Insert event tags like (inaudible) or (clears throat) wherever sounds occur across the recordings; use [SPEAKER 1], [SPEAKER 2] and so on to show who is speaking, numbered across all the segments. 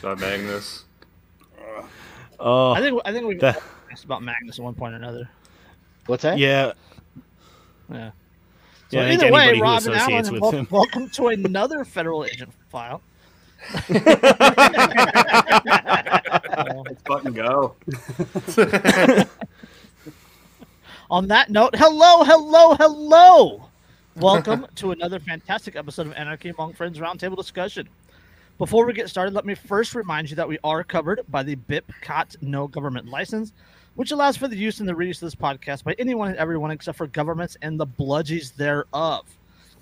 [SPEAKER 1] About Magnus.
[SPEAKER 2] Oh,
[SPEAKER 3] I think I think we've
[SPEAKER 2] that-
[SPEAKER 3] asked about Magnus at one point or another.
[SPEAKER 4] What's that?
[SPEAKER 2] yeah.
[SPEAKER 3] Yeah. So
[SPEAKER 2] Yeah,
[SPEAKER 3] either way,
[SPEAKER 2] anybody who
[SPEAKER 3] Rob and Alan,
[SPEAKER 2] with
[SPEAKER 3] wel-
[SPEAKER 2] him.
[SPEAKER 3] welcome to another federal agent file.
[SPEAKER 5] Let's fucking go. (laughs)
[SPEAKER 3] On that note, hello, hello, hello. Welcome to another fantastic episode of Anarchy Among Friends Roundtable Discussion. Before we get started, let me first remind you that we are covered by the BIPCOT No Government License, which allows for the use and the reuse of this podcast by anyone and everyone except for governments and the bludgies thereof.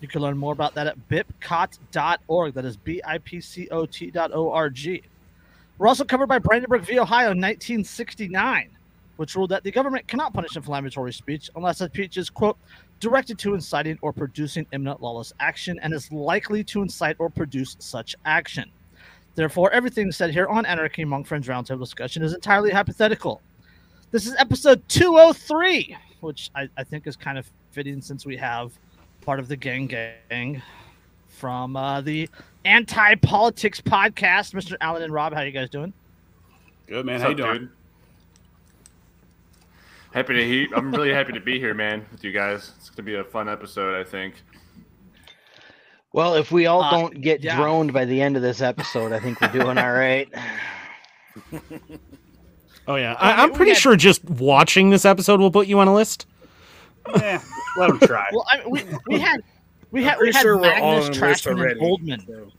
[SPEAKER 3] You can learn more about that at bipcot.org. That is B I P C O T dot O R G. We're also covered by Brandenburg v. Ohio 1969, which ruled that the government cannot punish inflammatory speech unless speech is, quote, directed to inciting or producing imminent lawless action and is likely to incite or produce such action. Therefore, everything said here on Anarchy Among Friends Roundtable Discussion is entirely hypothetical. This is episode 203, which I, I think is kind of fitting since we have part of the gang gang from uh, the Anti Politics podcast. Mr. Allen and Rob, how you guys doing?
[SPEAKER 5] Good man.
[SPEAKER 1] What's
[SPEAKER 5] How you doing?
[SPEAKER 1] dude? Happy to he I'm really happy to be here, man, with you guys. It's gonna be a fun episode, I think.
[SPEAKER 4] Well, if we all
[SPEAKER 3] Uh,
[SPEAKER 4] don't get
[SPEAKER 3] yeah.
[SPEAKER 4] droned by the end of this episode, I think we're doing all right. (laughs)
[SPEAKER 2] Oh yeah. I, I'm pretty
[SPEAKER 3] had-
[SPEAKER 2] sure just watching this episode will put you on a list. (laughs)
[SPEAKER 5] Eh, let him try.
[SPEAKER 3] Well, I mean, we, we had we
[SPEAKER 6] I'm
[SPEAKER 3] had we had
[SPEAKER 6] sure we're all
[SPEAKER 3] Magnus,
[SPEAKER 6] on the
[SPEAKER 3] Trashman, and
[SPEAKER 6] already.
[SPEAKER 3] Oldman.
[SPEAKER 6] so.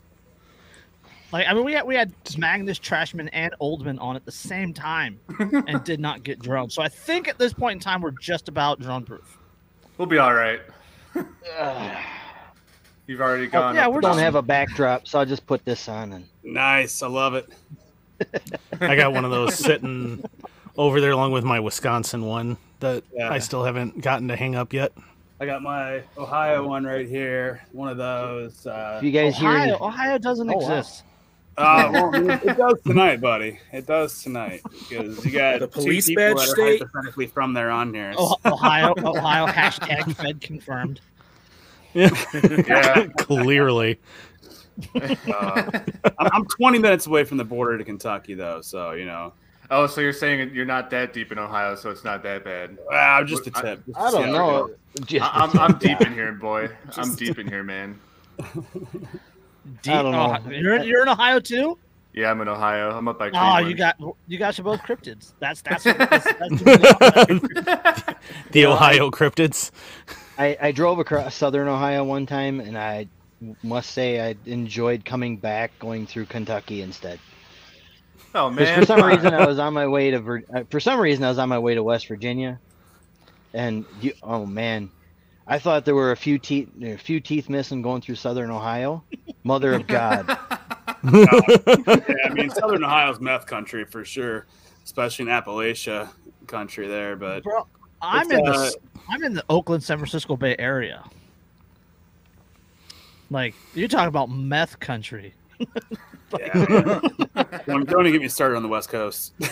[SPEAKER 3] Like I mean, we had we had Magnus, Trashman, and Oldman on at the same time, (laughs) and did not get droned. So I think at this point in time, we're just about drone proof.
[SPEAKER 1] We'll be all right. (sighs) You've already gone.
[SPEAKER 3] yeah, we're
[SPEAKER 4] don't
[SPEAKER 3] just-
[SPEAKER 4] have a backdrop, so I'll just put this on and
[SPEAKER 5] Nice. I love it. (laughs)
[SPEAKER 2] I got one of those sitting over there along with my Wisconsin one that
[SPEAKER 5] Yeah.
[SPEAKER 2] I still haven't gotten to hang up yet.
[SPEAKER 5] I got my Ohio one right here. One of those. Uh,
[SPEAKER 4] if you guys hear
[SPEAKER 3] Ohio,
[SPEAKER 4] any-
[SPEAKER 3] Ohio doesn't
[SPEAKER 4] Oh, wow.
[SPEAKER 3] exist.
[SPEAKER 5] Uh, well, it (laughs) it does tonight, buddy. It does tonight because you got
[SPEAKER 6] The police
[SPEAKER 5] people
[SPEAKER 6] badge
[SPEAKER 5] that are
[SPEAKER 6] state?
[SPEAKER 5] hypothetically from there on here.
[SPEAKER 3] Oh, Ohio, Ohio hashtag Fed confirmed.
[SPEAKER 1] Yeah. (laughs) yeah.
[SPEAKER 2] Clearly.
[SPEAKER 1] Uh,
[SPEAKER 5] I'm, I'm 20 minutes away from the border to Kentucky, though, so you know,
[SPEAKER 1] oh, so you're saying you're not that deep in Ohio, so it's not that bad.
[SPEAKER 5] ah, just a tip. I,
[SPEAKER 4] I
[SPEAKER 5] a
[SPEAKER 4] don't know.
[SPEAKER 1] I, I'm, I'm deep in here, boy. I'm deep in here, man. (laughs)
[SPEAKER 3] Deep,
[SPEAKER 4] I don't know.
[SPEAKER 3] oh, you're you're in Ohio too.
[SPEAKER 1] Yeah, I'm in Ohio. I'm up by
[SPEAKER 3] Oh, you got you guys are both cryptids. That's that's, (laughs) that's, that's (laughs)
[SPEAKER 2] The Ohio cryptids.
[SPEAKER 4] I, I drove across southern Ohio one time, and I must say I enjoyed coming back going through Kentucky instead.
[SPEAKER 1] Oh man.
[SPEAKER 4] for some reason I was on my way to Vir- uh, for some reason I was on my way to West Virginia, and you, oh man, I thought there were a few teeth a few teeth missing going through southern Ohio. Mother of God, (laughs)
[SPEAKER 5] Yeah, I mean, Southern Ohio's meth country for sure, especially in Appalachia country there. But
[SPEAKER 3] Bro, I'm in
[SPEAKER 5] uh,
[SPEAKER 3] the I'm in the Oakland, San Francisco Bay Area. Like you're talking about meth country. (laughs)
[SPEAKER 5] yeah, man. don't, don't even get me started on the West Coast. (laughs)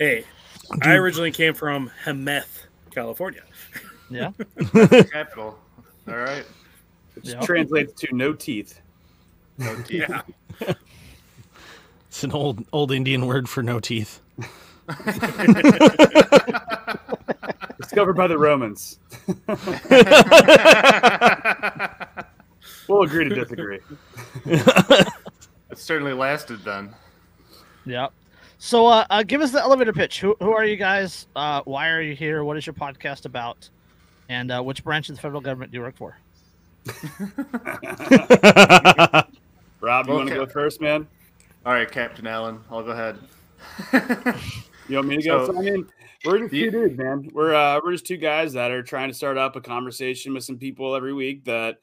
[SPEAKER 6] Hey, I originally came from Hemet, California.
[SPEAKER 3] Yeah.
[SPEAKER 1] capital. All right.
[SPEAKER 5] Which
[SPEAKER 3] Yeah.
[SPEAKER 5] translates to no teeth.
[SPEAKER 1] No teeth.
[SPEAKER 6] Yeah. (laughs)
[SPEAKER 2] It's an old old Indian word for no teeth. (laughs)
[SPEAKER 5] Discovered by the Romans. (laughs) We'll agree to disagree.
[SPEAKER 1] it certainly lasted then.
[SPEAKER 3] Yeah. So uh, uh, give us the elevator pitch. Who, who are you guys? Uh, why are you here? What is your podcast about? And uh, which branch of the federal government do you work for? (laughs)
[SPEAKER 5] Rob, you want to go first, man?
[SPEAKER 1] All right, Captain Allen, I'll go ahead. (laughs)
[SPEAKER 5] You want me to go?
[SPEAKER 1] So-
[SPEAKER 5] So, I mean, we're just
[SPEAKER 1] You-
[SPEAKER 5] two dudes, man. We're uh, we're just two guys that are trying to start up a conversation with some people every week that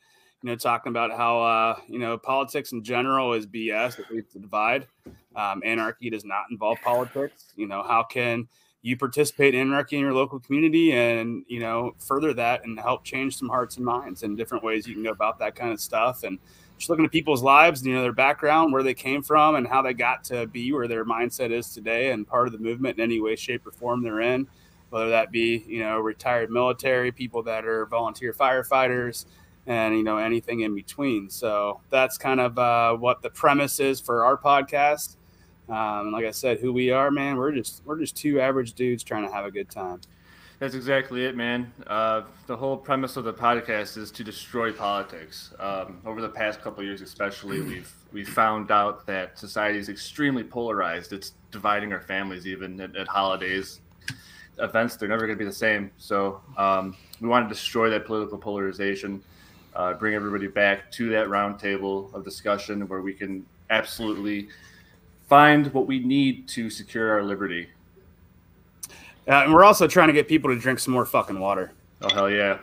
[SPEAKER 5] you know talking about how uh, you know politics in general is BS. It leads to divide. Um, anarchy does not involve politics. You know, how can you participate in anarchy in your local community and you know further that and help change some hearts and minds and different ways you can go about that kind of stuff and just looking at people's lives, and, you know, their background, where they came from, and how they got to be where their mindset is today, and part of the movement in any way, shape, or form they're in. Whether that be, you know, retired military people that are volunteer firefighters, and you know anything in between. So that's kind of uh, what the premise is for our podcast. Um, like I said, who we are, man, we're just we're just two average dudes trying to have a good time.
[SPEAKER 1] That's exactly it, man. Uh, the whole premise of the podcast is to destroy politics. Um, over the past couple years, especially, we've we found out that society is extremely polarized. It's dividing our families, even at, at holidays, events. They're never going to be the same. So um, we want to destroy that political polarization, uh, bring everybody back to that roundtable of discussion where we can absolutely find what we need to secure our liberty.
[SPEAKER 5] Uh, and we're also trying to get people to drink some more fucking water.
[SPEAKER 1] Oh hell yeah!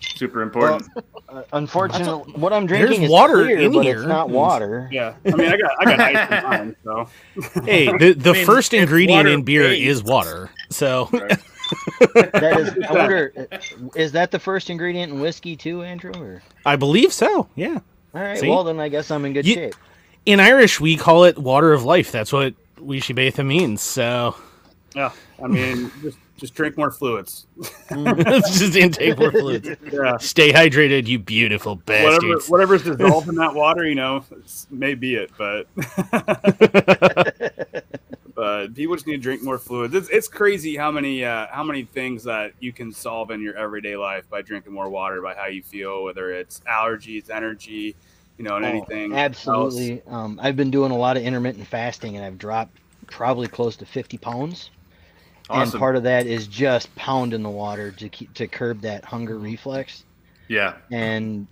[SPEAKER 1] Super important.
[SPEAKER 4] Uh, unfortunately, what I'm drinking
[SPEAKER 2] There's
[SPEAKER 4] is
[SPEAKER 2] water
[SPEAKER 4] clear,
[SPEAKER 2] in
[SPEAKER 4] but
[SPEAKER 2] here.
[SPEAKER 4] it's not water.
[SPEAKER 5] Yeah, I mean, I got I got ice in mine, so (laughs)
[SPEAKER 2] Hey, the, the
[SPEAKER 6] mean,
[SPEAKER 2] first ingredient in beer
[SPEAKER 6] water-based.
[SPEAKER 2] is water. So (laughs)
[SPEAKER 4] That is, (laughs) I wonder, is that the first ingredient in whiskey too, Andrew? Or
[SPEAKER 2] I believe so. Yeah.
[SPEAKER 4] all right,
[SPEAKER 2] See?
[SPEAKER 4] well then I guess I'm in good
[SPEAKER 2] You-
[SPEAKER 4] shape.
[SPEAKER 2] In Irish, we call it water of life. That's what uisce beatha means. So
[SPEAKER 5] yeah. I mean, (laughs) just just drink more fluids. (laughs)
[SPEAKER 2] just intake more fluids.
[SPEAKER 5] Yeah,
[SPEAKER 2] Stay hydrated, you beautiful
[SPEAKER 5] whatever
[SPEAKER 2] bastards.
[SPEAKER 5] whatever's (laughs) dissolved in that water, you know, may be it, but but people just need to drink more fluids. It's, it's crazy how many uh, how many things that you can solve in your everyday life by drinking more water, by how you feel, whether it's allergies, energy, you know, and
[SPEAKER 4] Oh,
[SPEAKER 5] anything. else.
[SPEAKER 4] Absolutely. Um, I've been doing a lot of intermittent fasting, and I've dropped probably close to 50 pounds.
[SPEAKER 1] Awesome.
[SPEAKER 4] And part of that is just pounding the water to keep to curb that hunger reflex.
[SPEAKER 1] yeah.
[SPEAKER 4] And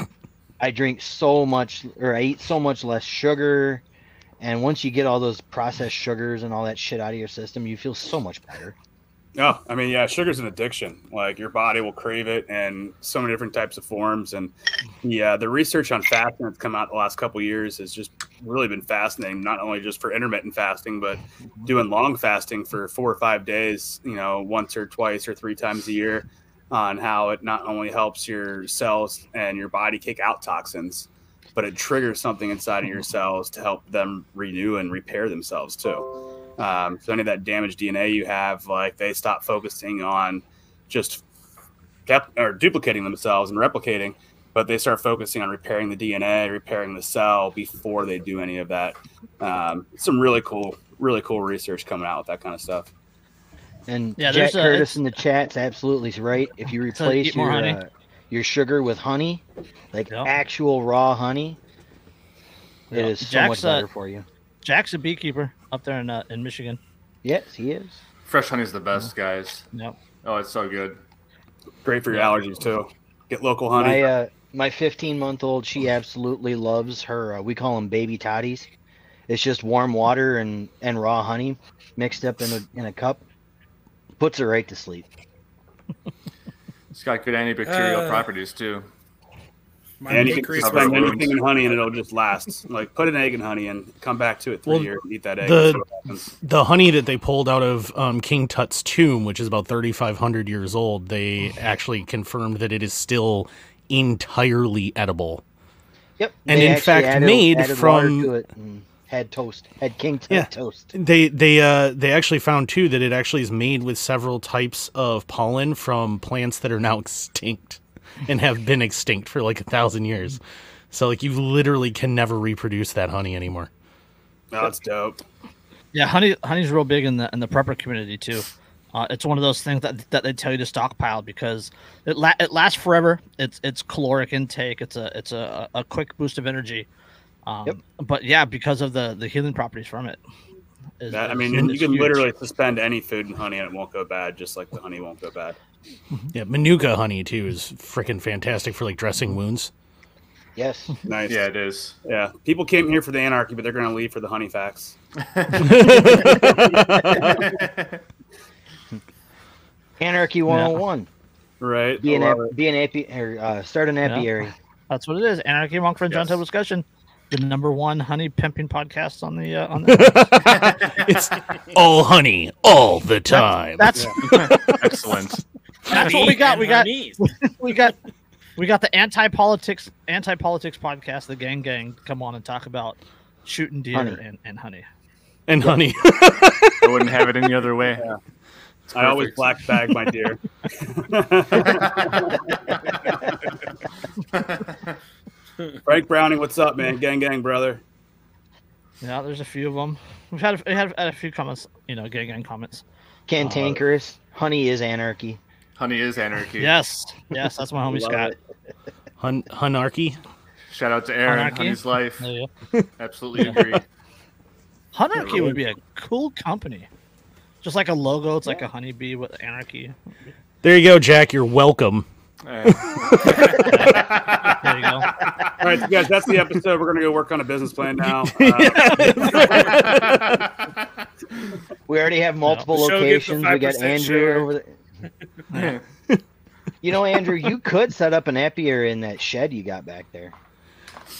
[SPEAKER 4] I drink so much, or I eat so much less sugar. And once you get all those processed sugars and all that shit out of your system, you feel so much better.
[SPEAKER 5] Oh, I mean, yeah, sugar's an addiction. Like your body will crave it in so many different types of forms. And yeah, the research on fasting that's come out the last couple years has just really been fascinating. Not only just for intermittent fasting, but doing long fasting for four or five days. You know, once or twice or three times a year. On how it not only helps your cells and your body kick out toxins, but it triggers something inside of your cells to help them renew and repair themselves too. Um, so any of that damaged DNA you have, like they stop focusing on just cap- or duplicating themselves and replicating, but they start focusing on repairing the DNA, repairing the cell before they do any of that. Um, some really cool, really cool research coming out with that kind of stuff.
[SPEAKER 4] And
[SPEAKER 3] Yeah,
[SPEAKER 4] Jack
[SPEAKER 3] there's a-
[SPEAKER 4] Curtis in the chat's absolutely right. If you (laughs) replace your
[SPEAKER 3] honey.
[SPEAKER 4] uh, your sugar with honey, like
[SPEAKER 3] Yep.
[SPEAKER 4] actual raw honey, it
[SPEAKER 3] Yep.
[SPEAKER 4] is so
[SPEAKER 3] Jack's,
[SPEAKER 4] much better for you.
[SPEAKER 3] Jack's a beekeeper up there in uh, in Michigan.
[SPEAKER 4] Yes, he is.
[SPEAKER 1] Fresh honey's the best, guys.
[SPEAKER 3] Yep.
[SPEAKER 1] Oh, it's so good.
[SPEAKER 5] Great for your allergies too. Get local honey.
[SPEAKER 4] My uh, my 15 month old, she absolutely loves her. Uh, we call them baby toddies. It's just warm water and and raw honey mixed up in a in a cup. Puts her right to sleep.
[SPEAKER 1] It's got good antibacterial
[SPEAKER 6] Uh,
[SPEAKER 1] properties too.
[SPEAKER 6] Mine
[SPEAKER 5] and you can
[SPEAKER 6] increase
[SPEAKER 1] cover
[SPEAKER 5] spend
[SPEAKER 1] wounds.
[SPEAKER 5] anything in honey and it'll just last. Like put an egg in honey and come back to it three
[SPEAKER 2] Well,
[SPEAKER 5] years and eat that egg.
[SPEAKER 2] the-
[SPEAKER 5] See what happens.
[SPEAKER 2] the honey that they pulled out of um, King Tut's tomb, which is about 3,500 years old, they (sighs) actually confirmed that it is still entirely edible.
[SPEAKER 4] Yep.
[SPEAKER 2] And
[SPEAKER 4] they
[SPEAKER 2] in fact
[SPEAKER 4] added-
[SPEAKER 2] made
[SPEAKER 4] added
[SPEAKER 2] from-
[SPEAKER 4] to it and had toast. Had king Tut
[SPEAKER 2] Yeah.
[SPEAKER 4] toast.
[SPEAKER 2] They they uh they actually found too that it actually is made with several types of pollen from plants that are now (laughs) extinct and have been extinct for like a thousand years. So like you literally can never reproduce that honey anymore.
[SPEAKER 5] No, that's dope.
[SPEAKER 3] Yeah, honey honey's real big in the in the prepper community too. Uh, it's one of those things that, that they tell you to stockpile because it la- it lasts forever. It's it's caloric intake. It's a it's a, a quick boost of energy. Um,
[SPEAKER 4] Yep.
[SPEAKER 3] But yeah, because of the the healing properties from it. is-
[SPEAKER 5] That, I mean,
[SPEAKER 3] is
[SPEAKER 5] you can
[SPEAKER 3] huge.
[SPEAKER 5] literally suspend any food in honey and it won't go bad, just like the honey won't go bad.
[SPEAKER 2] Yeah, manuka honey too is freaking fantastic for like dressing wounds.
[SPEAKER 4] Yes.
[SPEAKER 5] Nice.
[SPEAKER 1] Yeah, it is.
[SPEAKER 5] Yeah. People came here for the anarchy, but they're going to leave for the honey facts. (laughs)
[SPEAKER 4] Anarchy 101.
[SPEAKER 5] Right.
[SPEAKER 4] Be an
[SPEAKER 5] I
[SPEAKER 4] ap- be an api- or uh, start an apiary.
[SPEAKER 3] That's what it is. Anarchy Among Friends
[SPEAKER 1] Yes.
[SPEAKER 3] Roundtable Discussion, the number one honey pimping podcast on the uh, on the. (laughs)
[SPEAKER 2] it's all honey all the time.
[SPEAKER 3] That's (laughs)
[SPEAKER 1] Excellent.
[SPEAKER 3] That's what we got.
[SPEAKER 6] And
[SPEAKER 3] We got (laughs) we got we got the anti politics anti politics podcast, the Gang Gang, come on and talk about shooting deer
[SPEAKER 4] Honey.
[SPEAKER 3] and, and honey.
[SPEAKER 2] and honey.
[SPEAKER 1] I wouldn't have it any other way. (laughs)
[SPEAKER 5] I always black bag my deer. (laughs) Frank Browning, what's up, man? Gang, gang, brother.
[SPEAKER 3] Yeah, there's a few of them. We've had a, we had had a few comments, you know, gang gang comments.
[SPEAKER 4] Cantankerous. Uh, honey is anarchy.
[SPEAKER 1] Honey is anarchy.
[SPEAKER 3] Yes, yes, that's my homie Scott.
[SPEAKER 4] it.
[SPEAKER 2] Hun- Hunarchy.
[SPEAKER 1] Shout out to Aaron,
[SPEAKER 3] Anarchy?
[SPEAKER 1] Honey's life.
[SPEAKER 3] There you go.
[SPEAKER 1] Absolutely agree.
[SPEAKER 3] Hunarchy would be a cool company. Just like a logo, it's like a honeybee with anarchy.
[SPEAKER 2] There you go, Jack. You're welcome. (laughs)
[SPEAKER 3] There you go.
[SPEAKER 5] All right, so guys, that's the episode. We're gonna go work on a business plan now. (laughs) Uh, (laughs)
[SPEAKER 4] We already have multiple
[SPEAKER 6] The show gets the
[SPEAKER 4] locations. We got Andrew
[SPEAKER 6] share.
[SPEAKER 4] over there. (laughs) You know, Andrew, you could set up an apiary in that shed you got back there.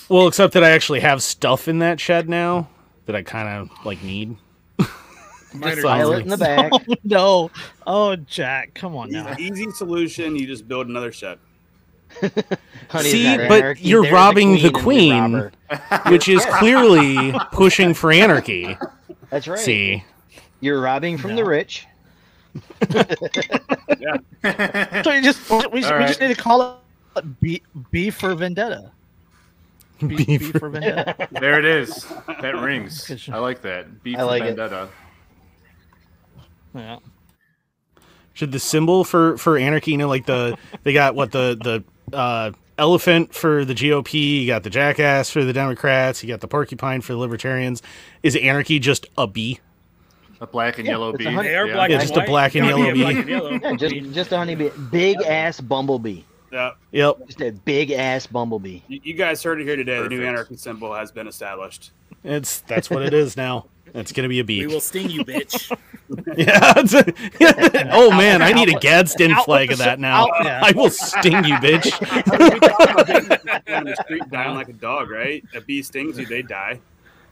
[SPEAKER 2] Well, except that I actually have stuff in that shed now that I kind of like need. (laughs)
[SPEAKER 6] Minor
[SPEAKER 2] So-
[SPEAKER 4] Pile it in the back. (laughs)
[SPEAKER 3] Oh no! Oh Jack, come on now.
[SPEAKER 5] easy solution. You just build another shed.
[SPEAKER 4] Honey,
[SPEAKER 2] See, but
[SPEAKER 4] anarchy.
[SPEAKER 2] you're
[SPEAKER 4] They're
[SPEAKER 2] robbing the
[SPEAKER 4] and we
[SPEAKER 2] queen. which is clearly pushing for anarchy.
[SPEAKER 4] That's right.
[SPEAKER 2] See,
[SPEAKER 4] You're robbing from the
[SPEAKER 3] No.
[SPEAKER 4] Rich. (laughs)
[SPEAKER 3] So you just we, we, we just need to call it B, B for Vendetta. (laughs) B,
[SPEAKER 2] B
[SPEAKER 3] B
[SPEAKER 2] for-
[SPEAKER 3] for Vendetta. (laughs)
[SPEAKER 1] there it is. That rings. I like that. B
[SPEAKER 4] for like it.
[SPEAKER 1] vendetta.
[SPEAKER 3] Yeah.
[SPEAKER 2] should the symbol for for anarchy, you know, like the they got what the the uh, elephant for the GOP, you got the jackass for the Democrats, you got the porcupine for the Libertarians. Is anarchy just a bee?
[SPEAKER 1] A black and
[SPEAKER 4] Yeah,
[SPEAKER 1] yellow bee.
[SPEAKER 4] honey-
[SPEAKER 1] Yeah.
[SPEAKER 6] black
[SPEAKER 2] Yeah,
[SPEAKER 6] and
[SPEAKER 2] just a
[SPEAKER 6] white.
[SPEAKER 2] black and yellow
[SPEAKER 6] a black
[SPEAKER 2] bee.
[SPEAKER 6] and yellow.
[SPEAKER 4] Yeah, just just a honeybee, big ass bumblebee.
[SPEAKER 5] Yeah,
[SPEAKER 2] Yep,
[SPEAKER 4] Just a big ass bumblebee.
[SPEAKER 5] you, you guys heard it here today. The new
[SPEAKER 1] Perfect.
[SPEAKER 5] anarchy symbol has been established.
[SPEAKER 2] it's that's what it is now. It's gonna be a bee.
[SPEAKER 6] We will sting you, bitch. (laughs)
[SPEAKER 2] Yeah. it's (laughs) a- oh man, I need a Gadsden flag of that now.
[SPEAKER 3] yeah. (laughs)
[SPEAKER 2] I will sting you, bitch.
[SPEAKER 5] down the street dying like a dog, right? A bee stings you, they die.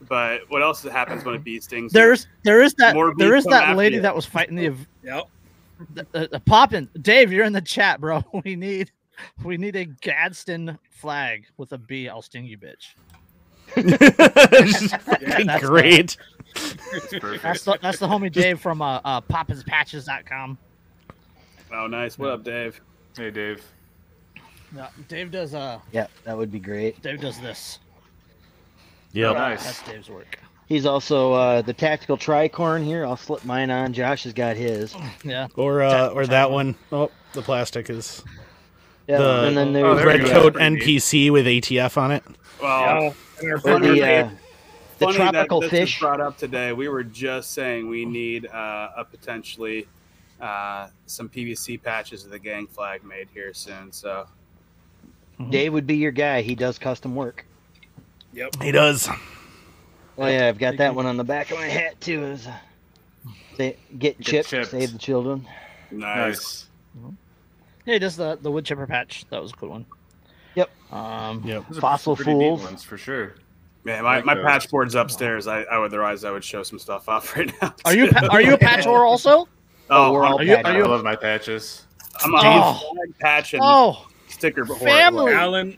[SPEAKER 5] But what else happens when a bee stings you?
[SPEAKER 3] There's there is that
[SPEAKER 5] More
[SPEAKER 3] there
[SPEAKER 5] bees
[SPEAKER 3] is
[SPEAKER 5] come
[SPEAKER 3] that lady
[SPEAKER 5] you.
[SPEAKER 3] that was fighting the
[SPEAKER 6] Yep.
[SPEAKER 3] the, the, the poppin'. Dave, you're in the chat, bro. (laughs) We need we need a Gadsden flag with a bee. I'll sting you, bitch. (laughs) (laughs) That's
[SPEAKER 2] Great.
[SPEAKER 1] It's.
[SPEAKER 3] That's the that's the homie Dave from uh, uh poppinspatches.com.
[SPEAKER 5] Oh, nice. What up, Dave?
[SPEAKER 1] Hey, Dave.
[SPEAKER 3] Yeah, Dave does uh
[SPEAKER 4] Yeah, that would be great.
[SPEAKER 3] Dave does this.
[SPEAKER 2] Yep.
[SPEAKER 1] Nice.
[SPEAKER 3] That's Dave's work.
[SPEAKER 4] He's also uh, the tactical tricorn here. I'll slip mine on. Josh has got his. (laughs)
[SPEAKER 3] Yeah.
[SPEAKER 2] Or uh, or that one. Oh, the plastic is
[SPEAKER 4] Yeah,
[SPEAKER 2] The-
[SPEAKER 4] and then
[SPEAKER 1] Oh,
[SPEAKER 4] there's
[SPEAKER 1] there
[SPEAKER 2] red coat
[SPEAKER 1] Pretty neat.
[SPEAKER 2] NPC with ATF on it.
[SPEAKER 5] Well,
[SPEAKER 6] And our
[SPEAKER 4] or
[SPEAKER 6] partner,
[SPEAKER 4] the, uh,
[SPEAKER 6] Dave.
[SPEAKER 4] the
[SPEAKER 5] funny
[SPEAKER 4] tropical
[SPEAKER 5] that this was
[SPEAKER 4] fish.
[SPEAKER 5] brought up today. We were just saying we need uh, a potentially uh, some PVC patches of the gang flag made here soon. So
[SPEAKER 4] Dave would be your guy. He does custom work.
[SPEAKER 6] Yep.
[SPEAKER 2] He does.
[SPEAKER 4] Oh yeah, I've got that one on the back of my hat too. Is uh, say, get chipped,
[SPEAKER 1] chipped.
[SPEAKER 4] save the children.
[SPEAKER 5] nice.
[SPEAKER 1] Nice.
[SPEAKER 3] Yeah, he does the the wood chipper patch. That was a good one.
[SPEAKER 4] Yep.
[SPEAKER 3] Um
[SPEAKER 2] Yep.
[SPEAKER 1] Those are
[SPEAKER 4] Fossil
[SPEAKER 1] pretty neat
[SPEAKER 4] fools.
[SPEAKER 1] ones for sure.
[SPEAKER 5] Man, my, my patch board's upstairs. I, I would otherwise I would show some stuff off (laughs) right now.
[SPEAKER 3] are you a pa- are you a patch whore also?
[SPEAKER 5] Oh,
[SPEAKER 4] we're all
[SPEAKER 3] Are you-
[SPEAKER 4] patched
[SPEAKER 3] are
[SPEAKER 1] I love my patches.
[SPEAKER 5] I'm a
[SPEAKER 3] Oh.
[SPEAKER 5] patch and
[SPEAKER 3] Oh,
[SPEAKER 5] sticker whore.
[SPEAKER 3] family.
[SPEAKER 6] Alan,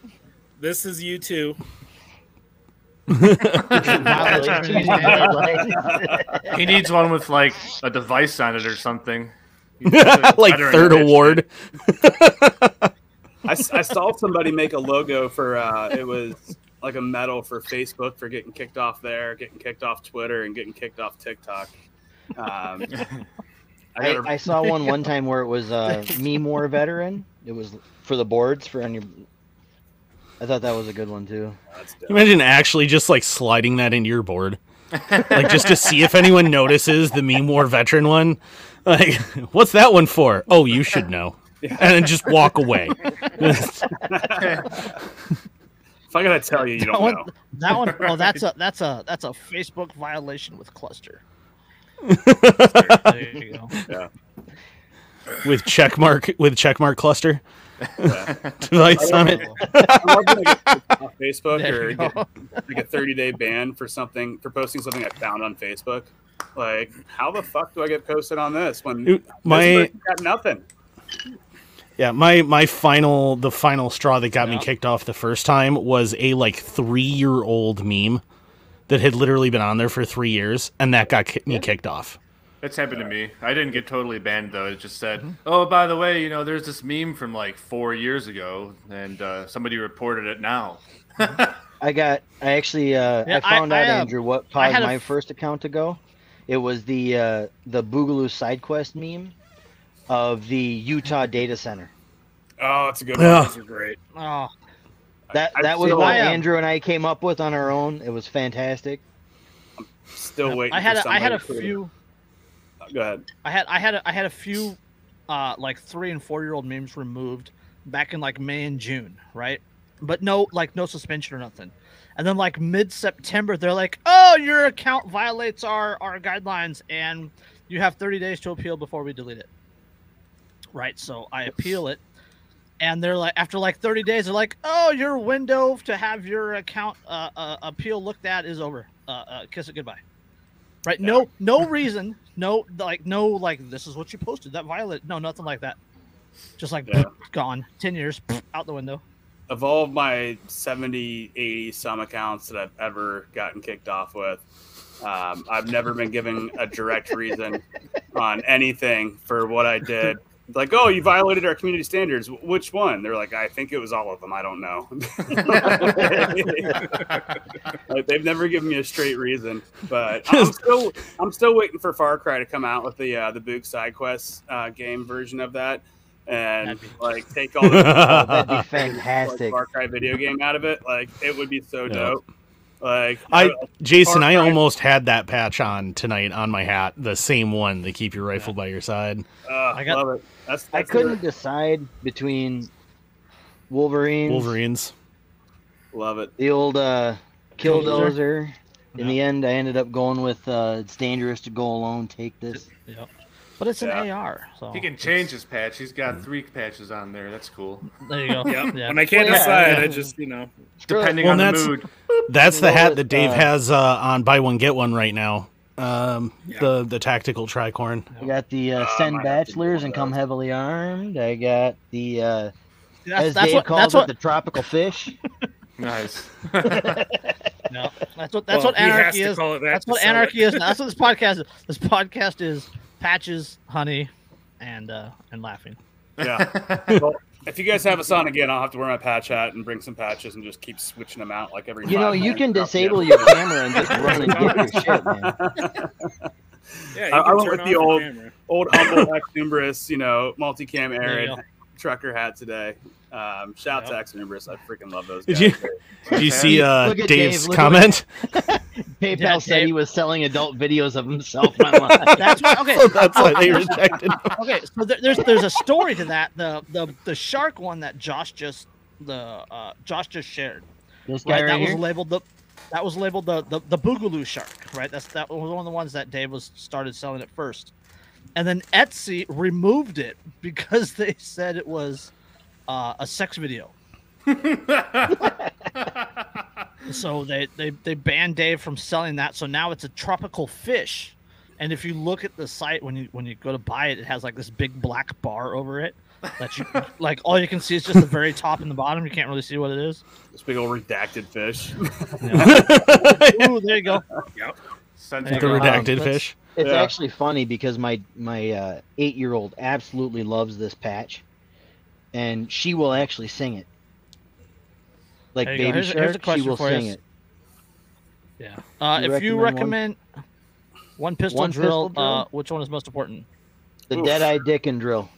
[SPEAKER 6] this is you too. (laughs)
[SPEAKER 1] He needs one with like a device on it or something. (laughs)
[SPEAKER 2] like third award.
[SPEAKER 5] I, I, saw somebody make a logo for uh, it was like a medal for Facebook for getting kicked off there, getting kicked off Twitter, and getting kicked off TikTok. Um, I
[SPEAKER 4] I, I saw one one time where it was uh, (laughs) meme war veteran. It was for the boards for on your. I thought that was a good one too.
[SPEAKER 5] that's dope.
[SPEAKER 2] Imagine actually just like sliding that into your board, (laughs) like just to see if anyone notices the meme war veteran one. Like, (laughs) what's that one for? Oh, you should know, and then just walk away. (laughs)
[SPEAKER 5] if I gotta tell you, you
[SPEAKER 3] That
[SPEAKER 5] don't
[SPEAKER 3] one,
[SPEAKER 5] know.
[SPEAKER 3] that one, oh, that's a that's a that's a Facebook violation with cluster. there you go.
[SPEAKER 2] with checkmark with checkmark cluster (laughs) device on it.
[SPEAKER 5] I'm to get Facebook
[SPEAKER 3] There
[SPEAKER 5] or get like a 30 day ban for something for posting something I found on Facebook. Like, how the fuck do I get posted on this when
[SPEAKER 2] Dude, My
[SPEAKER 5] got nothing?
[SPEAKER 2] yeah, my my final the final straw that got me kicked off the first time was a like three year old meme that had literally been on there for three years, and that got ki- me kicked off.
[SPEAKER 1] It's happened to me. I didn't get totally banned though. It just said,
[SPEAKER 3] Mm-hmm.
[SPEAKER 1] "Oh, by the way, you know, there's this meme from like four years ago, and uh, somebody reported it now."
[SPEAKER 4] I got. I actually. Uh,
[SPEAKER 3] Yeah,
[SPEAKER 4] I found
[SPEAKER 3] I-
[SPEAKER 4] out,
[SPEAKER 3] I, uh,
[SPEAKER 4] Andrew, what caused my
[SPEAKER 3] f-
[SPEAKER 4] first account to go. It was the uh, the Boogaloo side quest meme of the Utah data center.
[SPEAKER 5] Oh, that's a good one.
[SPEAKER 2] Yeah.
[SPEAKER 6] Those are great.
[SPEAKER 3] Oh,
[SPEAKER 4] That
[SPEAKER 5] I-
[SPEAKER 4] that was
[SPEAKER 5] I-
[SPEAKER 4] what
[SPEAKER 3] I,
[SPEAKER 4] Andrew and I came up with on our own. It was fantastic.
[SPEAKER 5] I'm Still waiting.
[SPEAKER 3] I had
[SPEAKER 5] for
[SPEAKER 3] a, I had a
[SPEAKER 5] somebody to-
[SPEAKER 3] few.
[SPEAKER 5] Go ahead.
[SPEAKER 3] I had I had a, I had a few uh like 3 and 4 year old memes removed back in like May and June, right? But no like no suspension or nothing. And then like mid September they're like, "Oh, your account violates our our guidelines and you have 30 days to appeal before we delete it." Right? So I appeal it and they're like after like 30 days they're like, "Oh, your window to have your account uh, uh appeal looked at is over. Uh, uh kiss it goodbye." Right? No, no reason. No, like no, like this is what you posted. That violate. No, nothing like that. Just like
[SPEAKER 5] Yeah.
[SPEAKER 3] gone. Ten years out the window.
[SPEAKER 5] Of all my 70, 80 some accounts that I've ever gotten kicked off with, um, I've never been given a direct reason (laughs) on anything for what I did. Like, oh, you violated our community standards. Which one? They're like, I think it was all of them. I don't know. (laughs) Like, they've never given me a straight reason, but I'm still I'm still waiting for Far Cry to come out with the uh, the Boog side quest uh, game version of that, and
[SPEAKER 3] be-
[SPEAKER 5] like take all the (laughs)
[SPEAKER 4] That'd be
[SPEAKER 5] like,
[SPEAKER 4] fantastic.
[SPEAKER 5] Far Cry video game out of it. Like it would be so
[SPEAKER 2] Yeah.
[SPEAKER 5] dope. Like
[SPEAKER 2] I Jason,
[SPEAKER 5] Far
[SPEAKER 2] I
[SPEAKER 5] Cry-
[SPEAKER 2] almost had that patch on tonight on my hat, the same one that keep your rifle by your side.
[SPEAKER 5] uh,
[SPEAKER 3] I got-
[SPEAKER 5] love it. That's,
[SPEAKER 4] I couldn't decide between Wolverines,
[SPEAKER 2] Wolverines.
[SPEAKER 5] love it.
[SPEAKER 4] the old uh,
[SPEAKER 3] Killdozer.
[SPEAKER 4] Killdozer. In the end, I ended up going with uh, "It's dangerous to go alone. Take this."
[SPEAKER 3] Yep. But it's an
[SPEAKER 5] Yeah.
[SPEAKER 3] AR, so
[SPEAKER 1] He can change his patch. He's got three patches on there. That's cool.
[SPEAKER 3] there you go.
[SPEAKER 6] Yeah.
[SPEAKER 3] yeah.
[SPEAKER 6] When I can't
[SPEAKER 4] Well,
[SPEAKER 6] decide,
[SPEAKER 4] yeah.
[SPEAKER 6] I just you know.
[SPEAKER 1] Depending
[SPEAKER 2] Well,
[SPEAKER 1] on the
[SPEAKER 2] that's-
[SPEAKER 1] mood.
[SPEAKER 2] That's the hat that Dave
[SPEAKER 4] uh,
[SPEAKER 2] has uh, on buy one get one right now. Um,
[SPEAKER 6] Yeah.
[SPEAKER 2] the the tactical tricorn.
[SPEAKER 4] I got the uh,
[SPEAKER 5] Uh,
[SPEAKER 4] send
[SPEAKER 5] might
[SPEAKER 4] bachelors and come heavily armed. I got the uh,
[SPEAKER 3] That's,
[SPEAKER 4] as
[SPEAKER 3] that's
[SPEAKER 4] Dave
[SPEAKER 3] what
[SPEAKER 4] calls
[SPEAKER 3] that's
[SPEAKER 4] it,
[SPEAKER 3] what
[SPEAKER 4] the tropical fish. (laughs)
[SPEAKER 1] Nice.
[SPEAKER 3] no, that's what that's
[SPEAKER 6] well,
[SPEAKER 3] what
[SPEAKER 6] he has
[SPEAKER 3] anarky
[SPEAKER 6] to
[SPEAKER 3] is.
[SPEAKER 6] that
[SPEAKER 3] That's what anarchy is. That's what this podcast is. This podcast is patches, honey, and uh and laughing.
[SPEAKER 5] Yeah. (laughs) well, if you guys have us on again, I'll have to wear my patch hat and bring some patches and just keep switching them out like every.
[SPEAKER 4] You know, you can disable your camera and just run and get your shit, man. (laughs)
[SPEAKER 6] Yeah, you
[SPEAKER 5] I- I went with the old-
[SPEAKER 6] camera.
[SPEAKER 5] old humble ex numerous, you know, multicam
[SPEAKER 3] There you
[SPEAKER 5] arid trucker hat today. Um, shout out to
[SPEAKER 3] Yep.
[SPEAKER 5] ex numerous. I freaking love those guys.
[SPEAKER 2] Did you- Did you see uh, Dave's
[SPEAKER 4] Dave,
[SPEAKER 2] comment? (laughs)
[SPEAKER 4] PayPal
[SPEAKER 3] Yeah,
[SPEAKER 4] said
[SPEAKER 3] Dave.
[SPEAKER 4] he was selling adult videos of himself (laughs) online.
[SPEAKER 3] That's what, okay. (laughs)
[SPEAKER 2] so that's why they rejected. him.
[SPEAKER 3] okay, so there, there's there's a story to that. The the the shark one that Josh just the uh, Josh just shared.
[SPEAKER 4] this guy
[SPEAKER 3] Right,
[SPEAKER 4] right,
[SPEAKER 3] that was labeled the that was labeled the, the the boogaloo shark. Right, that's that was one of the ones that Dave was started selling at first, and then Etsy removed it because they said it was uh, a sex video. (laughs) So they, they they banned Dave from selling that. So now it's a tropical fish. And if you look at the site when you when you go to buy it, it has like this big black bar over it that you (laughs) like. All you can see is just the very top and the bottom. You can't really see what it is.
[SPEAKER 5] This big old redacted fish. (laughs)
[SPEAKER 3] Ooh, there you go.
[SPEAKER 1] Send
[SPEAKER 3] There
[SPEAKER 2] the
[SPEAKER 3] go.
[SPEAKER 2] redacted
[SPEAKER 4] that's-
[SPEAKER 2] fish.
[SPEAKER 4] It's
[SPEAKER 5] Yeah.
[SPEAKER 4] actually funny because my my uh, eight year old absolutely loves this patch, and she will actually sing it. Like
[SPEAKER 3] There you go.
[SPEAKER 4] Baby
[SPEAKER 3] Here's a- here's a
[SPEAKER 4] Shark, she
[SPEAKER 3] question
[SPEAKER 4] will
[SPEAKER 3] for you.
[SPEAKER 4] sing it.
[SPEAKER 3] Yeah. Uh,
[SPEAKER 4] You
[SPEAKER 3] if you
[SPEAKER 4] recommend
[SPEAKER 3] recommend one pistol
[SPEAKER 4] One
[SPEAKER 3] drill,
[SPEAKER 4] pistol drill?
[SPEAKER 3] Uh, which one is most important?
[SPEAKER 4] The
[SPEAKER 5] Oof.
[SPEAKER 4] Dead Eye Dick and Drill.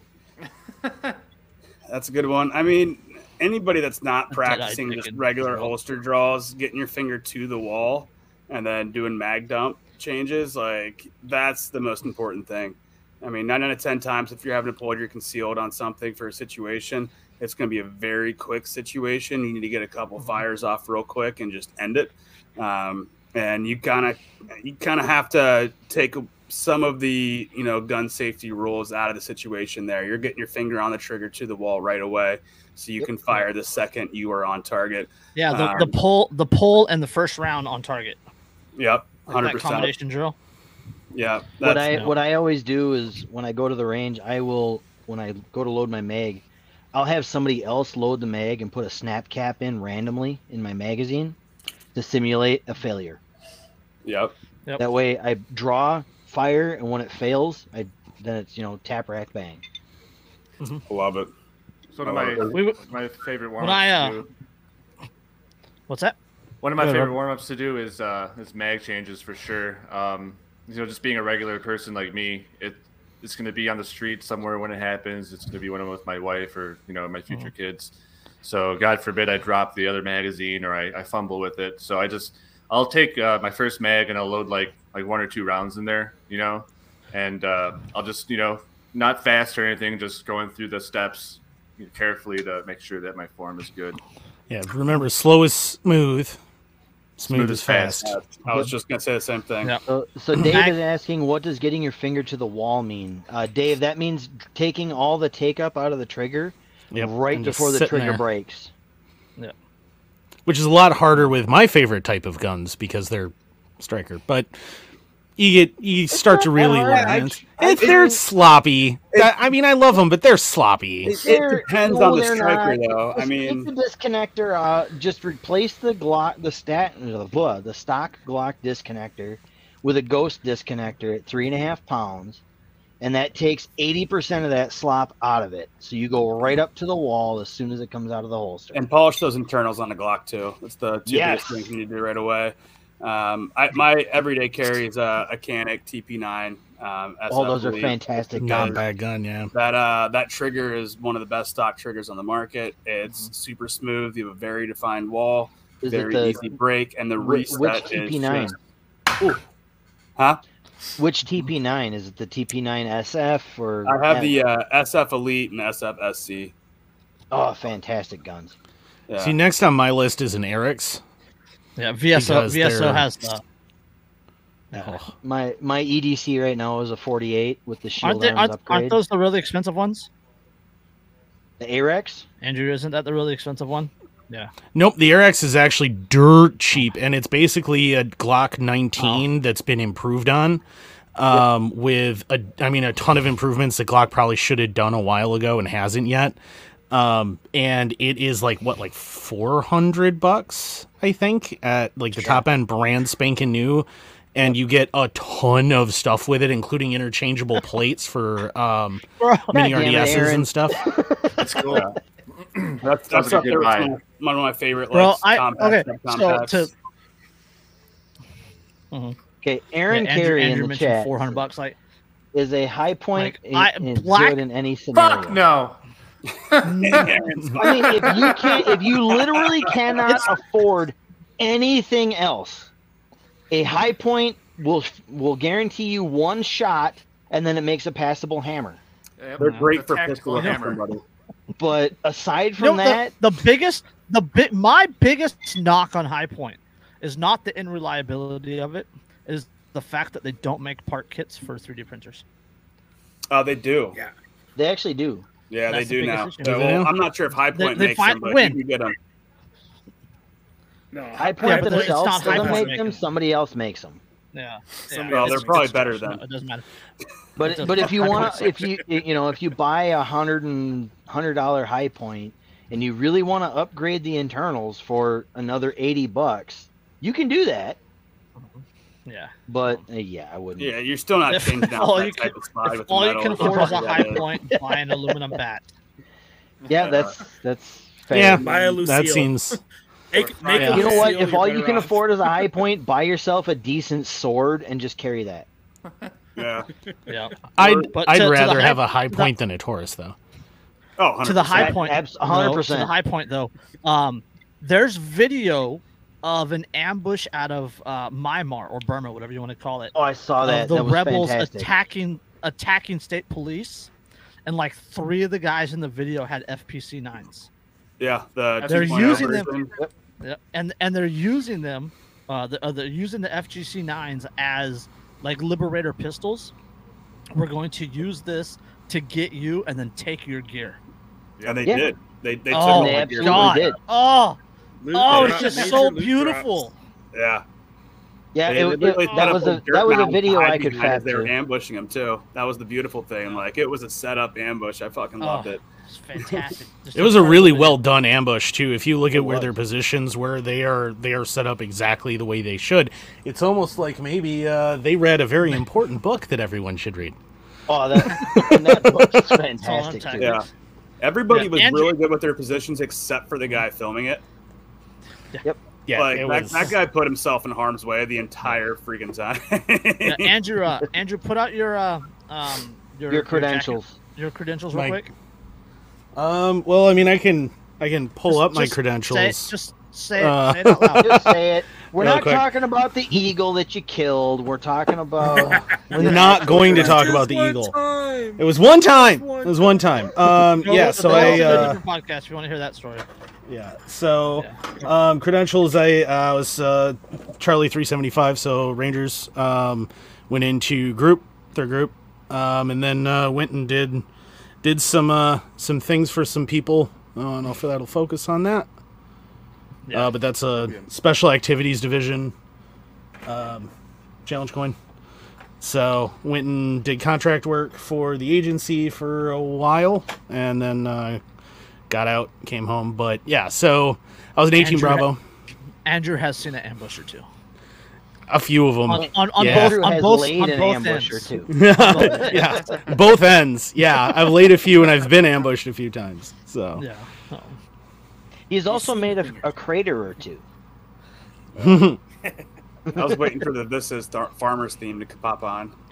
[SPEAKER 5] That's a good one. I mean, anybody that's not practicing just regular
[SPEAKER 3] drill.
[SPEAKER 5] holster draws, getting your finger to the wall, and then doing mag dump changes, like that's the most important thing. I mean, nine out of ten times, if you're having to pull your concealed on something for a situation, it's going to be a very quick situation. You need to get a couple
[SPEAKER 3] Mm-hmm.
[SPEAKER 5] fires off real quick and just end it. Um, and you kind of you kind of have to take some of the you know gun safety rules out of the situation. There, you're getting your finger on the trigger to the wall right away, so you can fire the second you are on target.
[SPEAKER 3] Yeah, the,
[SPEAKER 5] Um,
[SPEAKER 3] the pull, the pull, and the first round on target.
[SPEAKER 5] Yep,
[SPEAKER 3] Like
[SPEAKER 5] hundred
[SPEAKER 3] that
[SPEAKER 5] percent.
[SPEAKER 3] combination drill.
[SPEAKER 5] Yeah,
[SPEAKER 4] What I
[SPEAKER 3] yeah.
[SPEAKER 4] what I always do is when I go to the range, I will when I go to load my mag, I'll have somebody else load the mag and put a snap cap in randomly in my magazine to simulate a failure.
[SPEAKER 5] yep.
[SPEAKER 3] Yep.
[SPEAKER 4] That way, I draw fire, and when it fails, I then it's you know tap rack bang.
[SPEAKER 5] I love it.
[SPEAKER 1] So one of my
[SPEAKER 3] We,
[SPEAKER 1] my favorite warm
[SPEAKER 3] When I, uh,
[SPEAKER 1] ups.
[SPEAKER 3] what's that?
[SPEAKER 1] One of my favorite
[SPEAKER 3] Rob.
[SPEAKER 1] warm ups to do is uh, is mag changes for sure. Um, you know, just being a regular person like me, it it's going to be on the street somewhere when it happens. It's going to be when I'm with my wife or you know my future
[SPEAKER 3] Mm-hmm.
[SPEAKER 1] kids. So God forbid I drop the other magazine or I, I fumble with it. So I just I'll take uh, my first mag and I'll load like like one or two rounds in there, you know, and uh, I'll just you know not fast or anything, just going through the steps carefully to make sure that my form is good.
[SPEAKER 2] Yeah, remember, slow is smooth, smooth,
[SPEAKER 1] Smooth
[SPEAKER 2] is
[SPEAKER 1] is fast.
[SPEAKER 2] fast.
[SPEAKER 5] I was just gonna say the same thing.
[SPEAKER 3] Yeah.
[SPEAKER 4] So, so Dave is asking, what does getting your finger to the wall mean? Uh, Dave, that means taking all the take up out of the trigger
[SPEAKER 2] Yep,
[SPEAKER 4] right
[SPEAKER 2] and
[SPEAKER 4] before the trigger
[SPEAKER 2] there.
[SPEAKER 4] breaks.
[SPEAKER 2] which is a lot harder with my favorite type of guns because they're striker. But you get you start to really
[SPEAKER 4] that
[SPEAKER 2] learn.
[SPEAKER 4] hard.
[SPEAKER 2] It's- it's- they're sloppy. I I mean, I love them, but they're sloppy.
[SPEAKER 5] It, it depends
[SPEAKER 4] no,
[SPEAKER 5] on the striker,
[SPEAKER 4] not.
[SPEAKER 5] though. I mean,
[SPEAKER 4] take the disconnector. Uh, just replace the Glock, the stat, the blah, the stock Glock disconnector with a Ghost disconnector at three and a half pounds, and that takes eighty percent of that slop out of it. So you go right up to the wall as soon as it comes out of the holster.
[SPEAKER 5] and polish those internals on the Glock too. That's the two
[SPEAKER 4] Yes.
[SPEAKER 5] biggest things you need to do right away. Um, I, my everyday carry is a, a Canik TP9. Um,
[SPEAKER 4] All
[SPEAKER 5] SF
[SPEAKER 4] those are fantastic
[SPEAKER 2] Not
[SPEAKER 4] guns.
[SPEAKER 2] bad gun, yeah.
[SPEAKER 5] That uh, that trigger is one of the best stock triggers on the market. It's super smooth. You have a very defined wall,
[SPEAKER 4] Is
[SPEAKER 5] very
[SPEAKER 4] the
[SPEAKER 5] easy break, and the
[SPEAKER 4] whi-
[SPEAKER 5] reset
[SPEAKER 4] which TP9?
[SPEAKER 5] just- huh?
[SPEAKER 4] Which TP9 is it? The TP9 SF or
[SPEAKER 5] I have the uh, SF Elite and SF SC.
[SPEAKER 4] oh, fantastic guns.
[SPEAKER 5] Yeah.
[SPEAKER 2] See, next on my list is an Arex.
[SPEAKER 3] Yeah, VSO VSO has the.
[SPEAKER 2] Oh,
[SPEAKER 4] My my EDC right now is a 48 with the shield
[SPEAKER 3] Aren't, they, aren't,
[SPEAKER 4] upgrade.
[SPEAKER 3] aren't those the really expensive ones?
[SPEAKER 4] The Arex?
[SPEAKER 3] Andrew, isn't that the really expensive one? Yeah.
[SPEAKER 2] Nope, the Arex is actually dirt cheap, and it's basically a Glock 19 that's been improved on. Um, with a, I mean, a ton of improvements that Glock probably should have done a while ago and hasn't yet. Um, and it is like what, like 400 bucks, I think, at like the top end brand spanking new. And you get a ton of stuff with it, including interchangeable (laughs) plates for um, mini
[SPEAKER 4] God it,
[SPEAKER 2] RDSs and stuff. (laughs)
[SPEAKER 1] That's cool.
[SPEAKER 5] That's,
[SPEAKER 1] Sounds
[SPEAKER 5] that's
[SPEAKER 1] a good
[SPEAKER 5] there
[SPEAKER 1] buy.
[SPEAKER 5] one of- one of my favorite.
[SPEAKER 3] Bro,
[SPEAKER 5] like,
[SPEAKER 3] I
[SPEAKER 5] compact,
[SPEAKER 3] okay. So
[SPEAKER 5] subcompacts.
[SPEAKER 3] to
[SPEAKER 4] Okay, Aaron
[SPEAKER 3] yeah, Andrew,
[SPEAKER 4] Carey
[SPEAKER 3] Andrew
[SPEAKER 4] in the
[SPEAKER 3] mentioned
[SPEAKER 4] chat
[SPEAKER 3] four hundred bucks. Like,
[SPEAKER 4] is a Hi-Point
[SPEAKER 3] Like, I-
[SPEAKER 4] is
[SPEAKER 3] black-
[SPEAKER 4] good in any scenario.
[SPEAKER 1] Fuck no.
[SPEAKER 5] Aaron's
[SPEAKER 4] I mean, if you can't, if you literally cannot afford anything else, a Hi-Point will will guarantee you one shot, and then it makes a passable hammer.
[SPEAKER 1] Yep.
[SPEAKER 5] They're great for pistol
[SPEAKER 1] hammer.
[SPEAKER 5] somebody.
[SPEAKER 4] But aside
[SPEAKER 3] you know,
[SPEAKER 4] from that,
[SPEAKER 3] the, the biggest, the bit, my biggest knock on Hi-Point is not the unreliability of it, is the fact that they don't make part kits for 3D printers.
[SPEAKER 5] Oh, they do.
[SPEAKER 6] Yeah.
[SPEAKER 4] they actually do.
[SPEAKER 5] Yeah, they do
[SPEAKER 3] biggest
[SPEAKER 5] now. So,
[SPEAKER 2] Do they
[SPEAKER 5] well. I'm not sure if Hi-Point
[SPEAKER 3] they
[SPEAKER 5] makes
[SPEAKER 3] find-
[SPEAKER 5] them, but
[SPEAKER 3] when?
[SPEAKER 5] you can get them.
[SPEAKER 6] No,
[SPEAKER 4] Hi-Point
[SPEAKER 3] but it's
[SPEAKER 4] themselves doesn't
[SPEAKER 3] Point
[SPEAKER 4] make them.
[SPEAKER 3] making-
[SPEAKER 4] Somebody else makes them.
[SPEAKER 3] Yeah.
[SPEAKER 6] Some-
[SPEAKER 5] Well, they're probably
[SPEAKER 3] it's-
[SPEAKER 5] better
[SPEAKER 3] no,
[SPEAKER 5] then.
[SPEAKER 3] It doesn't matter. (laughs)
[SPEAKER 4] But
[SPEAKER 3] doesn't-
[SPEAKER 4] but if you want to, if you you know if you buy a hundred and hundred dollar Hi-Point and you really want to upgrade the internals for another eighty bucks, you can do that.
[SPEAKER 3] Yeah.
[SPEAKER 4] But uh, yeah, I wouldn't.
[SPEAKER 5] Yeah, you're still not
[SPEAKER 3] If
[SPEAKER 5] changing out
[SPEAKER 3] all
[SPEAKER 5] that
[SPEAKER 3] you
[SPEAKER 5] type
[SPEAKER 3] can-
[SPEAKER 5] of slide
[SPEAKER 3] If
[SPEAKER 5] with the
[SPEAKER 3] all you can afford is a (laughs) High. Point, buy an aluminum bat.
[SPEAKER 4] Yeah, that's that's fair.
[SPEAKER 2] Yeah,
[SPEAKER 6] Buy a Lucille.
[SPEAKER 2] that seems. (laughs)
[SPEAKER 6] Make, make
[SPEAKER 2] Yeah.
[SPEAKER 6] a
[SPEAKER 4] You know what? If all you can
[SPEAKER 6] off.
[SPEAKER 4] afford is a high (laughs) point, buy yourself a decent sword and just carry that.
[SPEAKER 5] Yeah.
[SPEAKER 3] Yeah.
[SPEAKER 2] I'd,
[SPEAKER 3] But
[SPEAKER 2] I'd
[SPEAKER 3] to- to the
[SPEAKER 2] rather
[SPEAKER 3] high-
[SPEAKER 2] have a high
[SPEAKER 3] the-
[SPEAKER 2] point than a Taurus, though.
[SPEAKER 5] Oh,
[SPEAKER 3] to the
[SPEAKER 5] 100%.
[SPEAKER 3] Hi-Point,
[SPEAKER 4] abs- 100%.
[SPEAKER 3] to the high point though. Um, there's video of an ambush out of uh, Myanmar or Burma, whatever you want to call it,
[SPEAKER 4] Oh, I saw
[SPEAKER 3] of
[SPEAKER 4] that.
[SPEAKER 3] the
[SPEAKER 4] that
[SPEAKER 3] rebels
[SPEAKER 4] fantastic.
[SPEAKER 3] attacking attacking state police, and like three of the guys in the video had FGC nines.
[SPEAKER 5] Yeah, the
[SPEAKER 3] They're using them-
[SPEAKER 5] version.
[SPEAKER 3] Yeah, and and they're using them, uh, the, uh, they're using the FGC nines as like Liberator pistols. We're going to use this to get you and then take your gear.
[SPEAKER 5] Yeah, they
[SPEAKER 4] Yeah.
[SPEAKER 5] did. They they
[SPEAKER 3] Oh,
[SPEAKER 5] took all
[SPEAKER 4] They
[SPEAKER 5] my
[SPEAKER 4] absolutely
[SPEAKER 5] gear.
[SPEAKER 3] God.
[SPEAKER 4] did.
[SPEAKER 3] Oh,
[SPEAKER 6] Loot
[SPEAKER 3] oh,
[SPEAKER 6] drops,
[SPEAKER 3] it's just so
[SPEAKER 6] loot
[SPEAKER 3] beautiful.
[SPEAKER 5] Yeah.
[SPEAKER 4] Yeah,
[SPEAKER 5] They-
[SPEAKER 4] it,
[SPEAKER 5] they
[SPEAKER 4] it- that was a that was a video I could
[SPEAKER 5] behind as They were ambushing him too. That was the beautiful thing. Like it was a setup ambush. I fucking loved
[SPEAKER 3] Oh.
[SPEAKER 5] it.
[SPEAKER 3] It's fantastic. (laughs)
[SPEAKER 2] It was a really well done ambush too. If you look at where
[SPEAKER 4] was.
[SPEAKER 2] their positions were, they are they are set up exactly the way they should. It's almost like maybe uh, they read a very important book that everyone should read.
[SPEAKER 4] Oh, that, and that (laughs) book is fantastic
[SPEAKER 5] Yeah. Everybody
[SPEAKER 3] Yeah,
[SPEAKER 5] was
[SPEAKER 3] Andrew-
[SPEAKER 5] really good with their positions except for the guy filming it.
[SPEAKER 2] Yeah,
[SPEAKER 5] like
[SPEAKER 2] it
[SPEAKER 5] that,
[SPEAKER 2] was.
[SPEAKER 5] that guy put himself in harm's way the entire freaking time.
[SPEAKER 3] Yeah, (laughs) Andrew, uh, Andrew, put out your uh, um, your,
[SPEAKER 4] Your credentials.
[SPEAKER 3] your credentials, real
[SPEAKER 2] My-
[SPEAKER 3] quick.
[SPEAKER 2] Um. Well, I mean, I can I can pull
[SPEAKER 3] Just-
[SPEAKER 2] up my
[SPEAKER 3] just
[SPEAKER 2] credentials.
[SPEAKER 3] Say it, just say it,
[SPEAKER 2] Uh,
[SPEAKER 3] say it out loud. (laughs)
[SPEAKER 4] Just say it. We're
[SPEAKER 2] Real
[SPEAKER 4] not
[SPEAKER 2] quick.
[SPEAKER 4] talking about the eagle that you killed. We're talking about. (laughs)
[SPEAKER 2] We're not going to talk about the eagle. It was one time. It was one time. Um.
[SPEAKER 3] Go
[SPEAKER 2] Yeah.
[SPEAKER 3] with
[SPEAKER 2] So
[SPEAKER 3] the-
[SPEAKER 2] I.
[SPEAKER 3] go with a
[SPEAKER 2] Uh,
[SPEAKER 3] different podcast if you want to hear that story.
[SPEAKER 2] Yeah. So, um, credentials. I uh, was uh, Charlie three seventy five. So Rangers um, went into group, their group, um, and then uh, went and did did some uh, some things for some people. I don't know if that'll focus on that.
[SPEAKER 3] Yeah.
[SPEAKER 2] Uh, but that's a special activities division um, challenge coin. So went and did contract work for the agency for a while, and then uh, got out, came home. But yeah, so I was an 18
[SPEAKER 3] Andrew-
[SPEAKER 2] Bravo,
[SPEAKER 3] Andrew has seen an ambush or two.
[SPEAKER 2] a few of them.
[SPEAKER 3] On, on, on
[SPEAKER 2] Yeah.
[SPEAKER 3] both, on both,
[SPEAKER 4] laid
[SPEAKER 3] on both
[SPEAKER 4] ambush or
[SPEAKER 3] ends.
[SPEAKER 4] two. (laughs)
[SPEAKER 2] yeah, both ends. Yeah, I've laid a few and I've been ambushed a few times. So
[SPEAKER 3] Yeah. Oh.
[SPEAKER 4] He's also made a, a crater or two.
[SPEAKER 5] I was waiting for the "This Is Thar- Farmers" theme to pop on. (laughs)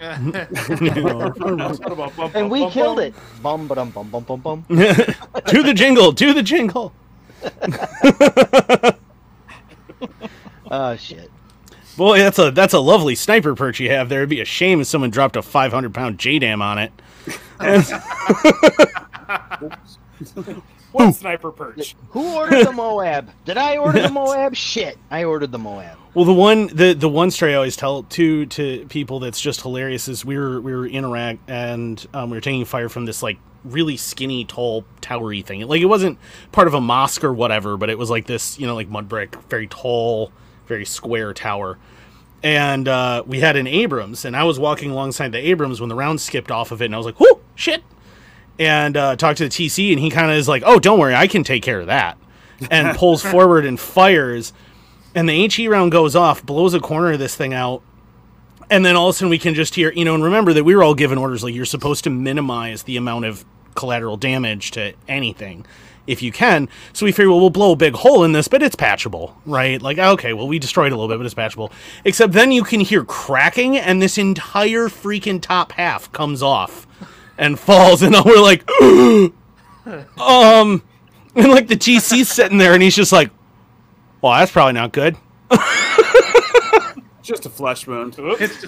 [SPEAKER 4] And we killed it. Bum ba dum bum bum bum bum. (laughs)
[SPEAKER 2] to the jingle, to the jingle. (laughs)
[SPEAKER 4] Oh shit.
[SPEAKER 2] Boy, that's a that's a lovely sniper perch you have there. It'd be a shame if someone dropped a 500 pound JDAM on it.
[SPEAKER 6] What sniper perch?
[SPEAKER 4] Who ordered the Moab? Did I order the (laughs) Moab? Shit, I ordered the Moab.
[SPEAKER 2] Well, the one the the one story I always tell to to people that's just hilarious is we were we were in Iraq and um, we were taking fire from this like really skinny, tall, towery thing. Like it wasn't part of a mosque or whatever, but it was like this, you know, like mud brick, very tall, very square tower. And uh, we had an Abrams, and I was walking alongside the Abrams when the round skipped off of it, and I was like, "Whoo, shit!" And uh, talked to the TC, and he kind of is like, "Oh, don't worry, I can take care of that," and (laughs) pulls forward and fires and the HE round goes off, blows a corner of this thing out, and then all of a sudden we can just hear, you know, and remember that we were all given orders like you're supposed to minimize the amount of collateral damage to anything if you can. So we figure, well, we'll blow a big hole in this, but it's patchable, right? Like, okay, well, we destroyed a little bit, but it's patchable. Except then you can hear cracking, and this entire freaking top half comes off and falls, and (laughs) we're like, (gasps) um, and like the TC's sitting there, and he's just like, well, that's probably not good.
[SPEAKER 5] Just a flesh wound. Oops. (laughs)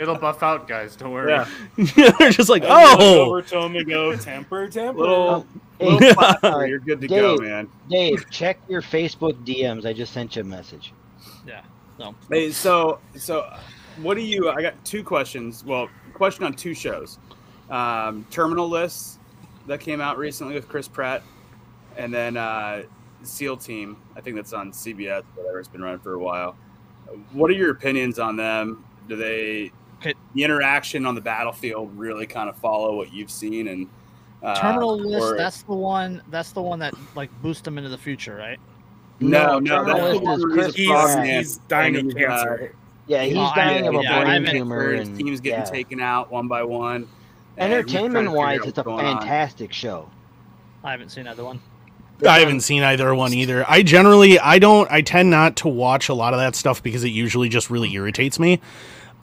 [SPEAKER 1] It'll buff out, guys. Don't worry.
[SPEAKER 5] Yeah, (laughs)
[SPEAKER 2] They're just like,
[SPEAKER 6] And
[SPEAKER 2] oh,
[SPEAKER 6] over to him and go, temper, temper.
[SPEAKER 5] little,
[SPEAKER 4] Hey,
[SPEAKER 5] little plaster,
[SPEAKER 4] Alright,
[SPEAKER 5] You're good to go,
[SPEAKER 4] Dave.
[SPEAKER 5] man.
[SPEAKER 4] Dave, check your Facebook DMs. I just sent you a message.
[SPEAKER 3] Yeah. No.
[SPEAKER 5] Hey, so so what do you? I got two questions. Well, question on two shows. Um, Terminal lists that came out recently with Chris Pratt, and then uh, SEAL Team. I think that's on CBS. Whatever, it's been running for a while. What are your opinions on them? Do they the interaction on the battlefield really kind of follow what you've seen and uh,
[SPEAKER 3] Terminal list.
[SPEAKER 5] or-
[SPEAKER 3] That's the one. That's the one that like boosts them into the future, right?
[SPEAKER 5] no,
[SPEAKER 4] No,
[SPEAKER 5] no, that's the one he's
[SPEAKER 4] Chris
[SPEAKER 6] he's,
[SPEAKER 4] Pratt.
[SPEAKER 6] he's dying of
[SPEAKER 5] he's, uh,
[SPEAKER 6] cancer.
[SPEAKER 4] Yeah, he's
[SPEAKER 3] Oh, I
[SPEAKER 4] dying
[SPEAKER 3] haven't-
[SPEAKER 4] of a
[SPEAKER 3] yeah,
[SPEAKER 4] brain tumor.
[SPEAKER 5] his
[SPEAKER 4] And,
[SPEAKER 5] team's getting
[SPEAKER 4] yeah.
[SPEAKER 5] taken out one by one. and we're trying to
[SPEAKER 4] Entertainment wise, it's a
[SPEAKER 5] what's going on.
[SPEAKER 4] fantastic show.
[SPEAKER 3] I haven't seen either one.
[SPEAKER 2] I haven't seen either one either. I generally, I don't, I tend not to watch a lot of that stuff because it usually just really irritates me.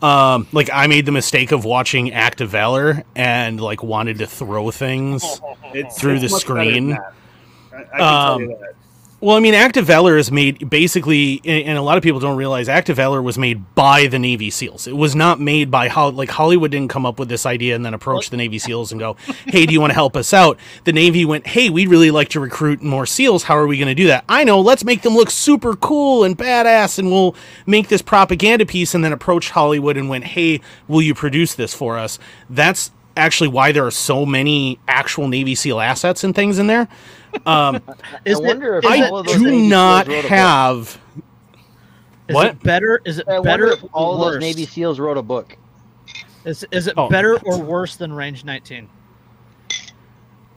[SPEAKER 2] Um, like I made the mistake of watching Act of Valor and like wanted to throw things. (laughs)
[SPEAKER 5] It's,
[SPEAKER 2] Through
[SPEAKER 5] it's
[SPEAKER 2] the
[SPEAKER 5] much better than
[SPEAKER 2] screen.
[SPEAKER 5] that. I, I can tell you
[SPEAKER 2] Um,
[SPEAKER 5] that.
[SPEAKER 2] Well, I mean, Act of Valor is made basically, and a lot of people don't realize Act of Valor was made by the Navy SEALs. It was not made by how like Hollywood didn't come up with this idea and then approach the Navy SEAls and go, "Hey, do you want to help us out?" The Navy went, "Hey, we'd really like to recruit more SEAls. How are we going to do that?" I know. Let's make them look super cool and badass, and we'll make this propaganda piece. And then approached Hollywood and went, "Hey, will you produce this for us?" That's actually why there are so many actual Navy SEAL assets and things in there.
[SPEAKER 3] Is
[SPEAKER 4] I wonder if
[SPEAKER 3] is
[SPEAKER 2] I
[SPEAKER 4] all of those
[SPEAKER 2] do not
[SPEAKER 4] wrote a book.
[SPEAKER 2] have.
[SPEAKER 3] Is
[SPEAKER 2] What?
[SPEAKER 3] it better? Is it
[SPEAKER 4] I
[SPEAKER 3] better?
[SPEAKER 4] if all
[SPEAKER 3] or
[SPEAKER 4] those? Navy SEAls wrote a book.
[SPEAKER 3] Is is it
[SPEAKER 2] Oh.
[SPEAKER 3] better or worse than Range 19?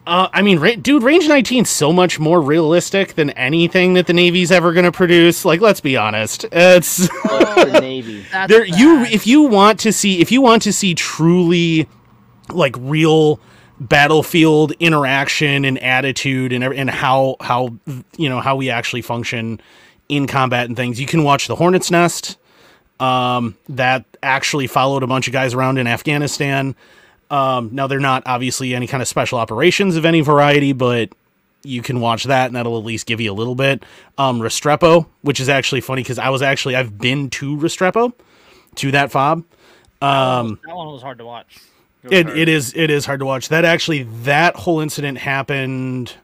[SPEAKER 2] Uh, I mean, ra- dude, Range 19 is so much more realistic than anything that the Navy's ever going to produce. Like, let's be honest. It's
[SPEAKER 4] Fuck (laughs) the Navy.
[SPEAKER 2] There. You, if you want to see, if you want to see truly, like, real battlefield interaction and attitude and and how how you know how we actually function in combat and things, you can watch the Hornet's Nest. Um, that actually followed a bunch of guys around in Afghanistan. Um, now they're not obviously any kind of special operations of any variety, but you can watch that and that'll at least give you a little bit. Um, Restrepo, which is actually funny because I was actually I've been to Restrepo, to that fob. Um,
[SPEAKER 3] that one was hard to watch.
[SPEAKER 2] It, it is it is hard to watch. That actually that whole incident happened,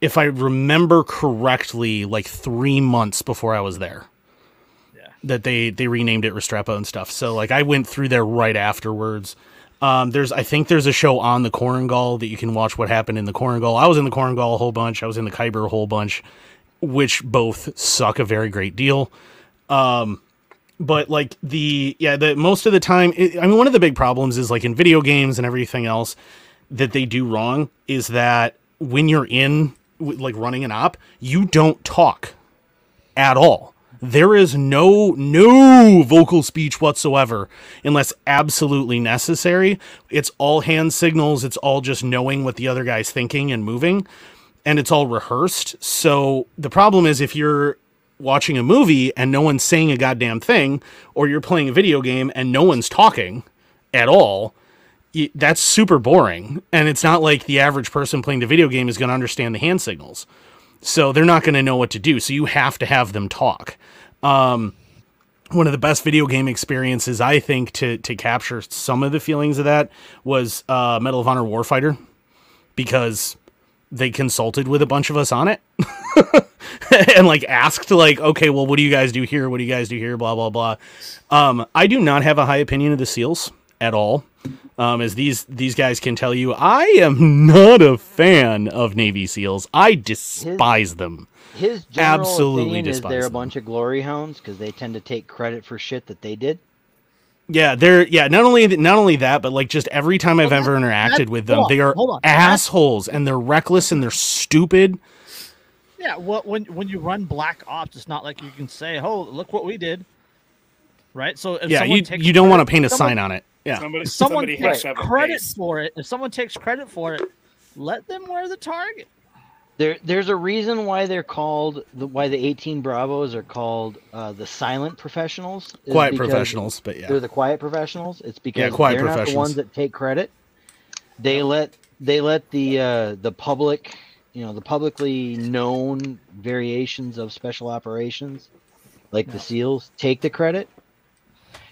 [SPEAKER 2] if I remember correctly, like three months before I was there.
[SPEAKER 3] Yeah.
[SPEAKER 2] That they they renamed it Restrepo and stuff. So like I went through there right afterwards. Um, there's I think there's a show on the Korengal that you can watch what happened in the Korengal. I was in the Korengal a whole bunch. I was in the Khyber a whole bunch, which both suck a very great deal. Um, but like the yeah the most of the time it, i mean one of the big problems is like in video games and everything else that they do wrong is that when you're in like running an op you don't talk at all. There is no no vocal speech whatsoever unless absolutely necessary. It's all hand signals. It's all just knowing what the other guy's thinking and moving and it's all rehearsed. So the problem is if you're watching a movie and no one's saying a goddamn thing, or you're playing a video game and no one's talking at all, that's super boring. And it's not like the average person playing the video game is going to understand the hand signals. So they're not going to know what to do. So you have to have them talk. Um, one of the best video game experiences, I think, to to capture some of the feelings of that was uh, Medal of Honor Warfighter, because they consulted with a bunch of us on it (laughs) (laughs) and like asked like okay well what do you guys do here? What do you guys do here? Blah blah blah. Um i do not have a high opinion of the seals at all. Um as these these guys can tell you i am not a fan of navy seals. I despise them.
[SPEAKER 4] His general
[SPEAKER 2] Absolutely
[SPEAKER 4] opinion is they're a bunch of glory hounds because they tend to take credit for shit that they did.
[SPEAKER 2] yeah they're yeah not only not only that but like just every time i've
[SPEAKER 3] Well,
[SPEAKER 2] ever interacted with them
[SPEAKER 3] on,
[SPEAKER 2] they are
[SPEAKER 3] hold on. That's-
[SPEAKER 2] assholes and they're reckless and they're stupid
[SPEAKER 3] Yeah, well, when when you run Black Ops, it's not like you can say, "Oh, look what we did." Right. So if
[SPEAKER 2] yeah you,
[SPEAKER 3] takes
[SPEAKER 2] you don't want to paint a
[SPEAKER 3] someone-
[SPEAKER 2] sign on it yeah
[SPEAKER 6] Somebody,
[SPEAKER 3] If someone
[SPEAKER 6] somebody
[SPEAKER 3] takes
[SPEAKER 6] has to a
[SPEAKER 3] credit for it, if someone takes credit for it, let them wear the target.
[SPEAKER 4] There, there's a reason why they're called the why the 18 Bravos are called uh, the silent professionals.
[SPEAKER 2] quiet professionals but yeah
[SPEAKER 4] They're the quiet professionals. It's because
[SPEAKER 2] quiet
[SPEAKER 4] they're not the
[SPEAKER 2] professionals.
[SPEAKER 4] ones that take credit. They let they let the uh, the public, you know, the publicly known variations of special operations, like the SEALs, take the credit.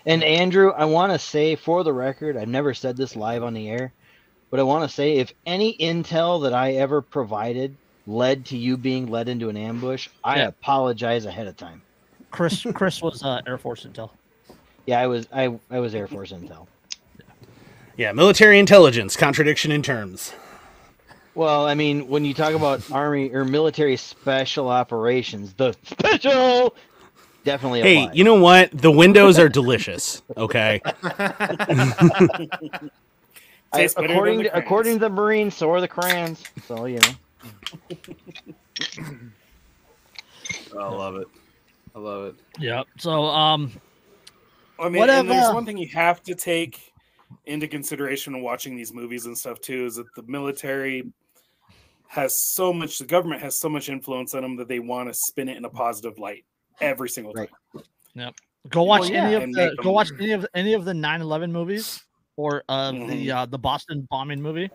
[SPEAKER 4] And Andrew, I want to say for the record, I've never said this live on the air, but I want to say if any intel that I ever provided led to you being led into an ambush, I apologize ahead of time.
[SPEAKER 3] Chris (laughs) Chris was uh, Air Force intel.
[SPEAKER 4] Yeah, I was I I was Air Force intel.
[SPEAKER 2] Yeah, military intelligence, contradiction in terms.
[SPEAKER 4] Well, I mean, when you talk about army or military special operations, the (laughs) special definitely
[SPEAKER 2] Hey,
[SPEAKER 4] applies.
[SPEAKER 2] you know what? The windows are delicious. Okay. (laughs)
[SPEAKER 4] I-
[SPEAKER 6] Tastes better than
[SPEAKER 4] according to, according to the Marines, so are the crayons. So you know.
[SPEAKER 5] I love it. I love it.
[SPEAKER 3] Yep. So um,
[SPEAKER 6] I mean,
[SPEAKER 3] What if,
[SPEAKER 6] there's
[SPEAKER 3] uh,
[SPEAKER 6] one thing you have to take into consideration when watching these movies and stuff too is that the military has so much, the government has so much influence on them that they want to spin it in a positive light every single time.
[SPEAKER 4] Right.
[SPEAKER 3] go watch
[SPEAKER 4] Well,
[SPEAKER 3] any of the
[SPEAKER 6] make
[SPEAKER 3] go watch any of any of the 9/11 movies or uh, the
[SPEAKER 6] Mhm.
[SPEAKER 3] uh, the Boston bombing movie.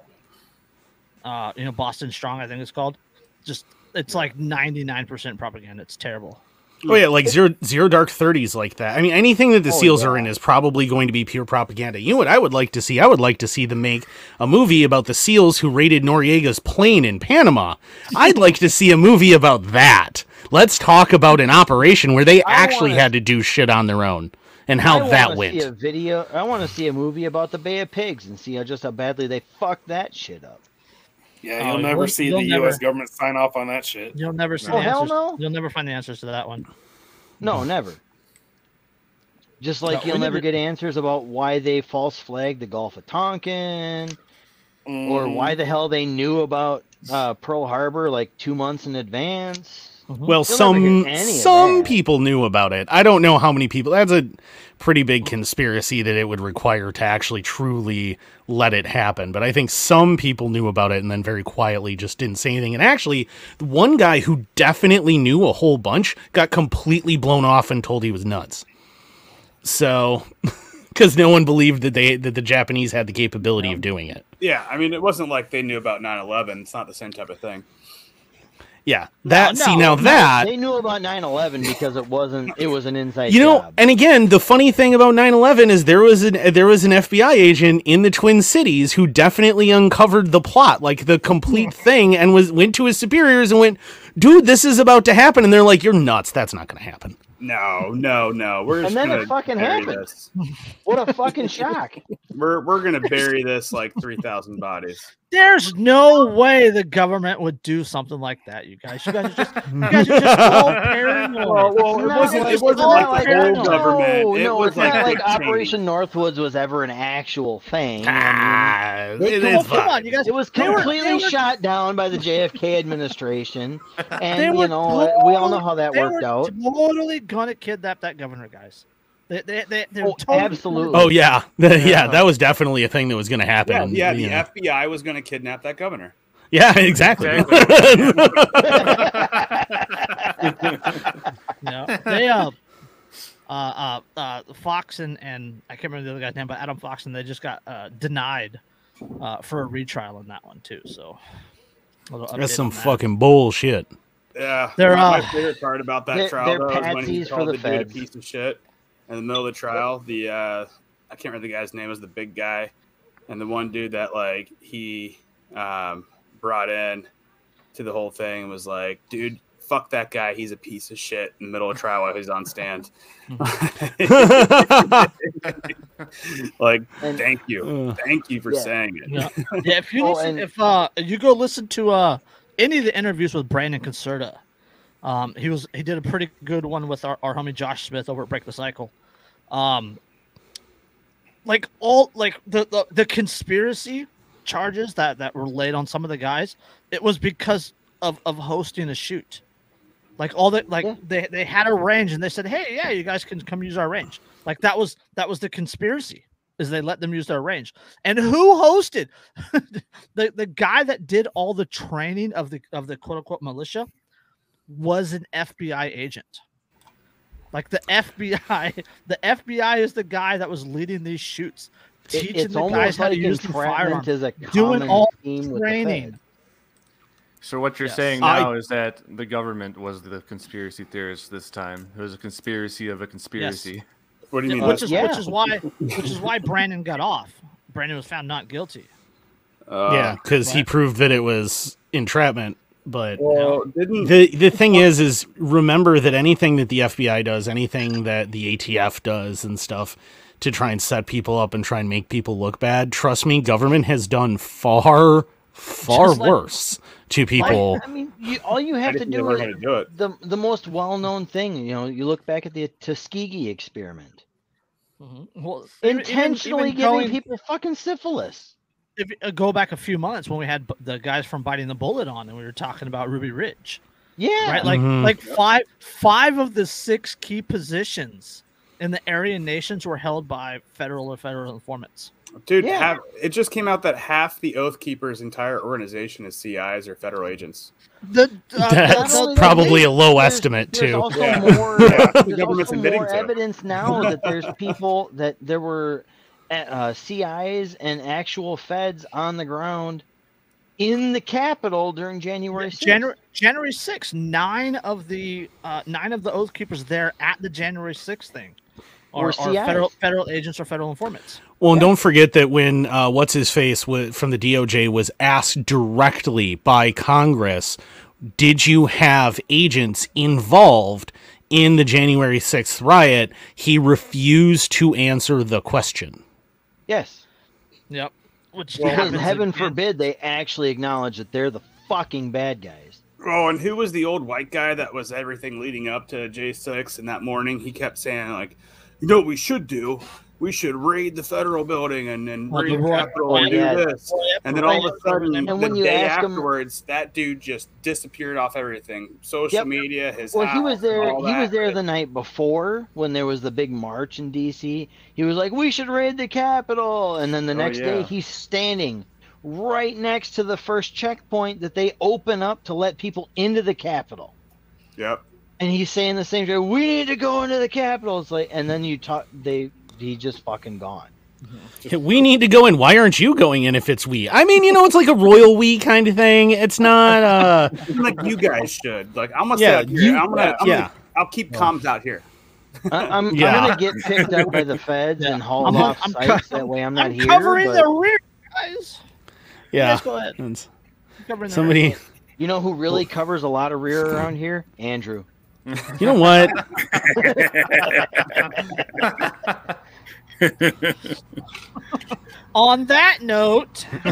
[SPEAKER 3] Uh, you know, Boston Strong, I think it's called. Just it's like 99% propaganda. It's terrible.
[SPEAKER 2] Oh yeah, like zero zero dark thirties like that. I mean, anything that the
[SPEAKER 4] Oh,
[SPEAKER 2] seals
[SPEAKER 4] yeah.
[SPEAKER 2] are in is probably going to be pure propaganda. You know what I would like to see? I would like to see them make a movie about the seals who raided Noriega's plane in Panama. I'd like to see a movie about that. Let's talk about an operation where they (laughs)
[SPEAKER 4] I
[SPEAKER 2] actually
[SPEAKER 4] wanna-
[SPEAKER 2] had to do shit on their own and how that went.
[SPEAKER 4] See a video. I want to see a movie about the Bay of Pigs and see how just how badly they fucked that shit up.
[SPEAKER 6] Yeah,
[SPEAKER 3] Oh,
[SPEAKER 6] you'll never
[SPEAKER 3] you'll-
[SPEAKER 6] see
[SPEAKER 3] you'll
[SPEAKER 6] the
[SPEAKER 3] never-
[SPEAKER 6] U.S. government sign off on that shit.
[SPEAKER 3] You'll never see
[SPEAKER 4] Oh,
[SPEAKER 3] the
[SPEAKER 4] hell
[SPEAKER 3] answers.
[SPEAKER 4] no.
[SPEAKER 3] You'll never find the answers to that one.
[SPEAKER 4] No, never. Just like
[SPEAKER 3] No,
[SPEAKER 4] you'll never get answers about why they false flagged the Gulf of Tonkin or
[SPEAKER 6] Mm,
[SPEAKER 4] why the hell they knew about uh, Pearl Harbor like two months in advance. Mm-hmm.
[SPEAKER 2] Well,
[SPEAKER 4] You'll
[SPEAKER 2] some
[SPEAKER 4] get any of
[SPEAKER 2] some people knew about it. I don't know how many people. That's a pretty big conspiracy that it would require to actually truly let it happen. But I think some people knew about it and then very quietly just didn't say anything. And actually, one guy who definitely knew a whole bunch got completely blown off and told he was nuts. So, (laughs) because no one believed that they that the Japanese had the capability of doing it.
[SPEAKER 5] Yeah, I mean, it wasn't like they knew about 9/11. It's not the same type of thing.
[SPEAKER 2] Yeah, that
[SPEAKER 3] no,
[SPEAKER 2] see now
[SPEAKER 3] no,
[SPEAKER 2] that
[SPEAKER 4] They knew about 9/11 because it wasn't. It was an inside
[SPEAKER 2] You know,
[SPEAKER 4] job.
[SPEAKER 2] and again, the funny thing about 9/11 is there was an there was an FBI agent in the Twin Cities who definitely uncovered the plot, like the complete thing, and was went to his superiors and went, "Dude, this is about to happen," and they're like, "You're nuts. That's not going to happen."
[SPEAKER 5] No, no, no. We're just
[SPEAKER 4] then it fucking
[SPEAKER 5] bury
[SPEAKER 4] happened.
[SPEAKER 5] This.
[SPEAKER 4] What a fucking shock! (laughs)
[SPEAKER 5] We're we're gonna bury this like 3,000 bodies.
[SPEAKER 3] There's no way the government would do something like that, you guys. You guys are just, you guys are just all (laughs) paranoid.
[SPEAKER 5] Well, well, it
[SPEAKER 4] No,
[SPEAKER 5] wasn't. It wasn't
[SPEAKER 4] not
[SPEAKER 5] like the whole
[SPEAKER 3] No,
[SPEAKER 5] government.
[SPEAKER 4] No,
[SPEAKER 5] it
[SPEAKER 4] no,
[SPEAKER 5] was
[SPEAKER 4] it's
[SPEAKER 5] like
[SPEAKER 4] not like Operation Northwoods was ever an actual thing. I
[SPEAKER 2] Ah, it
[SPEAKER 3] Well,
[SPEAKER 2] is
[SPEAKER 3] come on, you guys.
[SPEAKER 4] it was
[SPEAKER 3] They were-
[SPEAKER 4] completely
[SPEAKER 3] they were-
[SPEAKER 4] shot down by the JFK administration, (laughs) and you know we all know how that
[SPEAKER 3] they
[SPEAKER 4] worked
[SPEAKER 3] were
[SPEAKER 4] out.
[SPEAKER 3] Totally gonna kidnap that governor, guys. They, they, they, they're
[SPEAKER 4] Oh,
[SPEAKER 3] totally
[SPEAKER 4] absolutely.
[SPEAKER 2] Oh yeah, (laughs) yeah,
[SPEAKER 4] Yeah.
[SPEAKER 2] that was definitely a thing that was going to happen.
[SPEAKER 5] Yeah, yeah. The
[SPEAKER 2] know.
[SPEAKER 5] FBI was gonna kidnap that governor.
[SPEAKER 2] yeah, (laughs) exactly. exactly.
[SPEAKER 3] Yeah, (laughs) they uh, uh, uh, uh, Fox and and I can't remember the other guy's name, but Adam Fox and they just got uh, denied uh, for a retrial on that one too. So
[SPEAKER 2] That's some
[SPEAKER 3] that.
[SPEAKER 2] fucking bullshit.
[SPEAKER 5] Yeah,
[SPEAKER 3] They're,
[SPEAKER 5] my
[SPEAKER 3] uh,
[SPEAKER 5] favorite part about that
[SPEAKER 4] they're-
[SPEAKER 5] trial
[SPEAKER 4] they're
[SPEAKER 5] though is when he
[SPEAKER 4] patsies for
[SPEAKER 5] called
[SPEAKER 4] the
[SPEAKER 5] the, dude a
[SPEAKER 4] feds.
[SPEAKER 5] piece of shit in the middle of the trial. The uh, I can't remember the guy's name. Was the big guy, and the one dude that like he um, brought in to the whole thing was like, dude. Fuck that guy. He's a piece of shit in the middle of trial while he's on stand. (laughs) like,
[SPEAKER 4] And-
[SPEAKER 5] thank you.
[SPEAKER 2] Uh,
[SPEAKER 5] Thank you for
[SPEAKER 4] Yeah.
[SPEAKER 5] saying it.
[SPEAKER 3] Yeah, (laughs) yeah. If you
[SPEAKER 4] Oh,
[SPEAKER 3] listen,
[SPEAKER 4] and-
[SPEAKER 3] if uh, you go listen to uh any of the interviews with Brandon Caserta, um, he was he did a pretty good one with our, our homie Josh Smith over at Break the Cycle. Um, like all like the, the the conspiracy charges that that were laid on some of the guys, it was because of of hosting a shoot. Like all that, like
[SPEAKER 4] Yeah.
[SPEAKER 3] they they had a range and they said, "Hey, yeah, you guys can come use our range." Like that was that was the conspiracy is they let them use their range. And who hosted (laughs) the the guy that did all the training of the of the quote unquote militia was an FBI agent. Like the FBI, (laughs) the FBI is the guy that was leading these shoots, teaching
[SPEAKER 4] it's
[SPEAKER 3] the
[SPEAKER 4] almost
[SPEAKER 3] guys how to
[SPEAKER 4] like
[SPEAKER 3] use the firearm.
[SPEAKER 4] entrapment is a
[SPEAKER 3] doing
[SPEAKER 4] common
[SPEAKER 3] all
[SPEAKER 4] theme with the
[SPEAKER 3] training.
[SPEAKER 1] So what you're
[SPEAKER 3] Yes.
[SPEAKER 1] saying
[SPEAKER 2] I-
[SPEAKER 1] now is that the government was the conspiracy theorist this time. It was a conspiracy of a conspiracy.
[SPEAKER 5] What do you mean?
[SPEAKER 3] which is
[SPEAKER 4] yeah.
[SPEAKER 3] which is why which is why Brandon got off. Brandon was found not guilty.
[SPEAKER 5] Uh,
[SPEAKER 2] yeah, because he proved that it was entrapment. But
[SPEAKER 5] Well, didn't
[SPEAKER 2] the the thing is, is remember that anything that the FBI does, anything that the ATF does, and stuff to try and set people up and try and make people look bad. Trust me, government has done far, far
[SPEAKER 3] like-
[SPEAKER 2] worse to people.
[SPEAKER 4] I mean, you, all you have to do is
[SPEAKER 5] do it.
[SPEAKER 4] the the most well known thing. You know, you look back at the Tuskegee experiment, mm-hmm.
[SPEAKER 3] Well, even- even-
[SPEAKER 4] intentionally
[SPEAKER 3] even
[SPEAKER 4] giving
[SPEAKER 3] going-
[SPEAKER 4] people fucking syphilis.
[SPEAKER 3] If uh, go back a few months when we had b- the guys from Biting the Bullet on, and we were talking about Ruby Ridge,
[SPEAKER 4] Yeah,
[SPEAKER 3] right? Like
[SPEAKER 2] Mhm.
[SPEAKER 3] like five five of the six key positions in the Aryan nations were held by federal or federal informants.
[SPEAKER 5] Dude,
[SPEAKER 4] Yeah.
[SPEAKER 5] half, it just came out that half the Oath Keepers' entire organization is CIs or federal agents.
[SPEAKER 3] The, (laughs) uh,
[SPEAKER 2] That's
[SPEAKER 3] the-
[SPEAKER 2] probably
[SPEAKER 4] that,
[SPEAKER 2] a low
[SPEAKER 4] there's-
[SPEAKER 2] estimate
[SPEAKER 4] there's
[SPEAKER 2] too.
[SPEAKER 4] Also
[SPEAKER 5] Yeah.
[SPEAKER 4] more,
[SPEAKER 5] Yeah, the
[SPEAKER 4] there's
[SPEAKER 5] government's
[SPEAKER 4] also
[SPEAKER 5] admitting
[SPEAKER 4] more
[SPEAKER 5] to
[SPEAKER 4] evidence now that there's people that there were uh, uh, CIs and actual feds on the ground in the Capitol during January 6th.
[SPEAKER 3] January January 6th, nine of the uh, nine of the Oath Keepers there at the January 6th thing are,
[SPEAKER 4] Were
[SPEAKER 3] are federal federal agents or federal informants.
[SPEAKER 2] Well, and don't forget that when uh, what's his face wa- from the DOJ was asked directly by Congress, did you have agents involved in the January 6th riot? He refused to answer the question.
[SPEAKER 4] Yes.
[SPEAKER 3] Yep. Which
[SPEAKER 4] Because heaven
[SPEAKER 3] again.
[SPEAKER 4] forbid they actually acknowledge that they're the fucking bad guys.
[SPEAKER 5] Oh, and who was the old white guy that was everything leading up to J6? And that morning, he kept saying like, "You know what we should do? We should raid the federal building and and
[SPEAKER 3] Well,
[SPEAKER 5] raid
[SPEAKER 3] the
[SPEAKER 5] the
[SPEAKER 3] Roy-
[SPEAKER 5] Capitol and
[SPEAKER 4] oh,
[SPEAKER 5] do
[SPEAKER 4] yeah.
[SPEAKER 5] this." And then all of a sudden,
[SPEAKER 4] And
[SPEAKER 5] the
[SPEAKER 4] you
[SPEAKER 5] day
[SPEAKER 4] ask him-
[SPEAKER 5] afterwards, that dude just disappeared off everything. Social
[SPEAKER 4] Yep.
[SPEAKER 5] media, his
[SPEAKER 4] Well, he was there.
[SPEAKER 5] all
[SPEAKER 4] He was there the night before when there was the big march in D.C. He was like, "We should raid the Capitol," and then the
[SPEAKER 1] Oh,
[SPEAKER 4] next day he's standing right next to the first checkpoint that they open up to let people into the Capitol,
[SPEAKER 5] Yep.
[SPEAKER 4] and he's saying the same thing. We need to go into the Capitol. It's like, and then you talk. They he just fucking gone. (laughs)
[SPEAKER 2] We need to go in. Why aren't you going in if it's we? I mean, you know, it's like a royal we kind of thing. It's not. uh (laughs)
[SPEAKER 5] like you guys should. Like I'm gonna
[SPEAKER 2] Yeah,
[SPEAKER 5] stay out here.
[SPEAKER 2] you-
[SPEAKER 5] I'm gonna. I'm
[SPEAKER 2] yeah.
[SPEAKER 5] gonna I'll keep comms out here.
[SPEAKER 4] I, I'm,
[SPEAKER 2] Yeah.
[SPEAKER 4] I'm gonna get picked up by the feds and hauled
[SPEAKER 3] I'm-
[SPEAKER 4] off
[SPEAKER 3] I'm
[SPEAKER 4] sites.
[SPEAKER 3] co-
[SPEAKER 4] that way I'm not
[SPEAKER 3] I'm
[SPEAKER 4] here.
[SPEAKER 3] covering
[SPEAKER 4] but
[SPEAKER 3] the rear, guys.
[SPEAKER 2] Yeah.
[SPEAKER 3] guys go ahead.
[SPEAKER 2] It's-
[SPEAKER 3] I'm covering the
[SPEAKER 2] Somebody,
[SPEAKER 3] rear.
[SPEAKER 4] you know who really covers a lot of rear around here? Andrew.
[SPEAKER 2] You know what? (laughs)
[SPEAKER 3] On that note, (laughs) I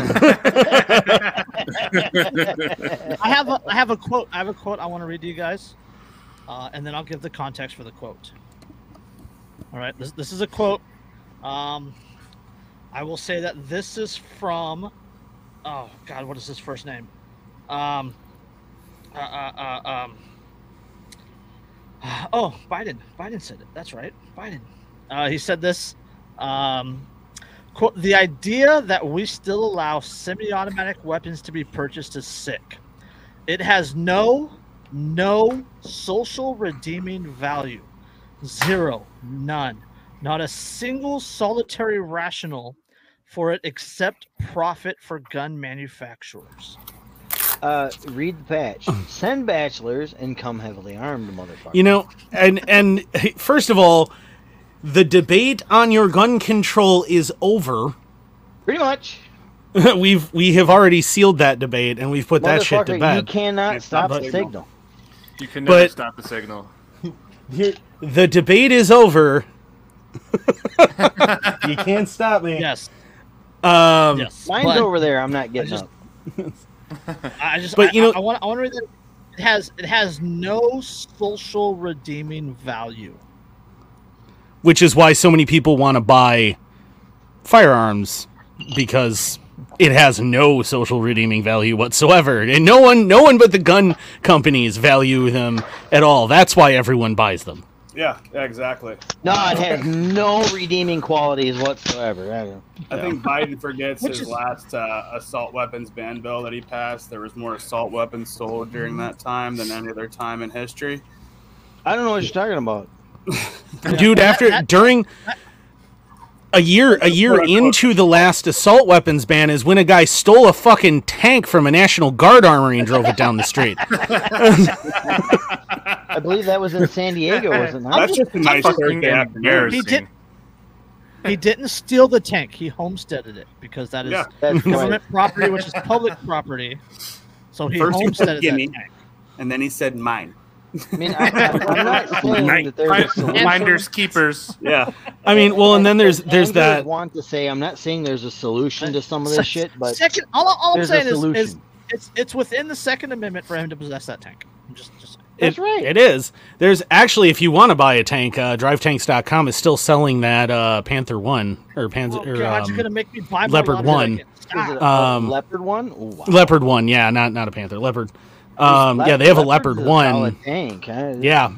[SPEAKER 3] have a I have a quote. I have a quote I want to read to you guys, uh, and then I'll give the context for the quote. All right, this this is a quote. Um, I will say that this is from. Oh God, what is his first name? Um. Uh, uh, uh, um. Oh, Biden. Biden said it. That's right, Biden. Uh, he said this. Um, quote, the idea that we still allow semi-automatic weapons to be purchased is sick. It has no, no social redeeming value. Zero, none, not a single solitary rational for it except profit for gun manufacturers.
[SPEAKER 4] Uh, read the patch. Send bachelors and come heavily armed, motherfucker.
[SPEAKER 2] You know, and and first of all, the debate on your gun control is over.
[SPEAKER 4] Pretty much. (laughs)
[SPEAKER 2] we've we have already sealed that debate and we've put that shit to
[SPEAKER 4] bed. you cannot
[SPEAKER 5] Can't
[SPEAKER 4] stop
[SPEAKER 5] stop
[SPEAKER 4] the
[SPEAKER 5] the
[SPEAKER 4] signal.
[SPEAKER 1] You can never
[SPEAKER 2] But-
[SPEAKER 1] stop the signal. (laughs)
[SPEAKER 2] The debate is over. (laughs) you can't stop me.
[SPEAKER 3] Yes,
[SPEAKER 2] Um,
[SPEAKER 3] yes.
[SPEAKER 4] Mine's
[SPEAKER 3] but-
[SPEAKER 4] over there. I'm not getting
[SPEAKER 3] just-
[SPEAKER 4] up. (laughs)
[SPEAKER 3] I just,
[SPEAKER 2] But,
[SPEAKER 3] I,
[SPEAKER 2] you know-
[SPEAKER 3] I, want, I want to read that. It has, it has no social redeeming value.
[SPEAKER 2] which is why so many people want to buy firearms because it has no social redeeming value whatsoever and no one no one but the gun companies value them at all that's why everyone buys them
[SPEAKER 5] Yeah, yeah, exactly.
[SPEAKER 4] No, it has no redeeming qualities whatsoever. I don't-
[SPEAKER 5] I think Biden forgets his
[SPEAKER 3] is-
[SPEAKER 5] last uh, assault weapons ban bill that he passed. There was more assault weapons sold during that time than any other time in history.
[SPEAKER 4] I don't know what you're talking about. (laughs)
[SPEAKER 2] dude after during a year a year into the last assault weapons ban is when a guy stole a fucking tank from a national guard armory and drove it down the street (laughs) (laughs)
[SPEAKER 4] I believe that was in San Diego, (laughs) wasn't it not?
[SPEAKER 5] That's just a nice
[SPEAKER 1] fucking
[SPEAKER 5] Thursday afternoon.
[SPEAKER 1] embarrassing.
[SPEAKER 3] He did. He didn't steal the tank. He homesteaded it because that is
[SPEAKER 5] Yeah.
[SPEAKER 4] That's right.
[SPEAKER 3] government property, which is public property. So he
[SPEAKER 5] First he
[SPEAKER 3] homesteaded that tank.
[SPEAKER 5] And then he said mine.
[SPEAKER 4] I mean, I, I'm not (laughs) saying that there's a solution.
[SPEAKER 1] Keepers.
[SPEAKER 5] Yeah.
[SPEAKER 2] i mean well and then there's there's
[SPEAKER 4] Andrew
[SPEAKER 2] that
[SPEAKER 4] want to say I'm not saying there's a solution to some of this shit, but
[SPEAKER 3] second, all, all I'm saying is, is it's it's within the Second Amendment for him to possess that tank. I'm just just saying.
[SPEAKER 4] That's
[SPEAKER 2] it,
[SPEAKER 4] right.
[SPEAKER 2] It is. There's actually, if you want to buy a tank, uh, DriveTanks.com is still selling that uh, Panther One or Panzer
[SPEAKER 3] Oh,
[SPEAKER 2] or
[SPEAKER 3] God, you're
[SPEAKER 2] um,
[SPEAKER 3] gonna make me buy more
[SPEAKER 2] Leopard one.
[SPEAKER 4] Is
[SPEAKER 3] Stop.
[SPEAKER 4] it a
[SPEAKER 2] Um,
[SPEAKER 4] leopard one? Ooh, wow.
[SPEAKER 2] Leopard One. Yeah, not not a Panther. Leopard. Um, yeah, they have a Leopard One.
[SPEAKER 4] solid Tank. huh?
[SPEAKER 2] Yeah.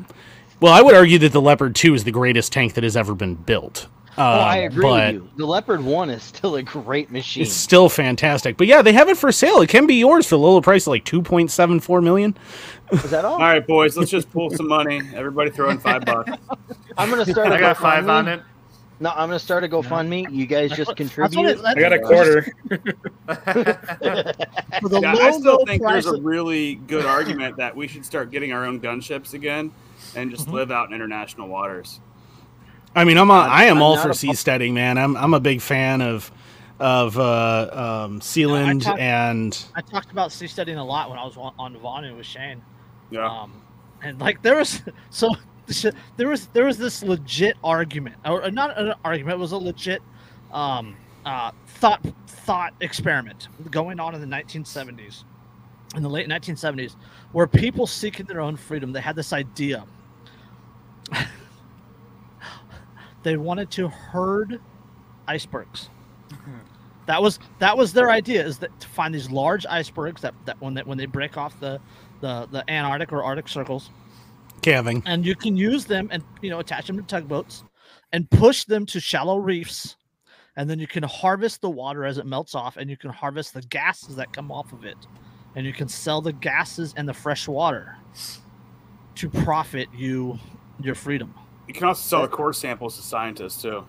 [SPEAKER 2] Well, I would argue that the Leopard Two is the greatest tank that has ever been built. Uh,
[SPEAKER 4] Oh, I agree
[SPEAKER 2] but
[SPEAKER 4] with you. The Leopard one is still a great machine.
[SPEAKER 2] It's still fantastic. But yeah, they have it for sale. It can be yours for a lower price, of like two point seven four million.
[SPEAKER 4] Is that all?
[SPEAKER 5] All right, boys, let's just pull some money. Everybody throw in five bucks.
[SPEAKER 4] I'm gonna start. a
[SPEAKER 1] I got five on it.
[SPEAKER 4] No, I'm gonna start a GoFundMe. You guys just contribute.
[SPEAKER 3] it-
[SPEAKER 6] I got a quarter. (laughs)
[SPEAKER 3] for the
[SPEAKER 5] Yeah,
[SPEAKER 3] low,
[SPEAKER 5] I still think
[SPEAKER 3] price
[SPEAKER 5] there's a really good argument that we should start getting our own gunships again and just
[SPEAKER 3] Mhm.
[SPEAKER 5] live out in international waters.
[SPEAKER 2] I mean, I'm a, I am
[SPEAKER 4] I'm
[SPEAKER 2] all for
[SPEAKER 4] a-
[SPEAKER 2] seasteading, man. I'm I'm a big fan of of uh, um, Sealand
[SPEAKER 3] talk-
[SPEAKER 2] and
[SPEAKER 3] I talked about seasteading a lot when I was on, on Vonu with Shane.
[SPEAKER 5] Yeah.
[SPEAKER 3] Um, and like there was (laughs) so (laughs) there was there was this legit argument, or not an argument, it was a legit um, uh, thought thought experiment going on in the 1970s, in the late 1970s where people seeking their own freedom. They had this idea. (laughs) they wanted to herd icebergs. That was that was their idea is that to find these large icebergs that, that when they when they break off the, the the Antarctic or Arctic circles,
[SPEAKER 2] Calving.
[SPEAKER 3] and you can use them and you know attach them to tugboats and push them to shallow reefs. And then you can harvest the water as it melts off and you can harvest the gases that come off of it. And you can sell the gases and the fresh water to profit you your freedom.
[SPEAKER 5] You can also sell the core samples to scientists too.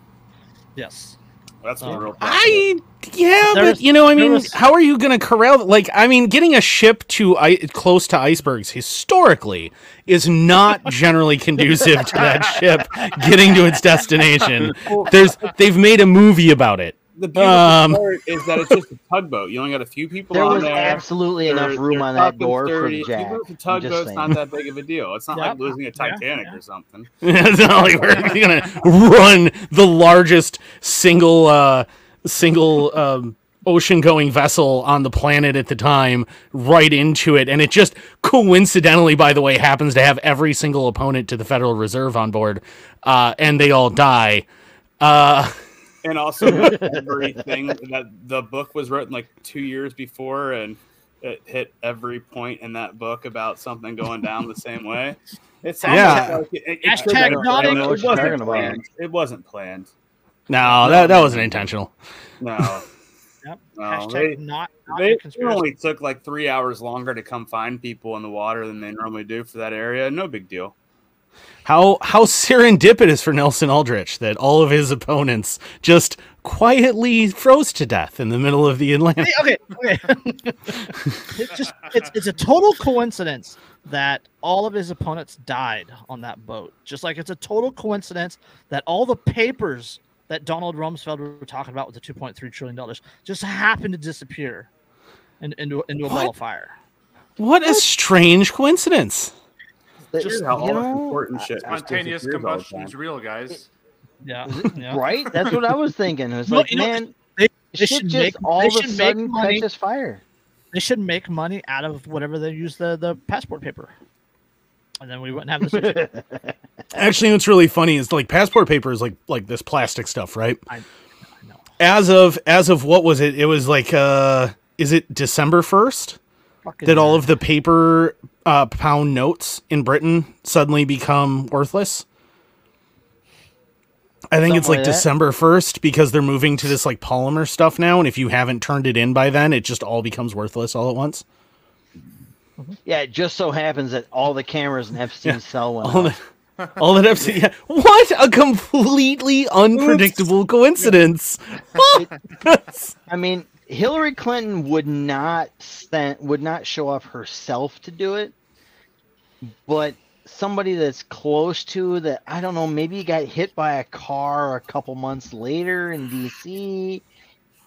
[SPEAKER 3] yes
[SPEAKER 5] That's the
[SPEAKER 3] Oh.
[SPEAKER 5] real.
[SPEAKER 2] I yeah,
[SPEAKER 3] There
[SPEAKER 2] but you know, I mean,
[SPEAKER 3] was-
[SPEAKER 2] how are you going to corral? Like, I mean, getting a ship to I- close to icebergs historically is not (laughs) generally conducive to that (laughs) ship getting to its destination. There's they've made a movie about it.
[SPEAKER 5] The beautiful
[SPEAKER 2] Um,
[SPEAKER 5] part is that it's just a tugboat. You only got a few people
[SPEAKER 4] There
[SPEAKER 5] on
[SPEAKER 4] was
[SPEAKER 5] there.
[SPEAKER 4] absolutely
[SPEAKER 5] They're-
[SPEAKER 4] enough room on that
[SPEAKER 5] and
[SPEAKER 4] door for jack.
[SPEAKER 5] Even if the
[SPEAKER 4] I'm just
[SPEAKER 5] tugboat's not that big of a deal. It's not
[SPEAKER 3] Yep.
[SPEAKER 5] like losing a Titanic
[SPEAKER 3] yeah.
[SPEAKER 5] or something. (laughs)
[SPEAKER 2] it's not like we're going to run the largest single uh, single um, ocean going vessel on the planet at the time right into it, and it just coincidentally, by the way, happens to have every single opponent to the Federal Reserve on board, uh, and they all die. Uh, (laughs)
[SPEAKER 5] And also (laughs) everything that the book was written like two years before, and it hit every point in that book about something going down the same way. It sounds
[SPEAKER 2] Yeah.
[SPEAKER 5] like it, it,
[SPEAKER 3] Hashtag
[SPEAKER 5] it,
[SPEAKER 4] I don't
[SPEAKER 5] it wasn't
[SPEAKER 4] talking about.
[SPEAKER 5] planned. It wasn't planned.
[SPEAKER 2] no, that that wasn't intentional.
[SPEAKER 5] No. (laughs)
[SPEAKER 3] Yep.
[SPEAKER 5] No,
[SPEAKER 3] hashtag
[SPEAKER 5] they-
[SPEAKER 3] not, not
[SPEAKER 5] They
[SPEAKER 3] a
[SPEAKER 5] it only took like three hours longer to come find people in the water than they normally do for that area. No big deal.
[SPEAKER 2] How how serendipitous for Nelson Aldrich that all of his opponents just quietly froze to death in the middle of the Atlantic.
[SPEAKER 3] Okay, okay. (laughs) it's just it's it's a total coincidence that all of his opponents died on that boat. Just like it's a total coincidence that all the papers that Donald Rumsfeld were talking about with the 2.3 trillion dollars just happened to disappear in, into into a ball of fire.
[SPEAKER 2] What a strange coincidence.
[SPEAKER 4] That-
[SPEAKER 5] Here's how all
[SPEAKER 4] you
[SPEAKER 5] this
[SPEAKER 4] know,
[SPEAKER 5] important shit
[SPEAKER 1] Spontaneous
[SPEAKER 5] disappears all the
[SPEAKER 1] combustion is real, guys. (laughs)
[SPEAKER 3] Yeah, yeah.
[SPEAKER 4] right? That's what I was thinking. It was
[SPEAKER 3] No,
[SPEAKER 4] like,
[SPEAKER 3] you know,
[SPEAKER 4] man,
[SPEAKER 3] They, they
[SPEAKER 4] shit
[SPEAKER 3] should
[SPEAKER 4] just
[SPEAKER 3] make
[SPEAKER 4] all
[SPEAKER 3] they
[SPEAKER 4] of a sudden
[SPEAKER 3] money.
[SPEAKER 4] catches fire.
[SPEAKER 3] They should make money out of whatever they use the the passport paper, and then we wouldn't have this. (laughs)
[SPEAKER 2] Actually, what's really funny is like passport paper is like like this plastic stuff, right?
[SPEAKER 3] I- I know.
[SPEAKER 2] As of as of what was it? It was like uh is it December first
[SPEAKER 3] Fucking
[SPEAKER 2] that all of the paper uh, pound notes in Britain suddenly become worthless? I think it's like
[SPEAKER 4] like.
[SPEAKER 2] December 1st because they're moving to this like polymer stuff now and if you haven't turned it in by then it just all becomes worthless all at once.
[SPEAKER 4] Yeah, it just so happens that all the cameras in Epstein's
[SPEAKER 2] Yeah.
[SPEAKER 4] cell went
[SPEAKER 2] All that, (laughs) all that FC, yeah. What a completely unpredictable coincidence. (laughs)
[SPEAKER 4] I mean, Hillary Clinton would not send, would not show up herself to do it, but somebody that's close to that I don't know, maybe got hit by a car a couple months later in DC.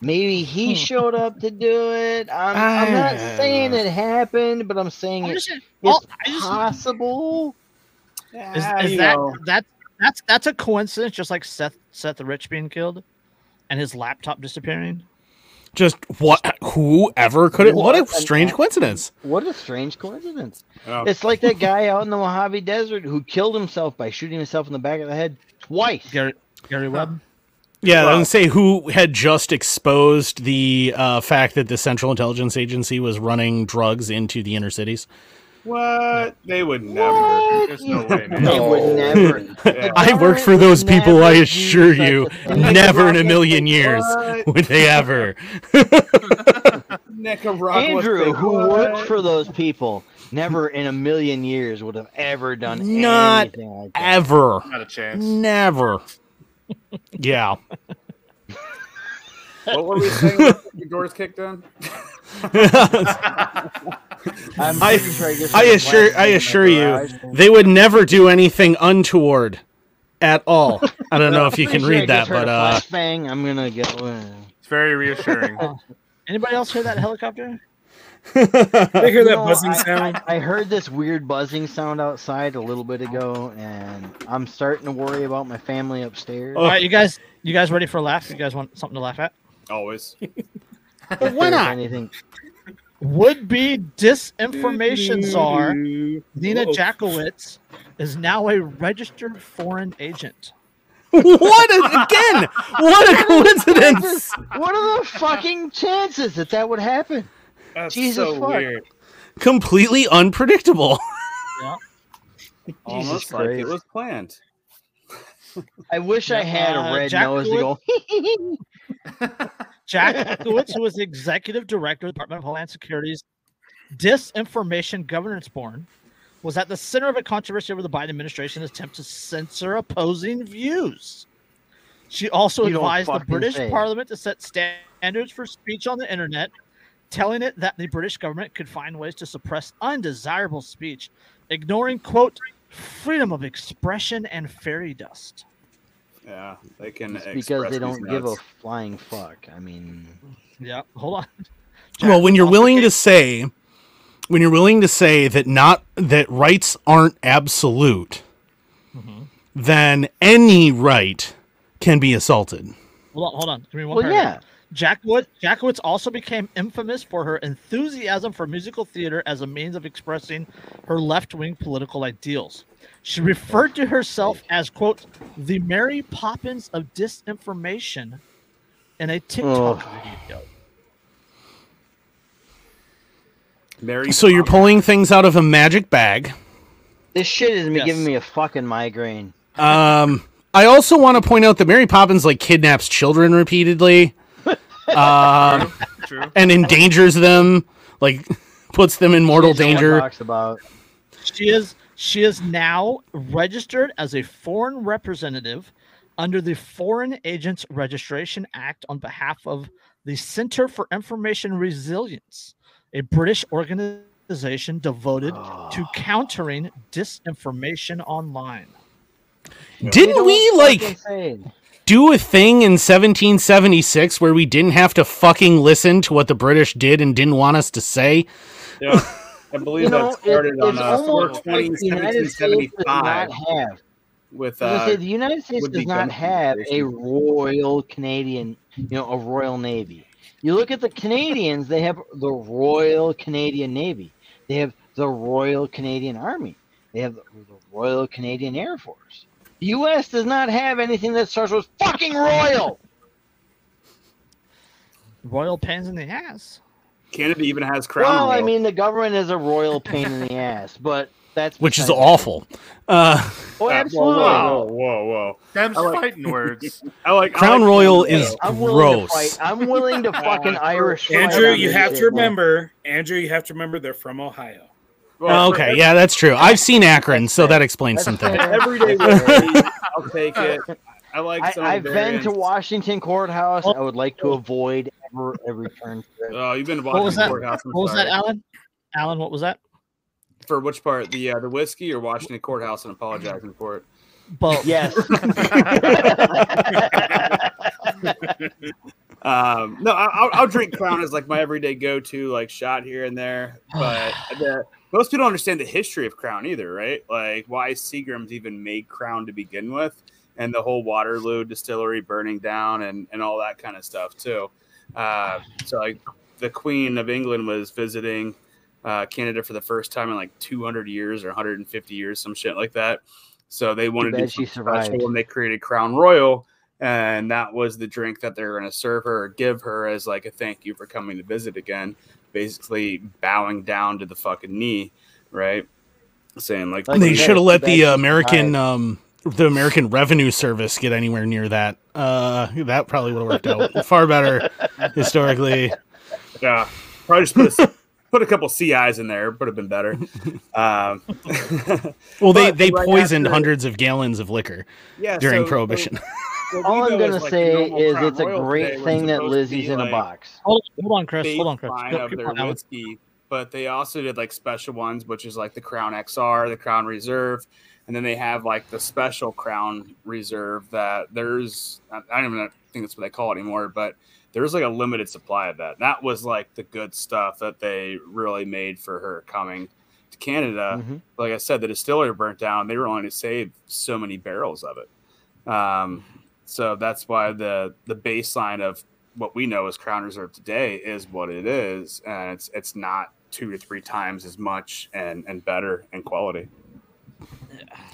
[SPEAKER 4] Maybe he
[SPEAKER 3] Hmm.
[SPEAKER 4] showed up to do it. I'm, I'm not
[SPEAKER 2] Ah.
[SPEAKER 4] saying it happened, but I'm saying it,
[SPEAKER 3] just
[SPEAKER 4] it's
[SPEAKER 3] all- I just-
[SPEAKER 4] possible.
[SPEAKER 3] Is,
[SPEAKER 5] Ah,
[SPEAKER 3] is that
[SPEAKER 5] know.
[SPEAKER 3] that that's that's a coincidence? Just like Seth Seth the Rich being killed, and his laptop disappearing.
[SPEAKER 2] Just what whoever could it what a
[SPEAKER 4] What an
[SPEAKER 2] strange
[SPEAKER 4] act-
[SPEAKER 2] coincidence.
[SPEAKER 4] What a strange coincidence.
[SPEAKER 5] Oh.
[SPEAKER 4] It's like that (laughs) guy out in the Mojave Desert who killed himself by shooting himself in the back of the head twice.
[SPEAKER 3] Gary Gary Webb.
[SPEAKER 2] Yeah, I
[SPEAKER 5] Well-
[SPEAKER 2] was gonna say who had just exposed the uh, fact that the Central Intelligence Agency was running drugs into the inner cities.
[SPEAKER 5] What? They would never.
[SPEAKER 1] There's no way, man.
[SPEAKER 4] They would never. (laughs)
[SPEAKER 5] Yeah.
[SPEAKER 2] I worked for those people, I assure you. Never in a million years
[SPEAKER 5] What? (laughs)
[SPEAKER 2] would they ever.
[SPEAKER 5] Nicaragua.
[SPEAKER 4] Andrew,
[SPEAKER 5] said
[SPEAKER 4] who worked for those people, never in a million years would have ever done
[SPEAKER 2] Not
[SPEAKER 4] anything like that.
[SPEAKER 2] Ever.
[SPEAKER 1] Not a chance.
[SPEAKER 2] Never. Yeah.
[SPEAKER 5] What were we saying? The doors kicked in. (laughs)
[SPEAKER 4] I'm
[SPEAKER 2] I-
[SPEAKER 4] sure just
[SPEAKER 2] I assure I assure you, they would never do anything untoward at all. (laughs) I don't know if you can
[SPEAKER 4] sure I
[SPEAKER 2] read that, but uh
[SPEAKER 4] bang. I'm gonna get. uh,
[SPEAKER 1] It's very reassuring. (laughs)
[SPEAKER 3] Anybody else hear that helicopter? (laughs)
[SPEAKER 6] Did I hear that
[SPEAKER 4] No,
[SPEAKER 6] buzzing
[SPEAKER 4] I-
[SPEAKER 6] sound?
[SPEAKER 4] I heard this weird buzzing sound outside a little bit ago, and I'm starting to worry about my family upstairs.
[SPEAKER 2] Oh.
[SPEAKER 3] All right, you guys, you guys ready for a laugh? You guys want something to laugh at?
[SPEAKER 5] Always.
[SPEAKER 2] Why not?
[SPEAKER 4] Anything?
[SPEAKER 3] Would be disinformation czar Nina
[SPEAKER 6] Uh-oh.
[SPEAKER 3] Jankowicz is now a registered foreign agent.
[SPEAKER 2] what a, again? What a (laughs) coincidence!
[SPEAKER 4] What are the fucking chances that that would happen?
[SPEAKER 6] That's
[SPEAKER 4] Jesus
[SPEAKER 6] so
[SPEAKER 4] fuck.
[SPEAKER 6] weird.
[SPEAKER 2] Completely unpredictable. (laughs)
[SPEAKER 5] Almost
[SPEAKER 4] Jesus
[SPEAKER 5] like it was planned.
[SPEAKER 4] I wish I had
[SPEAKER 3] Uh,
[SPEAKER 4] a red
[SPEAKER 3] Jack
[SPEAKER 4] nose to go. (laughs)
[SPEAKER 3] Jankowicz, (laughs) who was the executive director of the Department of Homeland Security's Disinformation Governance Board, was at the center of a controversy over the Biden administration's attempt to censor opposing views. She also
[SPEAKER 4] You
[SPEAKER 3] advised the British
[SPEAKER 4] say.
[SPEAKER 3] Parliament to set standards for speech on the internet, telling it that the British government could find ways to suppress undesirable speech, ignoring, quote, freedom of expression and fairy dust.
[SPEAKER 5] Yeah, they can
[SPEAKER 4] It's because they
[SPEAKER 5] these
[SPEAKER 4] don't give a flying fuck. I mean,
[SPEAKER 3] Yeah, hold on.
[SPEAKER 2] well, when you're willing to say, when you're willing to say that not that rights aren't absolute, mm-hmm. then any right can be assaulted.
[SPEAKER 3] Hold on, hold on. Give me one
[SPEAKER 4] well,
[SPEAKER 3] paragraph.
[SPEAKER 4] yeah.
[SPEAKER 3] Jackwood, Jankowicz also became infamous for her enthusiasm for musical theater as a means of expressing her left-wing political ideals. She referred to herself as "quote the Mary Poppins of disinformation" in a TikTok video.
[SPEAKER 5] Mary
[SPEAKER 2] So you're pulling things out of a magic bag.
[SPEAKER 4] This shit is me
[SPEAKER 3] Yes.
[SPEAKER 4] giving me a fucking migraine.
[SPEAKER 2] Um, I also want to point out that Mary Poppins like kidnaps children repeatedly, (laughs) um,
[SPEAKER 1] True.
[SPEAKER 2] and endangers them, like (laughs) puts them in mortal
[SPEAKER 4] Shit
[SPEAKER 2] danger.
[SPEAKER 4] Talks about.
[SPEAKER 3] She is she is now registered as a foreign representative under the Foreign Agents Registration Act on behalf of the Center for Information Resilience, a British organization devoted to countering disinformation online.
[SPEAKER 2] Didn't we like do a thing in 1776 where we didn't have to fucking listen to what the British did and didn't want us to say?
[SPEAKER 5] Yeah, (laughs) I believe
[SPEAKER 4] You know,
[SPEAKER 5] that started
[SPEAKER 4] it,
[SPEAKER 5] on
[SPEAKER 4] it's
[SPEAKER 5] uh,
[SPEAKER 4] almost
[SPEAKER 5] 420,
[SPEAKER 4] like the United States does
[SPEAKER 5] 1775 with
[SPEAKER 4] I
[SPEAKER 5] uh,
[SPEAKER 4] say, the United States does not have a. Royal Canadian, you know, a Royal Navy. You look at the Canadians; they have the Royal Canadian Navy. They have the Royal Canadian Army. They have the, the Royal Canadian Air Force. The U.S. does not have anything that starts with fucking royal.
[SPEAKER 3] Royal pains in the ass.
[SPEAKER 5] Canada even has crown.
[SPEAKER 4] well, I mean, the government is a royal pain in the ass, but that's
[SPEAKER 2] Which is awful. Uh,
[SPEAKER 4] Oh,
[SPEAKER 5] Whoa,
[SPEAKER 4] absolutely.
[SPEAKER 5] Whoa, whoa, whoa!
[SPEAKER 1] Them's
[SPEAKER 5] like-
[SPEAKER 1] fighting words. (laughs)
[SPEAKER 5] I like I
[SPEAKER 2] Crown
[SPEAKER 5] like
[SPEAKER 2] Royal
[SPEAKER 5] Crown
[SPEAKER 2] is
[SPEAKER 4] I'm
[SPEAKER 2] gross.
[SPEAKER 4] I'm willing to fucking (laughs) Irish.
[SPEAKER 6] Andrew, you
[SPEAKER 4] this
[SPEAKER 6] have
[SPEAKER 4] shit,
[SPEAKER 6] to
[SPEAKER 4] man.
[SPEAKER 6] remember. Andrew, you have to remember they're from Ohio.
[SPEAKER 5] Well, for
[SPEAKER 2] okay, yeah, that's true. I've seen Akron, so that explains something.
[SPEAKER 5] Everyday
[SPEAKER 4] That's fair.
[SPEAKER 5] whiskey, I'll take it. I like
[SPEAKER 4] I,
[SPEAKER 5] some of
[SPEAKER 4] I've
[SPEAKER 5] the
[SPEAKER 4] been to. Washington Courthouse. I would like to avoid ever a return trip.
[SPEAKER 5] Oh, you've been to
[SPEAKER 3] What was
[SPEAKER 5] Washington
[SPEAKER 3] that?
[SPEAKER 5] Courthouse.
[SPEAKER 3] What was that. Alan? Alan, what was that?
[SPEAKER 5] For which part? The uh, the whiskey or Washington Courthouse and apologizing for it?
[SPEAKER 3] Both.
[SPEAKER 4] Yes. (laughs) (laughs)
[SPEAKER 5] Um, no, I- I'll, I'll drink Crown as like my everyday go-to, like shot here and there. (sighs) But the, most people don't understand the history of Crown either, right? Like why Seagram's even made Crown to begin with, and the whole Waterloo distillery burning down and and all that kind of stuff too. Uh, so like the Queen of England was visiting uh, Canada for the first time in like 200 years or 150 years, some shit like that. So they wanted to do
[SPEAKER 4] she
[SPEAKER 5] something special
[SPEAKER 4] survived.
[SPEAKER 5] when they created Crown Royal, and that was the drink that they're going to serve her or give her as like a thank you for coming to visit again. Basically, bowing down to the fucking knee, right? Saying like,
[SPEAKER 4] Like
[SPEAKER 2] They should have let the
[SPEAKER 4] bad
[SPEAKER 2] uh,
[SPEAKER 4] she
[SPEAKER 2] American um, the American Revenue Service get anywhere near that. Uh, that probably would have worked out (laughs) far better historically.
[SPEAKER 5] yeah, probably just put a, (laughs) put a couple CIs in there, would have been better. (laughs) Um,
[SPEAKER 2] Well, they
[SPEAKER 5] But
[SPEAKER 2] they
[SPEAKER 5] right
[SPEAKER 2] poisoned
[SPEAKER 5] after-
[SPEAKER 2] hundreds of gallons of liquor
[SPEAKER 5] yeah,
[SPEAKER 2] during
[SPEAKER 5] so-
[SPEAKER 2] Prohibition.
[SPEAKER 5] so
[SPEAKER 4] All I'm gonna
[SPEAKER 5] like,
[SPEAKER 4] say is it's a great thing that Lizzie's
[SPEAKER 5] be,
[SPEAKER 4] in a box.
[SPEAKER 3] Hold, hold on, Chris. Hold on, Chris. Go-
[SPEAKER 5] of their whiskey, but they also did like special ones, which is like the Crown XR, the Crown Reserve, and then they have like the special Crown Reserve that there's I don't even think that's what they call it anymore, but there's like a limited supply of that. That was like the good stuff that they really made for her coming to Canada.
[SPEAKER 4] Mhm.
[SPEAKER 5] Like I said, the distillery burnt down. They were only to save so many barrels of it. Um, so that's why the the baseline of what we know as Crown Reserve today is what it is, and it's it's not two or three times as much and and better in quality.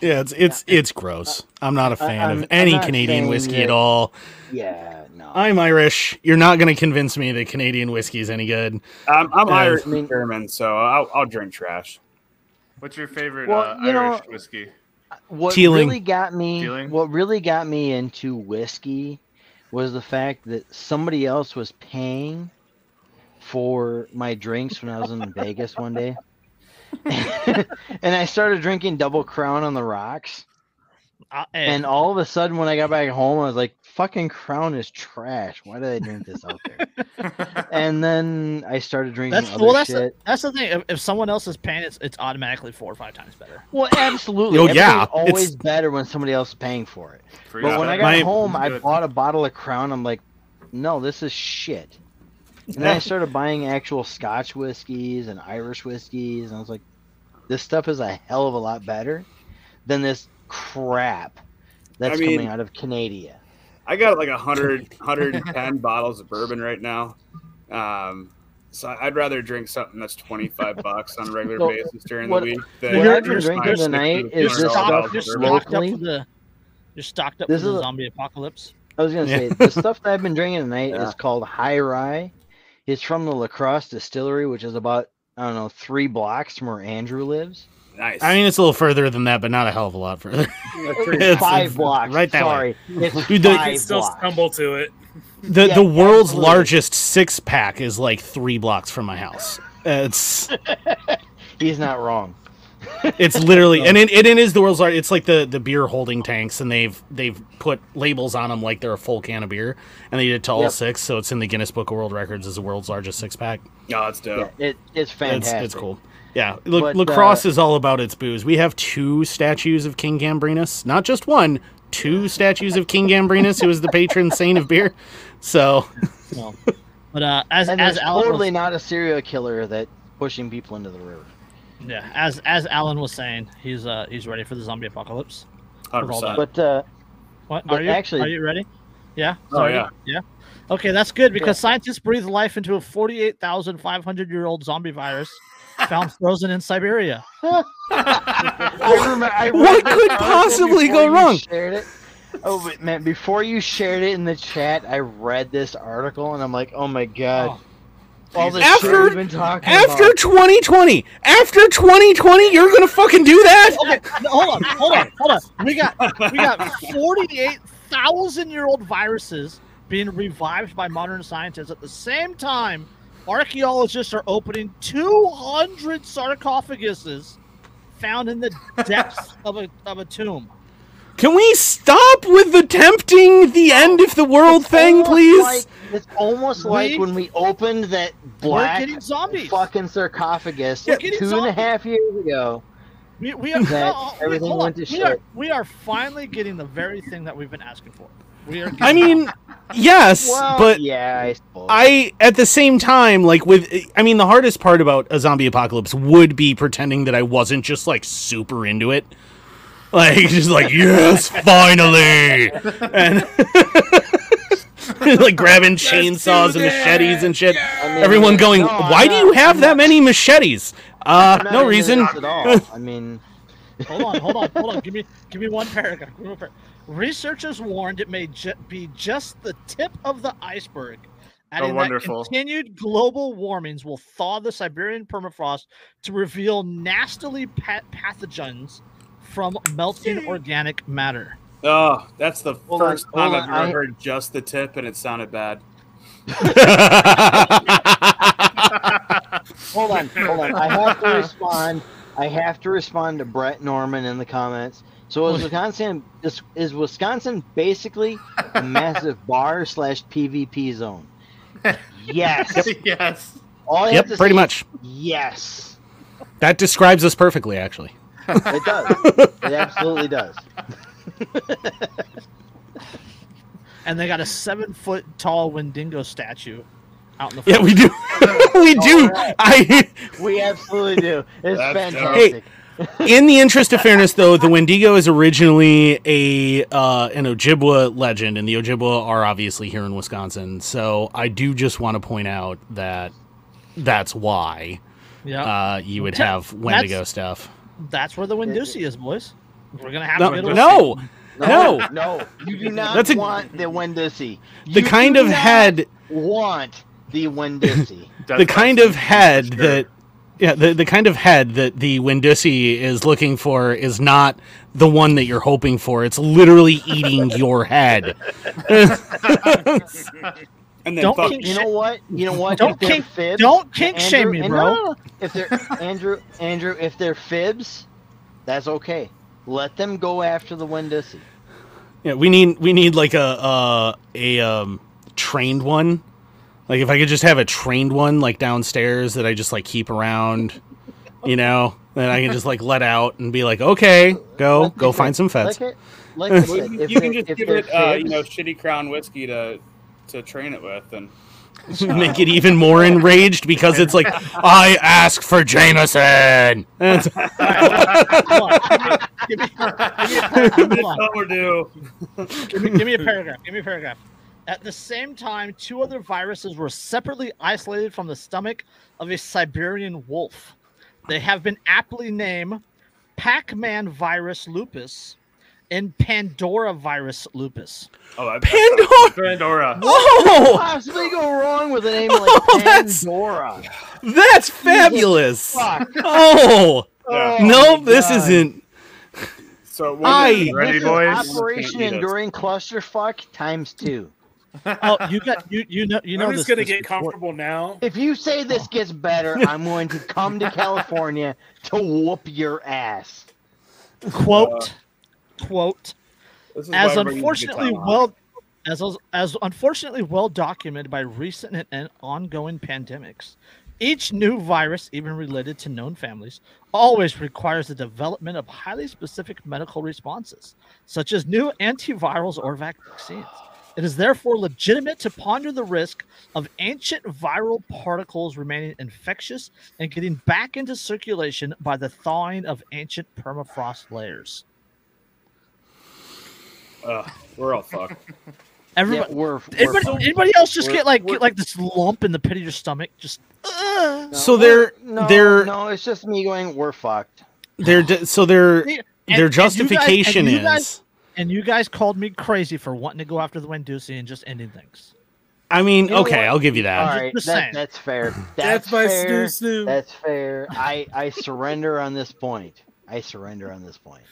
[SPEAKER 2] Yeah, it's it's it's gross. I'm not a fan
[SPEAKER 4] I'm-
[SPEAKER 2] of any Canadian whiskey
[SPEAKER 4] that-
[SPEAKER 2] at all.
[SPEAKER 4] Yeah, no.
[SPEAKER 2] I'm Irish. You're not going to convince me that Canadian whiskey is any good.
[SPEAKER 5] I'm, I'm
[SPEAKER 2] Yeah,
[SPEAKER 5] Irish
[SPEAKER 4] I mean-
[SPEAKER 5] German, so I'll, I'll drink trash.
[SPEAKER 1] What's your favorite
[SPEAKER 4] Well,
[SPEAKER 1] uh,
[SPEAKER 4] you know-
[SPEAKER 1] Irish whiskey?
[SPEAKER 4] what
[SPEAKER 2] Teeling.
[SPEAKER 4] really got me
[SPEAKER 1] Teeling?
[SPEAKER 4] what really got me into whiskey was the fact that somebody else was paying for my drinks when I was in Vegas one day. (laughs) and I started drinking double crown on the rocks.
[SPEAKER 3] Uh, hey,
[SPEAKER 4] And all of a sudden when I got back home I was like, fucking crown is trash. Why did I drink this out there? (laughs) and then I started drinking
[SPEAKER 3] that's
[SPEAKER 4] other
[SPEAKER 3] well, that's the, that's the thing. If, if someone else is paying, it's it's automatically four or five times better.
[SPEAKER 4] Well, absolutely.
[SPEAKER 2] Oh, yeah,
[SPEAKER 4] Everything's always
[SPEAKER 2] it's-
[SPEAKER 4] better when somebody else is paying for it.
[SPEAKER 1] Free
[SPEAKER 4] But when I got
[SPEAKER 2] My-
[SPEAKER 4] home, I bought a bottle of Crown. I'm like, no, this is shit. And then I (laughs) started buying actual Scotch whiskeys and Irish whiskeys, and I was like, this stuff is a hell of a lot better than this crap that's
[SPEAKER 5] I mean-
[SPEAKER 4] coming out of Canada.
[SPEAKER 5] I got like 100, 110 (laughs) bottles of bourbon right now. Um, so I'd rather drink something that's 25 bucks on a regular
[SPEAKER 4] So,
[SPEAKER 5] basis during
[SPEAKER 4] what-
[SPEAKER 5] the week.
[SPEAKER 4] what
[SPEAKER 5] than
[SPEAKER 4] I've been drinking tonight is
[SPEAKER 3] You're
[SPEAKER 4] this
[SPEAKER 5] $200
[SPEAKER 4] stuff-
[SPEAKER 3] stocked,
[SPEAKER 5] bottle
[SPEAKER 3] you're
[SPEAKER 5] of bourbon.
[SPEAKER 3] stocked up
[SPEAKER 4] locally.
[SPEAKER 3] for the you're stocked up
[SPEAKER 4] This
[SPEAKER 3] for the
[SPEAKER 4] is a-
[SPEAKER 3] zombie apocalypse.
[SPEAKER 4] I was gonna say the stuff that I've been drinking tonight (laughs)
[SPEAKER 5] Yeah.
[SPEAKER 4] is called High Rye. It's from the La Crosse Distillery, which is about I don't know three blocks from where Andrew lives.
[SPEAKER 5] Nice.
[SPEAKER 2] I mean, it's a little further than that, but not a hell of a lot further. (laughs) It's-
[SPEAKER 4] five
[SPEAKER 2] it's
[SPEAKER 4] blocks.
[SPEAKER 2] right that way.
[SPEAKER 4] Sorry, it's (laughs)
[SPEAKER 2] Dude, the-
[SPEAKER 6] You
[SPEAKER 4] five
[SPEAKER 6] can still
[SPEAKER 4] blocks.
[SPEAKER 6] stumble to it.
[SPEAKER 2] The
[SPEAKER 4] Yeah,
[SPEAKER 2] the world's
[SPEAKER 4] absolutely.
[SPEAKER 2] largest six pack is like three blocks from my house. It's (laughs)
[SPEAKER 4] He's not wrong.
[SPEAKER 2] It's literally and it, it is the world's largest. It's like the the beer holding tanks, and they've they've put labels on them like they're a full can of beer, and they did it to all
[SPEAKER 4] Yep.
[SPEAKER 2] six, so it's in the Guinness Book of World Records as the world's largest six pack.
[SPEAKER 5] oh, that's dope.
[SPEAKER 4] Yeah, it, it's
[SPEAKER 2] It's
[SPEAKER 4] fantastic.
[SPEAKER 2] it's cool. Yeah, La-
[SPEAKER 4] But,
[SPEAKER 2] lacrosse
[SPEAKER 4] uh,
[SPEAKER 2] is all about its booze. We have two statues of King Gambrinus, not just one, two statues of King Gambrinus, who is the patron saint of beer. So
[SPEAKER 3] So, but uh, as
[SPEAKER 4] And
[SPEAKER 3] as
[SPEAKER 4] there's totally
[SPEAKER 3] was,
[SPEAKER 4] not a serial killer that pushing people into the river.
[SPEAKER 3] Yeah, as as Alan was saying, he's uh he's ready for the zombie apocalypse.
[SPEAKER 5] 100%.
[SPEAKER 4] But uh,
[SPEAKER 3] What
[SPEAKER 4] But
[SPEAKER 3] are you
[SPEAKER 4] actually-
[SPEAKER 3] Are you ready? Yeah.
[SPEAKER 5] Oh, yeah.
[SPEAKER 3] Yeah. Okay, that's good because scientists breathe life into a 48,500 year old zombie virus (laughs) found frozen in Siberia. (laughs)
[SPEAKER 4] I remember, I
[SPEAKER 2] What could possibly go wrong?
[SPEAKER 4] Shared it. Oh but man! Before you shared it in the chat, I read this article and I'm like, "Oh my god!" All this shit
[SPEAKER 2] After-
[SPEAKER 4] we've been talking
[SPEAKER 2] after
[SPEAKER 4] about.
[SPEAKER 2] 2020, after 2020, you're gonna fucking do that?
[SPEAKER 3] Okay, no, hold on, hold on, hold on. We got we got 48,000 year old viruses being revived by modern scientists at the same time. Archaeologists are opening 200 sarcophaguses found in the depths (laughs) of a of a tomb.
[SPEAKER 2] Can we stop with the tempting the end of the world thing, please?
[SPEAKER 4] Like, it's almost like when we opened that black fucking sarcophagus
[SPEAKER 3] We're
[SPEAKER 4] two
[SPEAKER 3] getting
[SPEAKER 4] and a half years ago.
[SPEAKER 3] We, we are
[SPEAKER 4] that
[SPEAKER 3] no,
[SPEAKER 4] everything
[SPEAKER 3] hold
[SPEAKER 4] went to
[SPEAKER 3] we Are, we are finally getting the very thing that we've been asking for. We are.
[SPEAKER 2] I
[SPEAKER 3] getting-
[SPEAKER 2] mean, yes,
[SPEAKER 4] Well,
[SPEAKER 2] but
[SPEAKER 4] yeah, I.
[SPEAKER 2] I at the same time like with I mean the hardest part about a zombie apocalypse would be pretending that I wasn't just like super into it. Like just like yes, (laughs) finally. And (laughs) (laughs) like grabbing chainsaws and machetes and shit.
[SPEAKER 4] I mean,
[SPEAKER 2] Everyone going,
[SPEAKER 4] no, I'm
[SPEAKER 2] "Why do you have
[SPEAKER 4] I'm
[SPEAKER 2] that
[SPEAKER 4] not-
[SPEAKER 2] many machetes?" Uh no reason.
[SPEAKER 4] this at all. (laughs) I mean,
[SPEAKER 3] hold on, hold on, hold on. (laughs) Give me, give me one paragraph. Give me one par- Researchers warned it may ju- be just the tip of the iceberg. Adding that
[SPEAKER 1] wonderful.
[SPEAKER 3] continued global warmings will thaw the Siberian permafrost to reveal nastily pa- pathogens from melting organic matter.
[SPEAKER 5] Oh, that's the
[SPEAKER 4] Hold on,
[SPEAKER 5] first time
[SPEAKER 4] hold
[SPEAKER 5] I've
[SPEAKER 4] on,
[SPEAKER 5] ever
[SPEAKER 4] I-
[SPEAKER 5] heard just the tip, and it sounded bad. (laughs)
[SPEAKER 4] hold on, hold on. I have to respond. I have to respond to Brett Norman in the comments. So is Wisconsin is, is Wisconsin basically a massive bar slash PvP zone? Yes. (laughs)
[SPEAKER 1] yes.
[SPEAKER 4] All
[SPEAKER 2] yep, pretty
[SPEAKER 4] say is
[SPEAKER 2] much.
[SPEAKER 4] Yes.
[SPEAKER 2] That describes us perfectly actually.
[SPEAKER 4] It does. it absolutely does. (laughs) (laughs)
[SPEAKER 3] And they got a seven foot tall Wendigo statue out in the
[SPEAKER 2] Yeah, we do. (laughs) we do.
[SPEAKER 4] Alright.
[SPEAKER 2] I (laughs)
[SPEAKER 4] We absolutely do. It's
[SPEAKER 5] That's dope.
[SPEAKER 4] fantastic.
[SPEAKER 2] in the interest of fairness, though, the Wendigo is originally a uh, an Ojibwa legend, and the Ojibwa are obviously here in Wisconsin. So I do just want to point out that that's why
[SPEAKER 3] Yeah,
[SPEAKER 2] uh, you would
[SPEAKER 3] That's-
[SPEAKER 2] have Wendigo stuff.
[SPEAKER 3] that's where the Windoosie is, boys. We're gonna have
[SPEAKER 2] No,
[SPEAKER 3] to get a-
[SPEAKER 2] no, no.
[SPEAKER 4] no, you do (laughs) not
[SPEAKER 2] That's a-
[SPEAKER 4] want the Windussi.
[SPEAKER 2] The kind
[SPEAKER 4] do
[SPEAKER 2] of
[SPEAKER 4] not
[SPEAKER 2] head,
[SPEAKER 4] want the Windussi. (laughs)
[SPEAKER 2] the kind of head that, yeah, the, the kind of head that the Windussi is looking for is not the one that you're hoping for. It's literally eating (laughs) your head.
[SPEAKER 5] And then
[SPEAKER 3] Don't
[SPEAKER 5] fuck,
[SPEAKER 3] kink
[SPEAKER 4] you know what? You know what?
[SPEAKER 3] Don't
[SPEAKER 4] If
[SPEAKER 3] kink-
[SPEAKER 4] fibs,
[SPEAKER 3] don't kink shame me, bro.
[SPEAKER 4] no, no, no. If they're Andrew, Andrew, if they're fibs, that's okay. Let them go after the Windussi.
[SPEAKER 2] Yeah, we need we need like a uh, a um, trained one. Like if I could just have a trained one like downstairs that I just like keep around, you know, then I can just like let out and be like, okay, go
[SPEAKER 4] Like
[SPEAKER 2] go find
[SPEAKER 4] said-
[SPEAKER 2] some feds.
[SPEAKER 4] Like, (laughs) I- like
[SPEAKER 5] Well,
[SPEAKER 4] said,
[SPEAKER 5] you,
[SPEAKER 4] if
[SPEAKER 5] you can
[SPEAKER 4] they're-
[SPEAKER 5] just give it, uh, you know, shitty crown whiskey to to train it with, and (laughs)
[SPEAKER 2] Make it even more enraged because it's like I ask for Jameson.
[SPEAKER 5] Overdue. (laughs)
[SPEAKER 3] me, give me a paragraph. Give me a paragraph. At the same time, two other viruses were separately isolated from the stomach of a Siberian wolf. They have been aptly named Pac-Man virus lupus and Pandora virus lupus.
[SPEAKER 5] Oh, that,
[SPEAKER 2] Pandora.
[SPEAKER 1] Pandora.
[SPEAKER 2] Oh,
[SPEAKER 4] possibly go wrong with a name like (laughs)
[SPEAKER 2] Oh, that's-
[SPEAKER 4] Pandora?
[SPEAKER 2] that's fabulous. Oh
[SPEAKER 5] Yeah.
[SPEAKER 2] Oh no,
[SPEAKER 4] my
[SPEAKER 2] this
[SPEAKER 4] God.
[SPEAKER 2] isn't.
[SPEAKER 5] So when
[SPEAKER 2] I-
[SPEAKER 5] the-
[SPEAKER 1] Ready, boys?
[SPEAKER 4] Operation
[SPEAKER 5] Can't.
[SPEAKER 4] Enduring Clusterfuck times two.
[SPEAKER 3] Oh, you got you you know you know
[SPEAKER 6] I'm
[SPEAKER 3] this.
[SPEAKER 6] just gonna
[SPEAKER 3] this
[SPEAKER 6] get
[SPEAKER 3] before-
[SPEAKER 6] comfortable now.
[SPEAKER 4] If you say this gets better, (laughs) I'm going to come to California to whoop your ass.
[SPEAKER 3] Quote,
[SPEAKER 5] uh, quote.
[SPEAKER 3] as
[SPEAKER 5] why everybody needs to get
[SPEAKER 3] unfortunately well as as unfortunately well documented by recent and ongoing pandemics each new virus even related to known families always requires the development of highly specific medical responses such as new antivirals or vaccines it is therefore legitimate to ponder the risk of ancient viral particles remaining infectious and getting back into circulation by the thawing of ancient permafrost layers
[SPEAKER 5] Ugh, we're all fucked. (laughs)
[SPEAKER 3] everybody
[SPEAKER 4] Yeah, we're, we're
[SPEAKER 3] Anybody, anybody else just
[SPEAKER 4] We're-
[SPEAKER 3] get like get like this lump in the pit of your stomach? Just uh,
[SPEAKER 2] So they're
[SPEAKER 4] no,
[SPEAKER 2] they're
[SPEAKER 4] no, it's just me going. We're fucked.
[SPEAKER 2] they're de- so their (sighs)
[SPEAKER 3] And-
[SPEAKER 2] their
[SPEAKER 3] and guys-
[SPEAKER 2] justification
[SPEAKER 3] and you
[SPEAKER 2] is
[SPEAKER 3] guys- and you guys called me crazy for wanting to go after the Wendusi and just ending things.
[SPEAKER 2] I mean,
[SPEAKER 4] You know
[SPEAKER 2] okay,
[SPEAKER 4] what?
[SPEAKER 2] I'll give you that.
[SPEAKER 4] All
[SPEAKER 3] just-
[SPEAKER 4] right,
[SPEAKER 3] just
[SPEAKER 4] that, that's fair. (laughs) That's,
[SPEAKER 6] That's my
[SPEAKER 4] fair.
[SPEAKER 6] snoo snoo.
[SPEAKER 4] That's fair. I I surrender on this point. I surrender on this point.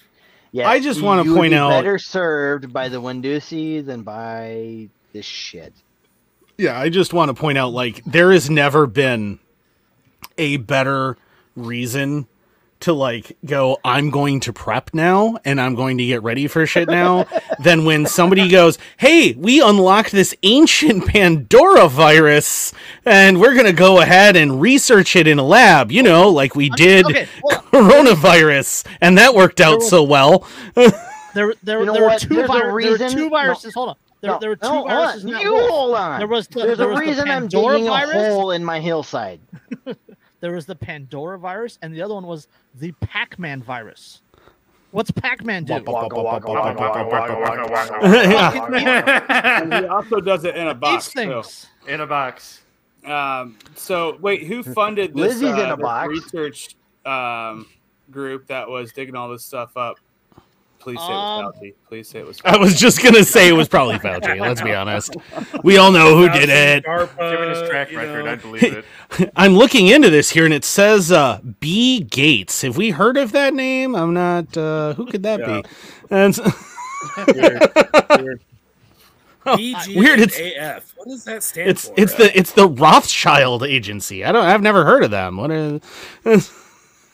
[SPEAKER 4] Yeah,
[SPEAKER 2] I just
[SPEAKER 4] you would
[SPEAKER 2] point
[SPEAKER 4] be
[SPEAKER 2] out-
[SPEAKER 4] better served by the Wendusi than by this shit.
[SPEAKER 2] Yeah, I just want to point out like there has never been a better reason to like go I'm going to prep now and I'm going to get ready for shit now (laughs) than when somebody goes, "Hey, we unlocked this ancient (laughs) Pandora virus and we're going to go ahead and research it in a lab, you know, like we did
[SPEAKER 3] Okay, well, (laughs)
[SPEAKER 2] coronavirus and that worked out so well."
[SPEAKER 3] there there,
[SPEAKER 4] You know
[SPEAKER 3] there were two
[SPEAKER 4] There's
[SPEAKER 3] there were
[SPEAKER 4] reason-
[SPEAKER 3] two
[SPEAKER 4] no.
[SPEAKER 3] viruses. Hold on, there,
[SPEAKER 4] No,
[SPEAKER 3] there were two
[SPEAKER 4] no, hold
[SPEAKER 3] viruses.
[SPEAKER 4] on. You hold on.
[SPEAKER 3] There was the,
[SPEAKER 4] There's
[SPEAKER 3] there
[SPEAKER 4] a
[SPEAKER 3] was the
[SPEAKER 4] reason I'm
[SPEAKER 3] Pandora
[SPEAKER 4] digging
[SPEAKER 3] virus.
[SPEAKER 4] a hole in my hillside.
[SPEAKER 3] There was the Pandora virus, and the other one was the Pac-Man virus. What's Pac-Man do?
[SPEAKER 5] He also does it in a box too.
[SPEAKER 3] things.
[SPEAKER 1] In a box.
[SPEAKER 5] Um, so wait, who funded this,
[SPEAKER 4] Lizzie's in
[SPEAKER 5] uh,
[SPEAKER 4] a box.
[SPEAKER 5] research um, group that was digging all this stuff up? Please say it was
[SPEAKER 3] Um,
[SPEAKER 5] Fauci. Please say it was.
[SPEAKER 2] I was just going to say it was probably Fauci, let's be honest. We all know who did it.
[SPEAKER 6] DARPA,
[SPEAKER 1] Given his track record,
[SPEAKER 6] know.
[SPEAKER 1] I'd believe it. (laughs)
[SPEAKER 2] I'm looking into this here, and it says uh, B. Gates. Have we heard of that name? I'm not. Uh, who could that
[SPEAKER 5] Yeah.
[SPEAKER 2] be? And (laughs)
[SPEAKER 6] Weird. Weird.
[SPEAKER 2] Oh,
[SPEAKER 6] BGAF.
[SPEAKER 2] weird, it's-
[SPEAKER 6] What does that stand
[SPEAKER 2] it's
[SPEAKER 6] for?
[SPEAKER 2] it's the it's the Rothschild Agency. I don't. I've never heard of them. What is? (laughs)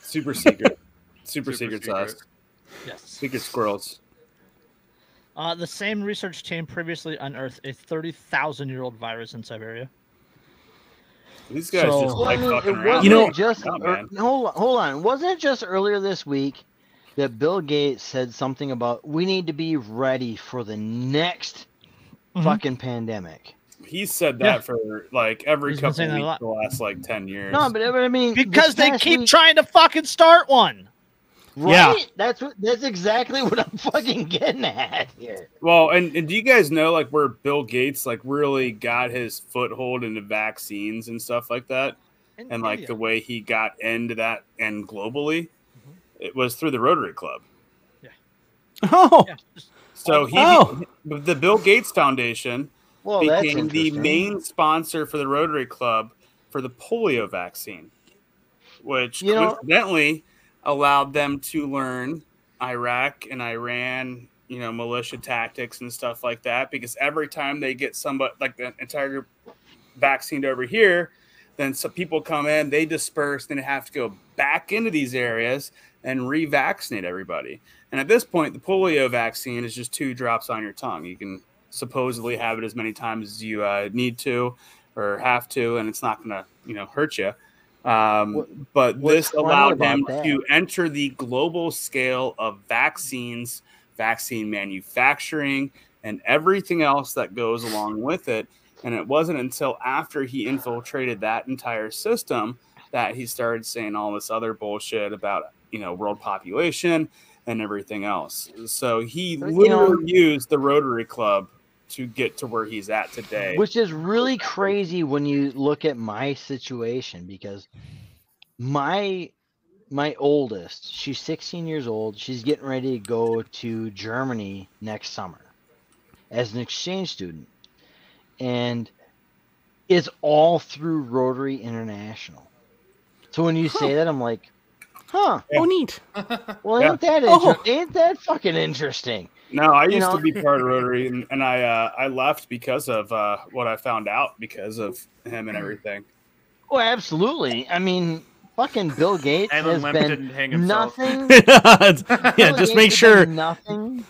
[SPEAKER 5] super secret. Super,
[SPEAKER 1] Super
[SPEAKER 5] secret,
[SPEAKER 1] secret.
[SPEAKER 5] sauce.
[SPEAKER 3] Yes.
[SPEAKER 5] Secret squirrels.
[SPEAKER 3] Uh, the same research team previously unearthed a 30,000-year-old virus in Siberia.
[SPEAKER 5] These guys
[SPEAKER 3] So-
[SPEAKER 5] just
[SPEAKER 4] Well,
[SPEAKER 5] like
[SPEAKER 4] I mean,
[SPEAKER 5] fucking around.
[SPEAKER 2] You know-
[SPEAKER 4] just
[SPEAKER 5] Oh,
[SPEAKER 4] er, hold on, hold on. Wasn't it just earlier this week that Bill Gates said something about we need to be ready for the next
[SPEAKER 3] Mhm.
[SPEAKER 4] fucking pandemic?
[SPEAKER 5] He said that
[SPEAKER 3] Yeah.
[SPEAKER 5] for like every
[SPEAKER 3] He's
[SPEAKER 5] couple
[SPEAKER 3] saying that
[SPEAKER 5] weeks the last like ten years.
[SPEAKER 4] No, but I mean
[SPEAKER 3] Because they keep
[SPEAKER 4] week-
[SPEAKER 3] trying to fucking start one.
[SPEAKER 2] Yeah.
[SPEAKER 4] Right? That's what. That's exactly what I'm fucking getting at here.
[SPEAKER 5] Well, and, and do you guys know like where Bill Gates like really got his foothold into vaccines and stuff like that?
[SPEAKER 3] In
[SPEAKER 5] And like
[SPEAKER 3] India.
[SPEAKER 5] the way he got into that and globally,
[SPEAKER 3] Mm-hmm.
[SPEAKER 5] it was through the Rotary Club. (laughs)
[SPEAKER 2] Oh,
[SPEAKER 3] yeah, just-
[SPEAKER 5] So he
[SPEAKER 2] Oh.
[SPEAKER 5] the Bill Gates Foundation
[SPEAKER 4] Well,
[SPEAKER 5] became the main sponsor for the Rotary Club for the polio vaccine, which
[SPEAKER 4] You know-
[SPEAKER 5] coincidentally allowed them to learn Iraq and Iran, you know, militia tactics and stuff like that. Because every time they get somebody like the entire group vaccinated over here, then some people come in, they disperse, then have to go back into these areas and revaccinate everybody. And at this point, the polio vaccine is just two drops on your tongue. You can supposedly have it as many times as you uh, need to or have to, and it's not going to, you know, hurt you. Um,
[SPEAKER 4] What-
[SPEAKER 5] but this allowed him
[SPEAKER 4] that?
[SPEAKER 5] to enter the global scale of vaccines, vaccine manufacturing, and everything else that goes along with it. And it wasn't until after he infiltrated that entire system that he started saying all this other bullshit about, you know, world population and everything else. So he
[SPEAKER 4] But, you
[SPEAKER 5] literally
[SPEAKER 4] know-
[SPEAKER 5] used the Rotary Club to get to where he's at today.
[SPEAKER 4] Which is really crazy when you look at my situation because my my oldest, she's 16 years old. She's getting ready to go to Germany next summer as an exchange student. And it's all through Rotary International. So when you say that, I'm like, huh,
[SPEAKER 2] oh, neat.
[SPEAKER 4] well,
[SPEAKER 5] Yeah.
[SPEAKER 4] ain't that
[SPEAKER 2] Oh.
[SPEAKER 4] ain't that fucking interesting?
[SPEAKER 5] No, I used
[SPEAKER 4] know-
[SPEAKER 5] to be part of Rotary, (laughs) and, and I uh, I left because of uh, what I found out because of him and everything.
[SPEAKER 4] Oh, absolutely. I mean, fucking Bill Gates
[SPEAKER 1] Alan
[SPEAKER 4] has
[SPEAKER 1] Lemp
[SPEAKER 4] been
[SPEAKER 1] hang himself.
[SPEAKER 4] nothing. (laughs)
[SPEAKER 2] yeah,
[SPEAKER 4] Bill
[SPEAKER 2] just
[SPEAKER 4] Gates
[SPEAKER 2] make sure.
[SPEAKER 4] nothing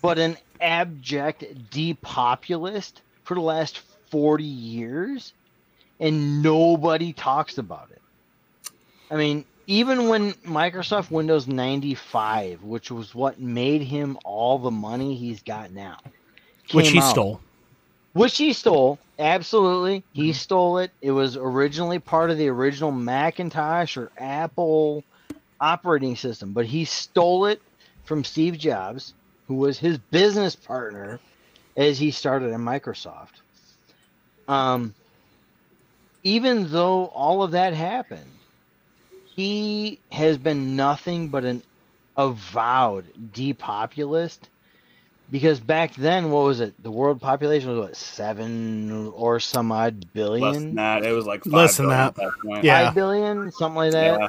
[SPEAKER 4] but an abject depopulist for the last 40 years, and nobody talks about it. I mean, even when Microsoft Windows 95, which was what made him all the money he's got now,
[SPEAKER 2] Which he
[SPEAKER 4] out-
[SPEAKER 2] stole.
[SPEAKER 4] which he stole. Absolutely, he stole it. It was originally part of the original Macintosh or Apple operating system, but he stole it from Steve Jobs, who was his business partner as he started at Microsoft. Um, even though all of that happened, he has been nothing but an avowed depopulist because back then, what was it? The world population was what seven or some odd
[SPEAKER 5] Less
[SPEAKER 4] billion,
[SPEAKER 5] than that, it was like five
[SPEAKER 2] Less than that.
[SPEAKER 5] At that point.
[SPEAKER 2] Yeah.
[SPEAKER 4] five billion, something like that.
[SPEAKER 5] Yeah.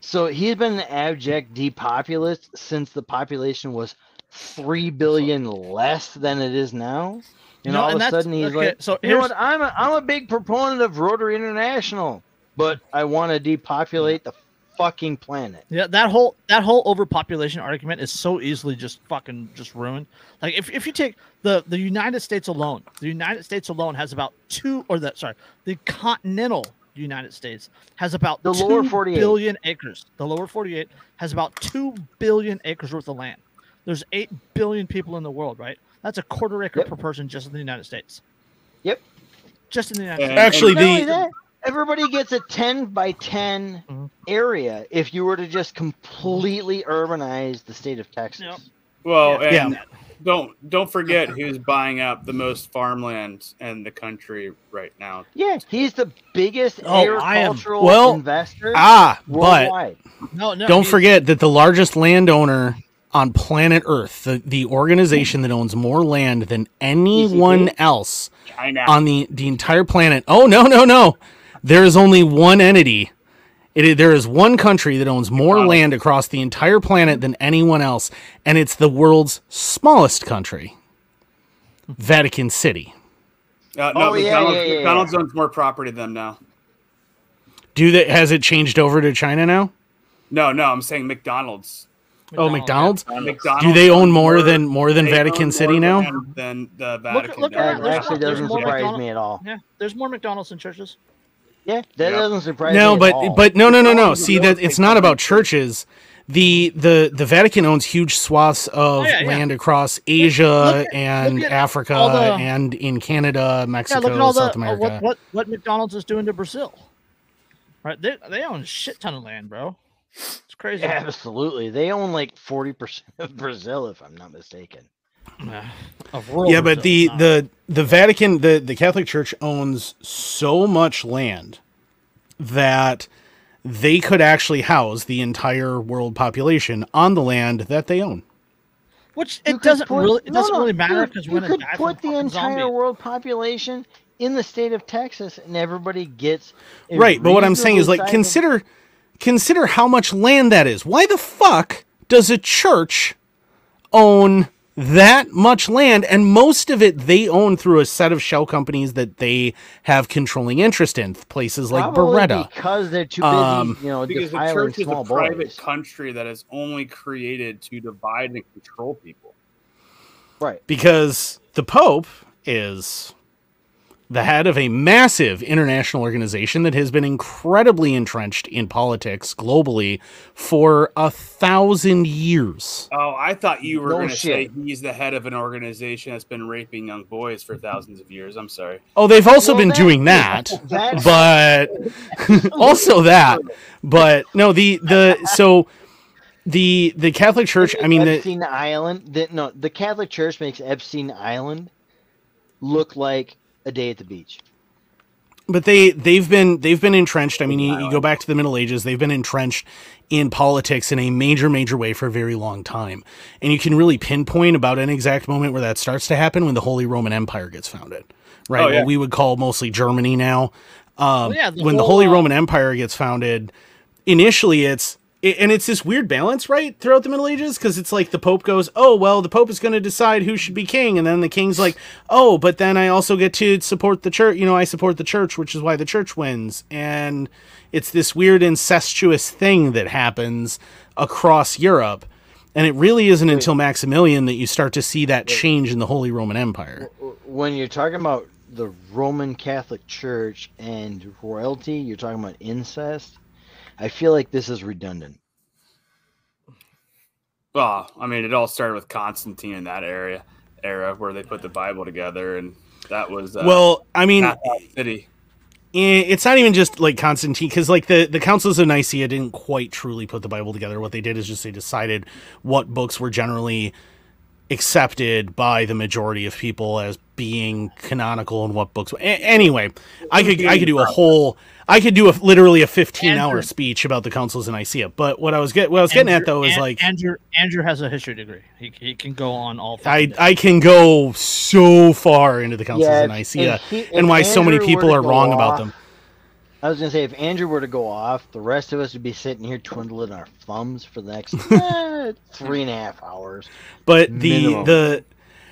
[SPEAKER 4] So he's been an abject depopulist since the population was three billion less than it is now. And
[SPEAKER 3] No,
[SPEAKER 4] all of a sudden he's
[SPEAKER 3] okay,
[SPEAKER 4] like,
[SPEAKER 3] so
[SPEAKER 4] you know what? I'm a, I'm a big proponent of Rotary International, but I want to depopulate the fucking planet.
[SPEAKER 3] Yeah, that whole that whole overpopulation argument is so easily just fucking just ruined. Like if, if you take the the United States alone, the United States alone has about two or the sorry, the continental United States has about
[SPEAKER 4] The
[SPEAKER 3] two
[SPEAKER 4] lower 48.
[SPEAKER 3] billion acres. The lower 48 has about 2 billion acres worth of land. There's 8 billion people in the world, right? That's a quarter acre
[SPEAKER 4] Yep.
[SPEAKER 3] per person just in the United States.
[SPEAKER 4] Yep.
[SPEAKER 3] Just in the United
[SPEAKER 5] And-
[SPEAKER 3] States.
[SPEAKER 2] Actually, the
[SPEAKER 4] that, everybody gets a 10 by 10
[SPEAKER 3] Mhm.
[SPEAKER 4] area if you were to just completely urbanize the state of Texas.
[SPEAKER 3] Yep.
[SPEAKER 5] Well,
[SPEAKER 2] Yeah.
[SPEAKER 5] and don't don't forget who's buying up the most farmland in the country right now.
[SPEAKER 4] Yeah, he's the biggest
[SPEAKER 3] Oh, I am-
[SPEAKER 4] agricultural
[SPEAKER 2] Well,
[SPEAKER 4] investor
[SPEAKER 2] ah, but
[SPEAKER 4] worldwide.
[SPEAKER 3] No, no.
[SPEAKER 2] don't forget that the largest landowner on planet Earth, the, the organization that owns more land than anyone else
[SPEAKER 5] China.
[SPEAKER 2] on the, the entire planet. Oh, no, no, no. There is only one entity. It, is- there is one country that owns more
[SPEAKER 5] McDonald's.
[SPEAKER 2] land across the entire planet than anyone else, and it's the world's smallest country, Vatican City.
[SPEAKER 5] Uh, no,
[SPEAKER 4] Oh, yeah,
[SPEAKER 5] McDonald's,
[SPEAKER 4] yeah, yeah,
[SPEAKER 5] McDonald's owns more property than them now.
[SPEAKER 2] Do that? Has it changed over to China now?
[SPEAKER 5] No, no, I'm saying McDonald's.
[SPEAKER 2] Oh, McDonald's.
[SPEAKER 5] Uh, McDonald's
[SPEAKER 2] Do they own
[SPEAKER 5] owns
[SPEAKER 2] more than more than Vatican
[SPEAKER 5] own
[SPEAKER 2] City now?
[SPEAKER 5] land Than the Vatican.
[SPEAKER 3] look
[SPEAKER 5] does.
[SPEAKER 3] around,
[SPEAKER 4] That
[SPEAKER 3] there's
[SPEAKER 4] actually
[SPEAKER 3] there's
[SPEAKER 4] doesn't
[SPEAKER 3] more
[SPEAKER 4] surprise
[SPEAKER 3] McDonald-
[SPEAKER 4] me at all.
[SPEAKER 3] Yeah, there's more McDonald's in churches.
[SPEAKER 4] Yeah, that
[SPEAKER 5] Yeah.
[SPEAKER 4] doesn't surprise
[SPEAKER 2] No,
[SPEAKER 4] me
[SPEAKER 2] No,
[SPEAKER 4] but all.
[SPEAKER 2] but no no no no. See that it's not about churches. The the the Vatican owns huge swaths of
[SPEAKER 3] Oh, yeah, yeah.
[SPEAKER 2] land across Asia
[SPEAKER 3] look at-
[SPEAKER 2] and Africa
[SPEAKER 3] the-
[SPEAKER 2] and in Canada, Mexico,
[SPEAKER 3] look at all the
[SPEAKER 2] South
[SPEAKER 3] uh,
[SPEAKER 2] America.
[SPEAKER 3] what, what what McDonald's is doing to Brazil. Right, they they own a shit ton of land, bro. It's crazy.
[SPEAKER 4] Absolutely. They own like 40% of Brazil, if I'm not mistaken.
[SPEAKER 3] Of rural
[SPEAKER 2] yeah, but the
[SPEAKER 3] not-
[SPEAKER 2] the the Vatican, the the Catholic Church owns so much land that they could actually house the entire world population on the land that they own.
[SPEAKER 3] which it
[SPEAKER 4] could
[SPEAKER 3] doesn't
[SPEAKER 4] put-
[SPEAKER 3] really it
[SPEAKER 4] no,
[SPEAKER 3] doesn't
[SPEAKER 4] no,
[SPEAKER 3] really matter
[SPEAKER 4] dude,
[SPEAKER 3] because
[SPEAKER 4] you could
[SPEAKER 3] die
[SPEAKER 4] put the entire
[SPEAKER 3] zombie.
[SPEAKER 4] world population in the state of Texas and everybody gets
[SPEAKER 2] right, but what I'm saying is like
[SPEAKER 4] reasonably sizable-
[SPEAKER 2] consider consider how much land that is. Why the fuck does a church own that much land and most of it they own through a set of shell companies that they have controlling interest in places like
[SPEAKER 4] Probably
[SPEAKER 2] Beretta.
[SPEAKER 4] because they're too busy,
[SPEAKER 2] Um,
[SPEAKER 4] you know,
[SPEAKER 5] Because the church is
[SPEAKER 4] small
[SPEAKER 5] a private
[SPEAKER 4] boys.
[SPEAKER 5] country that is only created to divide and control people.
[SPEAKER 4] Right.
[SPEAKER 2] because the Pope is the head of a massive international organization that has been incredibly entrenched in politics globally for a thousand years.
[SPEAKER 5] Oh, I thought you were
[SPEAKER 4] No
[SPEAKER 5] going to say he's the head of an organization that's been raping young boys for thousands of years. I'm sorry.
[SPEAKER 2] Oh, they've also
[SPEAKER 4] Well,
[SPEAKER 2] been
[SPEAKER 4] that-
[SPEAKER 2] doing that, (laughs)
[SPEAKER 4] That's
[SPEAKER 2] but (laughs) also that. But no, the the so the the Catholic Church. I mean, the,
[SPEAKER 4] Epstein Island. The, no, the Catholic Church makes Epstein Island look like a day at the beach.
[SPEAKER 2] but they they've been they've been entrenched. I mean, you, you go back to the Middle Ages, they've been entrenched in politics in a major major way for a very long time, and you can really pinpoint about an exact moment where that starts to happen when the Holy Roman Empire gets founded, right?
[SPEAKER 5] Oh, yeah.
[SPEAKER 2] What we would call mostly Germany now. Um,
[SPEAKER 3] Well, yeah, the
[SPEAKER 2] when the Holy
[SPEAKER 3] uh,
[SPEAKER 2] Roman Empire gets founded, initially it's it, and it's this weird balance, right, throughout the Middle Ages, because it's like the Pope goes, "Oh, well, the Pope is going to decide who should be king," and then the king's like, "Oh, but then I also get to support the church. You know, I support the church, which is why the church wins." And it's this weird incestuous thing that happens across Europe, and it really isn't until Maximilian that you start to see that change in the Holy Roman Empire.
[SPEAKER 4] When you're talking about the Roman Catholic Church and royalty, you're talking about incest. I feel like this is redundant.
[SPEAKER 5] Well, I mean, it all started with Constantine in that area era where they put the Bible together, and that was uh,
[SPEAKER 2] well, I mean,
[SPEAKER 5] city.
[SPEAKER 2] Eh, it's not even just like Constantine because like the the councils of Nicaea didn't quite truly put the Bible together. What they did is just they decided what books were generally accepted by the majority of people as being canonical and what books. A- anyway, I could I could do a whole I could do a literally a fifteen hour speech about the councils in Nicaea. But what I was get what I was getting at though is
[SPEAKER 3] An-
[SPEAKER 2] like
[SPEAKER 3] Andrew Andrew has a history degree. He, he can go on all.
[SPEAKER 2] I
[SPEAKER 3] fucking
[SPEAKER 2] I can go so far into the councils
[SPEAKER 4] Yeah,
[SPEAKER 2] of
[SPEAKER 4] if-
[SPEAKER 2] Nicaea
[SPEAKER 4] if he-
[SPEAKER 2] and
[SPEAKER 4] if
[SPEAKER 2] why so many people are
[SPEAKER 4] go
[SPEAKER 2] wrong about them.
[SPEAKER 4] I was gonna say if Andrew were to go off, the rest of us would be sitting here twiddling our thumbs for the next (laughs) eh, three and a half hours.
[SPEAKER 2] but the the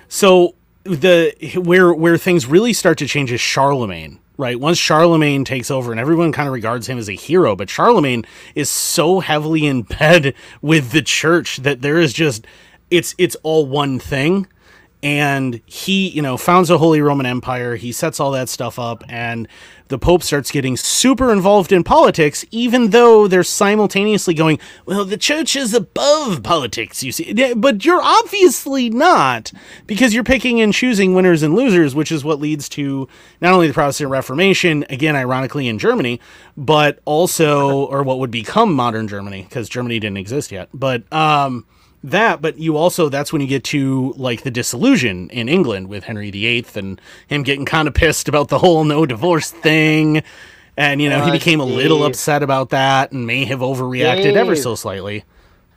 [SPEAKER 2] so the where where things really start to change is Charlemagne right? Once Charlemagne takes over and everyone kind of regards him as a hero but Charlemagne is so heavily in bed with the church that there is just it's it's all one thing and he you know founds a holy roman empire. He sets all that stuff up and the pope starts getting super involved in politics even though they're simultaneously going well the church is above politics you see. But you're obviously not because you're picking and choosing winners and losers which is what leads to not only the protestant reformation again ironically in germany but also or what would become modern germany because germany didn't exist yet. But um that, but you also that's when you get to like the disillusion in England with Henry VIII and him getting kind of pissed about the whole no divorce thing. And you know, he
[SPEAKER 4] Uh,
[SPEAKER 2] became a little upset about that and may have overreacted ever so slightly.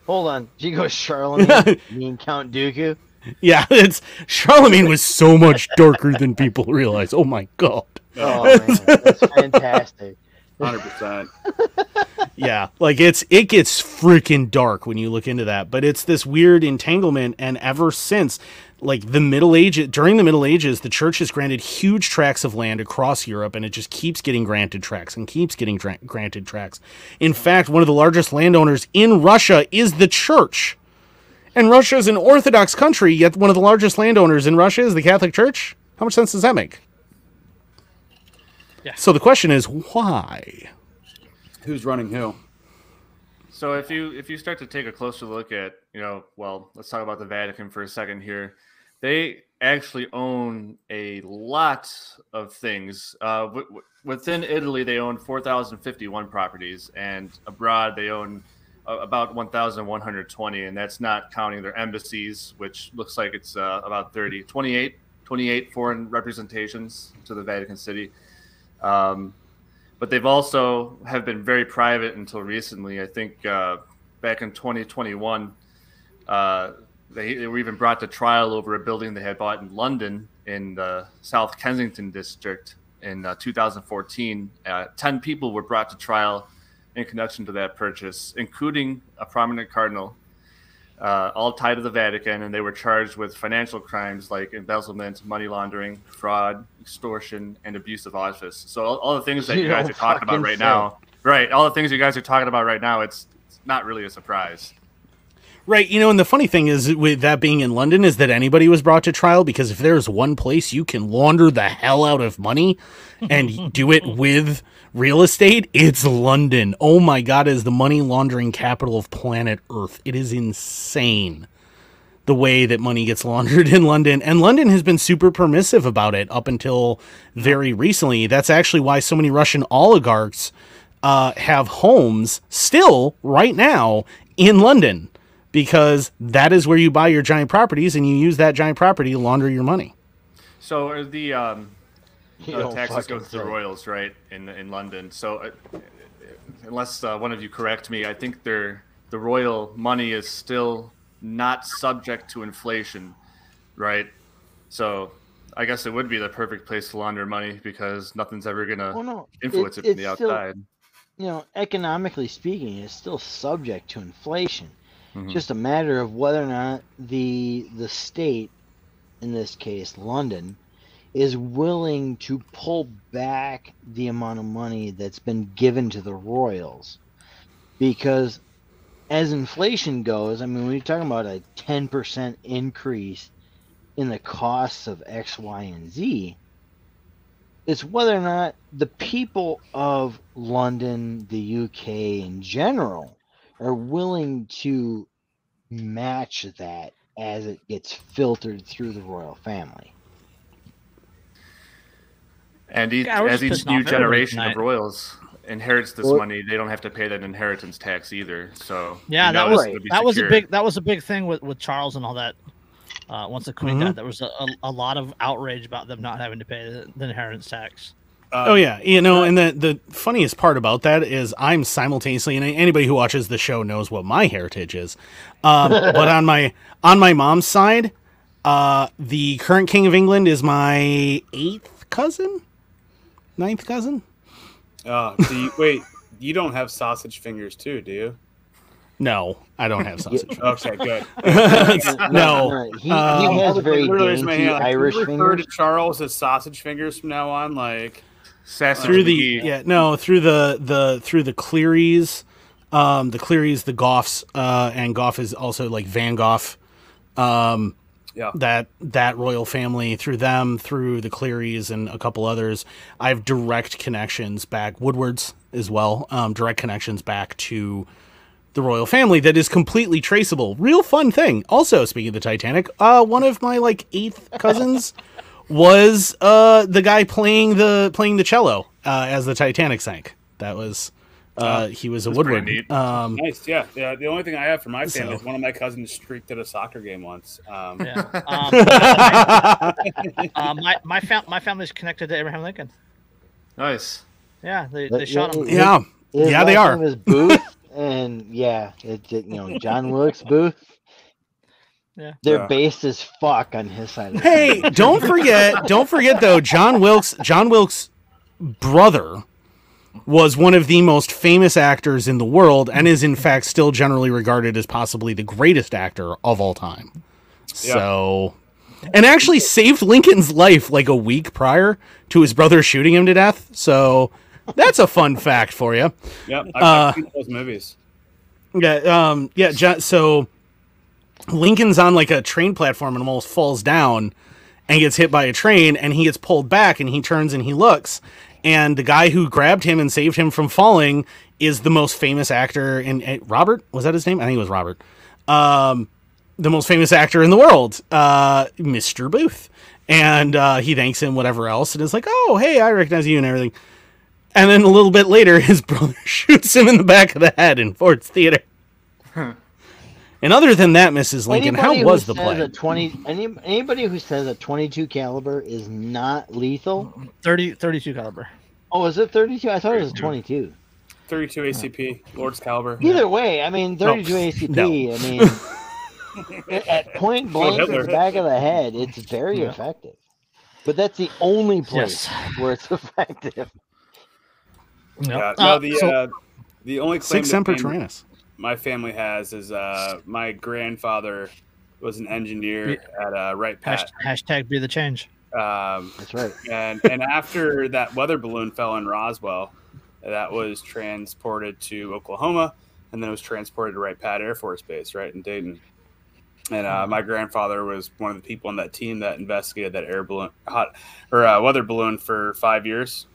[SPEAKER 4] Hold on, did you go Charlemagne? (laughs) mean Count Dooku?
[SPEAKER 2] Yeah, (laughs) it's Charlemagne was so much darker than people realize. Oh my god.
[SPEAKER 4] Oh man, that's fantastic.
[SPEAKER 5] Hundred percent. (laughs)
[SPEAKER 2] yeah like it's it gets freaking dark when you look into that but it's this weird entanglement and ever since like the middle ages during the middle ages the church has granted huge tracts of land across europe and it just keeps getting granted tracts and keeps getting gra- granted tracts. In fact one of the largest landowners in russia is the church. And russia is an orthodox country yet one of the largest landowners in russia is the catholic church? How much sense does that make
[SPEAKER 3] Yeah.
[SPEAKER 2] so the question is why
[SPEAKER 5] Who's running who?
[SPEAKER 1] So if you if you start to take a closer look at you know well let's talk about the Vatican for a second here, they actually own a lot of things. Uh, w- w- within Italy, they own four thousand fifty one properties, and abroad they own uh, about 1,120, and that's not counting their embassies, which looks like it's uh, about 30, 28, 28 foreign representations to the Vatican City. Um, but they've also have been very private until recently. I think uh, back in 2021, uh, they, they were even brought to trial over a building they had bought in London in the South Kensington district in uh, 2014. Uh, Ten people were brought to trial in connection to that purchase, including a prominent cardinal, uh, all tied to the Vatican, and they were charged with financial crimes like embezzlement, money laundering, fraud, extortion, and abuse of office. So all, all the things that you, (laughs)
[SPEAKER 4] You
[SPEAKER 1] guys are talking about right
[SPEAKER 4] say.
[SPEAKER 1] now, right? All the things you guys are talking about right now, it's, it's not really a surprise.
[SPEAKER 2] Right, you know, and the funny thing is, with that being in London, is that anybody was brought to trial because if there's one place you can launder the hell out of money and do it with real estate, it's London. Oh my god, it is the money laundering capital of planet Earth. It is insane the way that money gets (laughs) laundered in London. And London has been super permissive about it up until very recently. That's actually why so many Russian oligarchs uh, have homes still right now in London because that is where you buy your giant properties and you use that giant property to launder your money.
[SPEAKER 1] So the um, uh, taxes go to the. Royals, right? In in London. So uh, unless uh, one of you correct me, I think their the royal money is still not subject to inflation, right? So I guess it would be the perfect place to launder money because nothing's ever gonna
[SPEAKER 4] Well, no,
[SPEAKER 1] influence
[SPEAKER 4] it-
[SPEAKER 1] it, from the
[SPEAKER 4] still-
[SPEAKER 1] outside.
[SPEAKER 4] you know, economically speaking, it's still subject to inflation.
[SPEAKER 1] Mhm.
[SPEAKER 4] Just a matter of whether or not the the state, in this case London, is willing to pull back the amount of money that's been given to the royals. Because as inflation goes, I mean, when you're talking about a 10% increase in the costs of X, Y, and Z, it's whether or not the people of London, the UK in general, are willing to match that as it gets filtered through the royal family.
[SPEAKER 1] And each,
[SPEAKER 3] Yeah,
[SPEAKER 1] as each new generation of royals inherits this
[SPEAKER 4] Well-
[SPEAKER 1] money, they don't have to pay that inheritance tax either. So
[SPEAKER 3] Yeah,
[SPEAKER 1] you
[SPEAKER 3] that was
[SPEAKER 1] it's gonna
[SPEAKER 3] that was a big that was a big thing with with Charles and all that. Uh, once the queen
[SPEAKER 2] Mhm.
[SPEAKER 3] died, there was a, a, a lot of outrage about them not having to pay the, the inheritance tax.
[SPEAKER 5] Uh,
[SPEAKER 2] Oh yeah, you know, and the the funniest part about that is I'm simultaneously, and anybody who watches the show knows what my heritage is. Um, (laughs) but on my on my mom's side, uh, the current king of England is my eighth cousin, ninth cousin.
[SPEAKER 5] Uh, so you, wait, you don't have sausage fingers too, do you?
[SPEAKER 2] No, I don't have sausage.
[SPEAKER 5] Okay, good. (laughs)
[SPEAKER 2] no,
[SPEAKER 4] he,
[SPEAKER 2] Um,
[SPEAKER 4] has very
[SPEAKER 5] Literally raise
[SPEAKER 4] dainty
[SPEAKER 5] hand, like,
[SPEAKER 4] Irish
[SPEAKER 5] refer
[SPEAKER 4] fingers.
[SPEAKER 5] to Charles as sausage fingers from now on. Like,
[SPEAKER 1] Sassy
[SPEAKER 2] through the
[SPEAKER 1] McGee.
[SPEAKER 2] yeah no through the the through the Clearys, um, the Clearys, the Goffs, uh, and Goff is also like Van Goff. Um,
[SPEAKER 5] yeah,
[SPEAKER 2] that that royal family through them through the clearys and a couple others. I have direct connections back woodwards as well um, direct connections back to the royal family that is completely traceable. Real fun thing. Also speaking of the titanic uh, one of my like eighth cousins (laughs) was uh, the guy playing the playing the cello uh, as the titanic sank. That was uh, he was a
[SPEAKER 1] That's pretty
[SPEAKER 2] woodward um,
[SPEAKER 5] nice. Yeah, yeah. The only thing I have for my family
[SPEAKER 2] So-
[SPEAKER 5] is one of my cousins streaked at a soccer game once. Um,
[SPEAKER 3] Yeah. (laughs) Um, (laughs) uh, my my fam- my family's connected to Abraham Lincoln.
[SPEAKER 1] Nice.
[SPEAKER 3] Yeah, they, they shot him.
[SPEAKER 2] yeah
[SPEAKER 4] His
[SPEAKER 2] Yeah, they are.
[SPEAKER 4] name is Booth, and yeah, it, it, you know John Wilkes Booth.
[SPEAKER 3] Yeah.
[SPEAKER 4] They're
[SPEAKER 5] Yeah.
[SPEAKER 4] based as fuck on his side. Of
[SPEAKER 2] Hey, don't forget, don't forget though, John Wilkes, John Wilkes' brother was one of the most famous actors in the world and is in fact still generally regarded as possibly the greatest actor of all time. So and actually saved Lincoln's life like a week prior to his brother shooting him to death. So that's a fun fact for you.
[SPEAKER 5] Yeah, I've,
[SPEAKER 2] Uh,
[SPEAKER 5] seen those movies.
[SPEAKER 2] Yeah, um, yeah. So Lincoln's on like a train platform and almost falls down and gets hit by a train, and he gets pulled back, and he turns and he looks, and the guy who grabbed him and saved him from falling is the most famous actor in eh, Robert. Was that his name? I think it was Robert. Um, the most famous actor in the world, uh, Mr. Booth. And uh, he thanks him, whatever else, and is like, "Oh, hey, I recognize you," and everything. And then a little bit later, (laughs) his brother (laughs) shoots him in the back of the head in Ford's Theater. And other than that, Mrs. Lincoln,
[SPEAKER 4] Anybody
[SPEAKER 2] how was the
[SPEAKER 4] says
[SPEAKER 2] play?
[SPEAKER 4] A 20, any, anybody who says a 22 caliber is not lethal.
[SPEAKER 3] 30, 32 caliber.
[SPEAKER 4] Oh, is it 32? I thought it was 22.
[SPEAKER 5] 32 ACP, Lord's caliber.
[SPEAKER 4] Either way, I mean, 32 ACP. (laughs) I mean, (laughs) at point blank in the back of the head, it's very
[SPEAKER 3] Yeah.
[SPEAKER 4] effective. But that's the only place
[SPEAKER 3] Yes.
[SPEAKER 4] where it's (laughs) effective.
[SPEAKER 5] Yeah,
[SPEAKER 3] Yep.
[SPEAKER 5] no,
[SPEAKER 3] Uh,
[SPEAKER 5] the
[SPEAKER 3] so-
[SPEAKER 5] uh, the only claim
[SPEAKER 2] Sic
[SPEAKER 5] to
[SPEAKER 2] Semper
[SPEAKER 5] fame
[SPEAKER 2] Tyrannis.
[SPEAKER 5] My family has is uh, my grandfather was an engineer at uh, Wright Pat.
[SPEAKER 3] hash- hashtag be the change.
[SPEAKER 5] Um,
[SPEAKER 4] That's right.
[SPEAKER 5] and and after that weather balloon fell in Roswell, that was transported to Oklahoma, and then it was transported to Wright Pat Air Force Base, right in Dayton. And uh, my grandfather was one of the people on that team that investigated that air balloon, hot or uh, weather balloon for five years.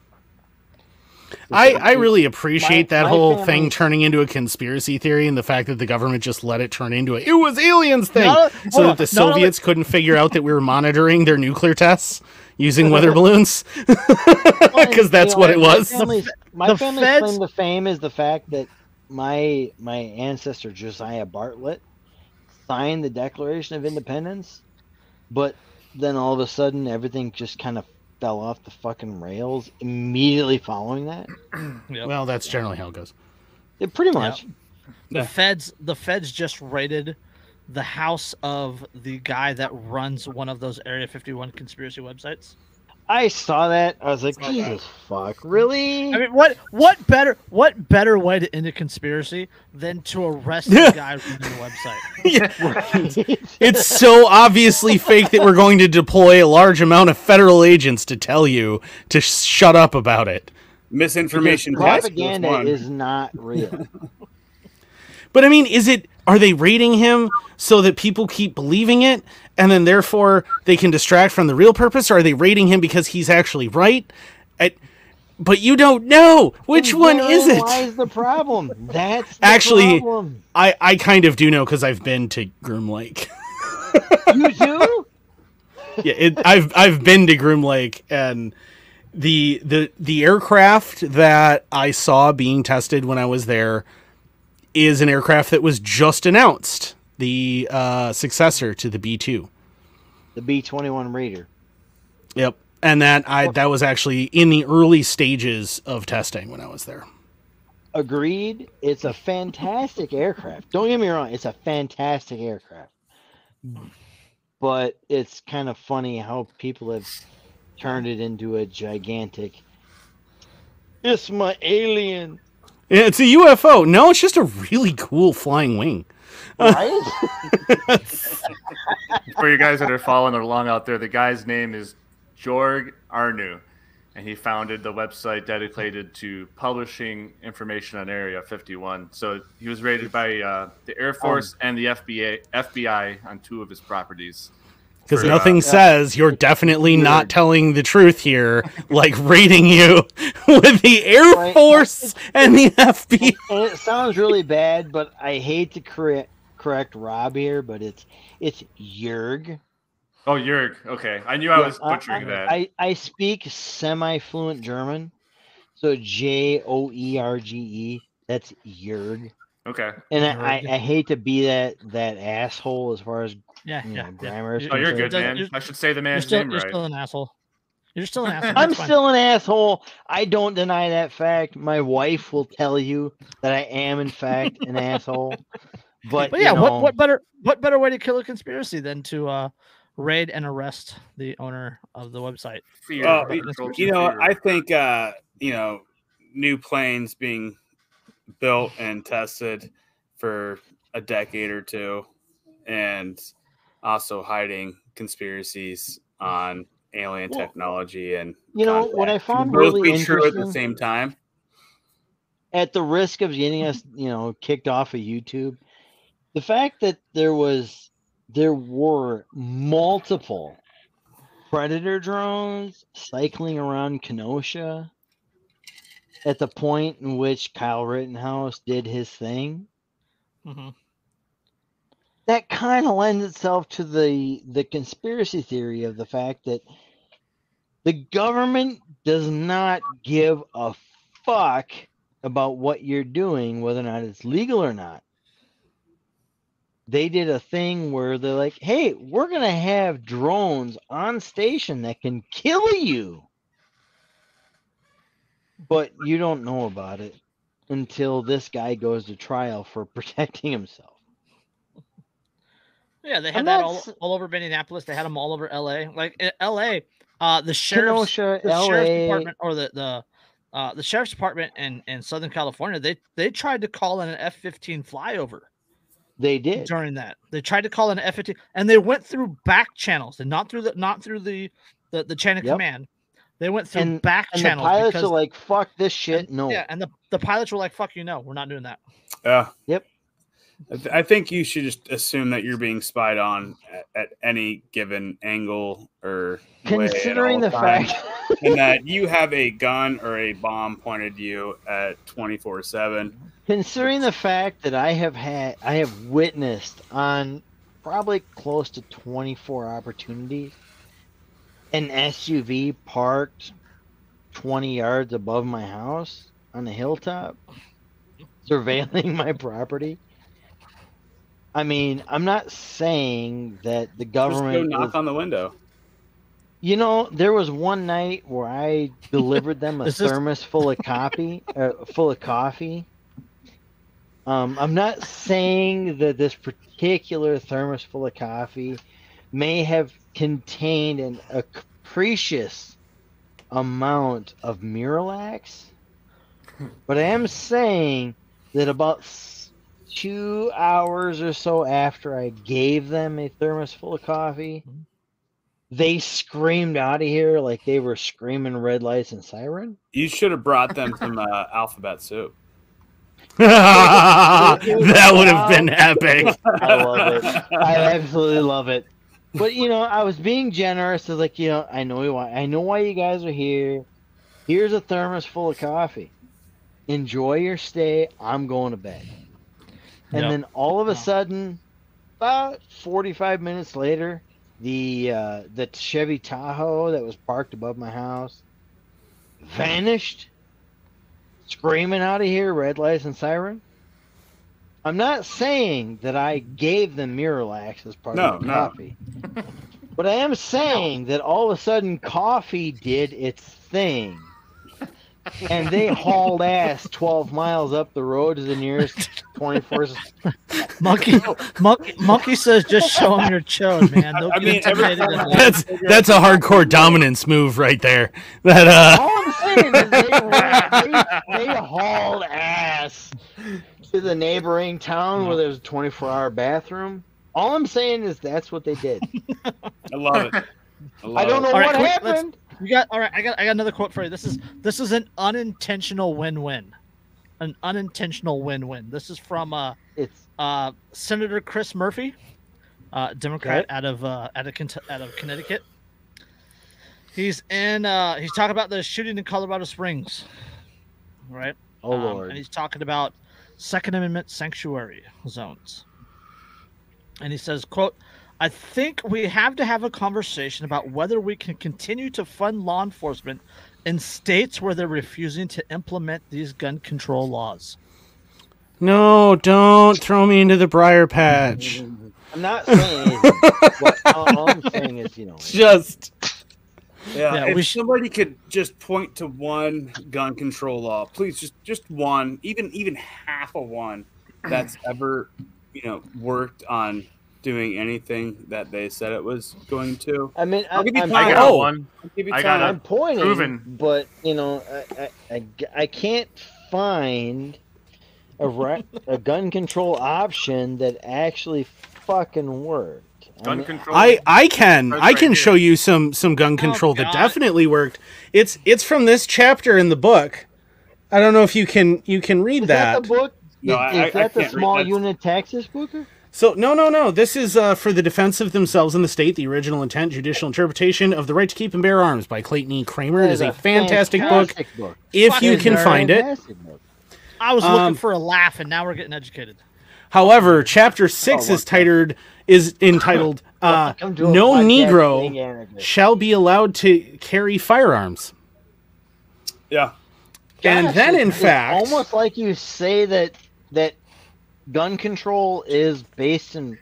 [SPEAKER 2] I, I really appreciate
[SPEAKER 4] My-
[SPEAKER 2] that
[SPEAKER 4] my
[SPEAKER 2] whole
[SPEAKER 4] family-
[SPEAKER 2] thing turning into a conspiracy theory and the fact that the government just let it turn into a it was aliens thing!
[SPEAKER 3] Not-
[SPEAKER 2] so that
[SPEAKER 3] on,
[SPEAKER 2] the
[SPEAKER 3] not only-
[SPEAKER 2] Soviets couldn't figure out that we were (laughs) monitoring their nuclear tests using weather (laughs) balloons? (laughs) Because that's what it was.
[SPEAKER 4] My family's, my
[SPEAKER 3] the
[SPEAKER 4] family's
[SPEAKER 3] feds-
[SPEAKER 4] claim to fame is the fact that my my ancestor Josiah Bartlett signed the Declaration of Independence, but then all of a sudden everything just kind of fell off the fucking rails immediately following that. (clears throat) (clears throat)
[SPEAKER 3] Yep.
[SPEAKER 2] Well, that's generally how it goes.
[SPEAKER 4] It pretty much.
[SPEAKER 3] the
[SPEAKER 5] Yeah.
[SPEAKER 3] feds the feds just raided the house of the guy that runs one of those Area 51 conspiracy websites.
[SPEAKER 4] I saw that. I was like,
[SPEAKER 5] Saw that.
[SPEAKER 4] Jesus fuck, really?
[SPEAKER 3] I mean, what what better what better way to end a conspiracy than to arrest the guy running the website? (laughs)
[SPEAKER 4] Right?
[SPEAKER 2] It's so obviously fake that we're going to deploy a large amount of federal agents to tell you to shut up about it.
[SPEAKER 5] Misinformation
[SPEAKER 4] Because propaganda is not real. (laughs)
[SPEAKER 2] But I mean, is it are they rating him so that people keep believing it and then therefore they can distract from the real purpose or are they rating him because he's actually right? I, but you don't know which
[SPEAKER 4] And
[SPEAKER 2] one is it?
[SPEAKER 4] Lies the problem. (laughs) That's the
[SPEAKER 2] Actually-
[SPEAKER 4] problem.
[SPEAKER 2] I I kind of do know cuz I've been to Groom Lake. (laughs)
[SPEAKER 4] you do.
[SPEAKER 2] yeah, it, I've I've been to Groom Lake and the the the aircraft that I saw being tested when I was there is an aircraft that was just announced, the uh, successor to the B two.
[SPEAKER 4] The B twenty one Raider.
[SPEAKER 2] Yep, and that I that was actually in the early stages of testing when I was there.
[SPEAKER 4] Agreed. It's a fantastic aircraft. Don't get me wrong. It's a fantastic aircraft. But it's kind of funny how people have turned it into a gigantic. It's my alien,
[SPEAKER 2] Yeah, it's a UFO. No, it's just a really cool flying wing.
[SPEAKER 4] right? (laughs)
[SPEAKER 1] For you guys that are following along out there, the guy's name is Jorg Arnu, and he founded the website dedicated to publishing information on Area 51. So he was rated by uh, the Air Force and the FBI, FBI on two of his properties.
[SPEAKER 2] Because
[SPEAKER 1] For,
[SPEAKER 2] nothing says you're definitely not telling the truth here, like rating you (laughs) with the Air
[SPEAKER 4] Right.
[SPEAKER 2] Force and the FBI.
[SPEAKER 4] and (laughs) it sounds really bad, but I hate to correct correct Rob here, but it's it's Jurg.
[SPEAKER 1] Oh, Jurg. Okay, I knew I was
[SPEAKER 4] Yeah,
[SPEAKER 1] butchering
[SPEAKER 4] I,
[SPEAKER 1] that.
[SPEAKER 4] I, I speak semi fluent German, so J O E R G E. That's Jurg.
[SPEAKER 1] okay.
[SPEAKER 4] And I, I, I hate to be that that asshole as far as
[SPEAKER 3] Yeah,
[SPEAKER 4] you
[SPEAKER 3] yeah.
[SPEAKER 4] know,
[SPEAKER 3] yeah.
[SPEAKER 4] grammar. is
[SPEAKER 3] You-
[SPEAKER 1] Oh, you're good, man.
[SPEAKER 3] You're,
[SPEAKER 1] I should say the
[SPEAKER 3] you're
[SPEAKER 1] man's
[SPEAKER 3] still,
[SPEAKER 1] name
[SPEAKER 3] you're
[SPEAKER 1] right.
[SPEAKER 3] still an asshole. You're still an (laughs) asshole.
[SPEAKER 4] I'm still an asshole. I don't deny that fact. My wife will tell you that I am in fact an (laughs) asshole. But,
[SPEAKER 3] But yeah,
[SPEAKER 4] you know,
[SPEAKER 3] what what better what better way to kill a conspiracy than to uh, raid and arrest the owner of the website?
[SPEAKER 1] Fear.
[SPEAKER 5] Well, you know,
[SPEAKER 1] fear.
[SPEAKER 5] I think uh, you know, new planes being built and tested for a decade or two, and also hiding conspiracies on alien
[SPEAKER 4] Well,
[SPEAKER 5] technology and
[SPEAKER 4] you know what I found
[SPEAKER 5] both
[SPEAKER 4] really
[SPEAKER 5] be true at the same time.
[SPEAKER 4] at the risk of getting us, (laughs) you know, kicked off of YouTube, the fact that there was there were multiple predator drones cycling around Kenosha at the point in which Kyle Rittenhouse did his thing,
[SPEAKER 3] hmm
[SPEAKER 4] that kind of lends itself to the the conspiracy theory of the fact that the government does not give a fuck about what you're doing, whether or not it's legal or not. they did a thing where they're like, "Hey, we're gonna have drones on station that can kill you," but you don't know about it until this guy goes to trial for (laughs) protecting himself.
[SPEAKER 3] Yeah, they
[SPEAKER 4] I'm
[SPEAKER 3] had that all, all over Minneapolis. They had them all over LA. Like LA, uh, the sheriff's,
[SPEAKER 4] Kenosha,
[SPEAKER 3] the sheriff's department or the the uh, the sheriff's department in, in Southern California, they they tried to call in an F fifteen flyover
[SPEAKER 4] they did.
[SPEAKER 3] during that. They tried to call in an F fifteen, and they went through back channels and not through the not through the the, the chain of
[SPEAKER 4] Yep.
[SPEAKER 3] command. They went through
[SPEAKER 4] And-
[SPEAKER 3] back
[SPEAKER 4] And the pilots
[SPEAKER 3] because
[SPEAKER 4] are like, "Fuck this shit, no."
[SPEAKER 3] yeah, and the, the pilots were like, "Fuck you, no, we're not doing that."
[SPEAKER 5] Yeah.
[SPEAKER 4] Yep.
[SPEAKER 5] I, th- I think you should just assume that you're being spied on at, at any given angle or
[SPEAKER 4] Considering the
[SPEAKER 5] times,
[SPEAKER 4] fact (laughs)
[SPEAKER 5] and that you have a gun or a bomb pointed at you at 24 7
[SPEAKER 4] Considering the fact that I have had, I have witnessed on probably close to 24 opportunities an SUV parked 20 yards above my house on the hilltop, (laughs) surveilling my property. I mean, I'm not saying that the government.
[SPEAKER 5] just go
[SPEAKER 4] government.
[SPEAKER 5] knock
[SPEAKER 4] is-
[SPEAKER 5] on the window
[SPEAKER 4] you know, there was one night where I (laughs) delivered them a
[SPEAKER 3] Is this-
[SPEAKER 4] thermos full of coffee, uh, full of coffee. Um, I'm not saying that this particular thermos full of coffee may have contained an, a capricious amount of Miralax, but I am saying that about s- two hours or so after I gave them a thermos full of coffee, they screamed out of here like they were screaming red lights and siren.
[SPEAKER 5] you should have brought them some uh, alphabet soup (laughs)
[SPEAKER 2] that would have been epic.
[SPEAKER 4] I love it. I (laughs) absolutely love it. But you know, I was being generous. I was like, you know, I know why. I know why you guys are here. Here's a thermos full of coffee. Enjoy your stay. I'm going to bed. And
[SPEAKER 3] Yep.
[SPEAKER 4] then all of a
[SPEAKER 3] Wow.
[SPEAKER 4] sudden, about 45 minutes later, the uh, the Chevy Tahoe that was parked above my house vanished, screaming out of here, red lights and siren. I'm not saying that I gave them Miralax as part
[SPEAKER 5] No,
[SPEAKER 4] of the
[SPEAKER 5] no.
[SPEAKER 4] coffee, but I am saying that all of a sudden coffee did its thing. And they hauled ass 12 miles up the road to the nearest 24 (laughs)
[SPEAKER 3] Monkey, monkey, monkey says, "Just show him your chode, man. They'll
[SPEAKER 5] I mean, every
[SPEAKER 3] intimidated
[SPEAKER 5] time
[SPEAKER 3] and
[SPEAKER 5] I-
[SPEAKER 3] leave."
[SPEAKER 2] That's that's a hardcore dominance move right there. That uh
[SPEAKER 4] All I'm saying is they, they, they hauled ass to the neighboring town where there's a 24 hour bathroom. All I'm saying is that's what they did.
[SPEAKER 5] I love it I, love
[SPEAKER 4] I don't know
[SPEAKER 5] it.
[SPEAKER 3] All right,
[SPEAKER 4] what
[SPEAKER 3] quick, let's-
[SPEAKER 4] happened.
[SPEAKER 3] You got all right. I got I got another quote for you. This is this is an unintentional win-win, an unintentional win-win. This is from uh,
[SPEAKER 4] It's
[SPEAKER 3] uh, Senator Chris Murphy, uh, Democrat
[SPEAKER 4] Okay.
[SPEAKER 3] out of uh, out of out of Connecticut. He's in. Uh, he's talking about the shooting in Colorado Springs, right?
[SPEAKER 4] oh
[SPEAKER 3] Um,
[SPEAKER 4] lord.
[SPEAKER 3] and he's talking about Second Amendment sanctuary zones. And he says, "quote I think we have to have a conversation about whether we can continue to fund law enforcement in states where they're refusing to implement these gun control laws."
[SPEAKER 2] No, don't throw me into the briar patch.
[SPEAKER 4] I'm not saying anything. but all, all I'm saying is, you know,
[SPEAKER 2] Just
[SPEAKER 5] Yeah,
[SPEAKER 3] Yeah,
[SPEAKER 5] if
[SPEAKER 3] we sh-
[SPEAKER 5] somebody could just point to one gun control law, please, just just one, even even half of one that's ever you know worked on doing anything that they said it was going to.
[SPEAKER 4] I mean,
[SPEAKER 5] I'll
[SPEAKER 4] I'm,
[SPEAKER 5] give you
[SPEAKER 4] I'm,
[SPEAKER 5] time.
[SPEAKER 1] I got
[SPEAKER 2] Oh.
[SPEAKER 1] one.
[SPEAKER 5] I'll give you
[SPEAKER 1] I
[SPEAKER 5] time.
[SPEAKER 1] got
[SPEAKER 4] I'm pointing,
[SPEAKER 1] proven.
[SPEAKER 4] but you know, I, I, I, I can't find a re- a gun control option that actually fucking worked. I
[SPEAKER 1] Gun
[SPEAKER 4] mean,
[SPEAKER 1] control.
[SPEAKER 2] I I can
[SPEAKER 1] Right
[SPEAKER 2] I can
[SPEAKER 1] here.
[SPEAKER 2] show you some some gun oh, control that definitely worked. It's it's from this chapter in the book. I don't know if you can you can read
[SPEAKER 4] Is that,
[SPEAKER 2] that.
[SPEAKER 4] the book?
[SPEAKER 5] No,
[SPEAKER 4] is
[SPEAKER 5] I-
[SPEAKER 4] is
[SPEAKER 5] I- I
[SPEAKER 4] that the small unit Texas Booker?
[SPEAKER 2] So no no no. This is uh, for the defense of themselves and the state. The original intent, judicial interpretation of the right to keep and bear arms by Clayton E. Cramer. It is a fantastic book.
[SPEAKER 4] fantastic book.
[SPEAKER 2] If
[SPEAKER 3] Fuck
[SPEAKER 2] you can find it.
[SPEAKER 4] Book.
[SPEAKER 3] I was
[SPEAKER 2] Um,
[SPEAKER 3] looking for a laugh, and now we're getting educated.
[SPEAKER 2] However, chapter six
[SPEAKER 4] Oh,
[SPEAKER 2] is titled is entitled (laughs) uh,
[SPEAKER 4] Welcome to a
[SPEAKER 2] "No Negro shall be allowed to carry firearms."
[SPEAKER 5] yeah,
[SPEAKER 2] And
[SPEAKER 4] Gosh,
[SPEAKER 2] then, in fact,
[SPEAKER 4] almost like you say that that gun control is based in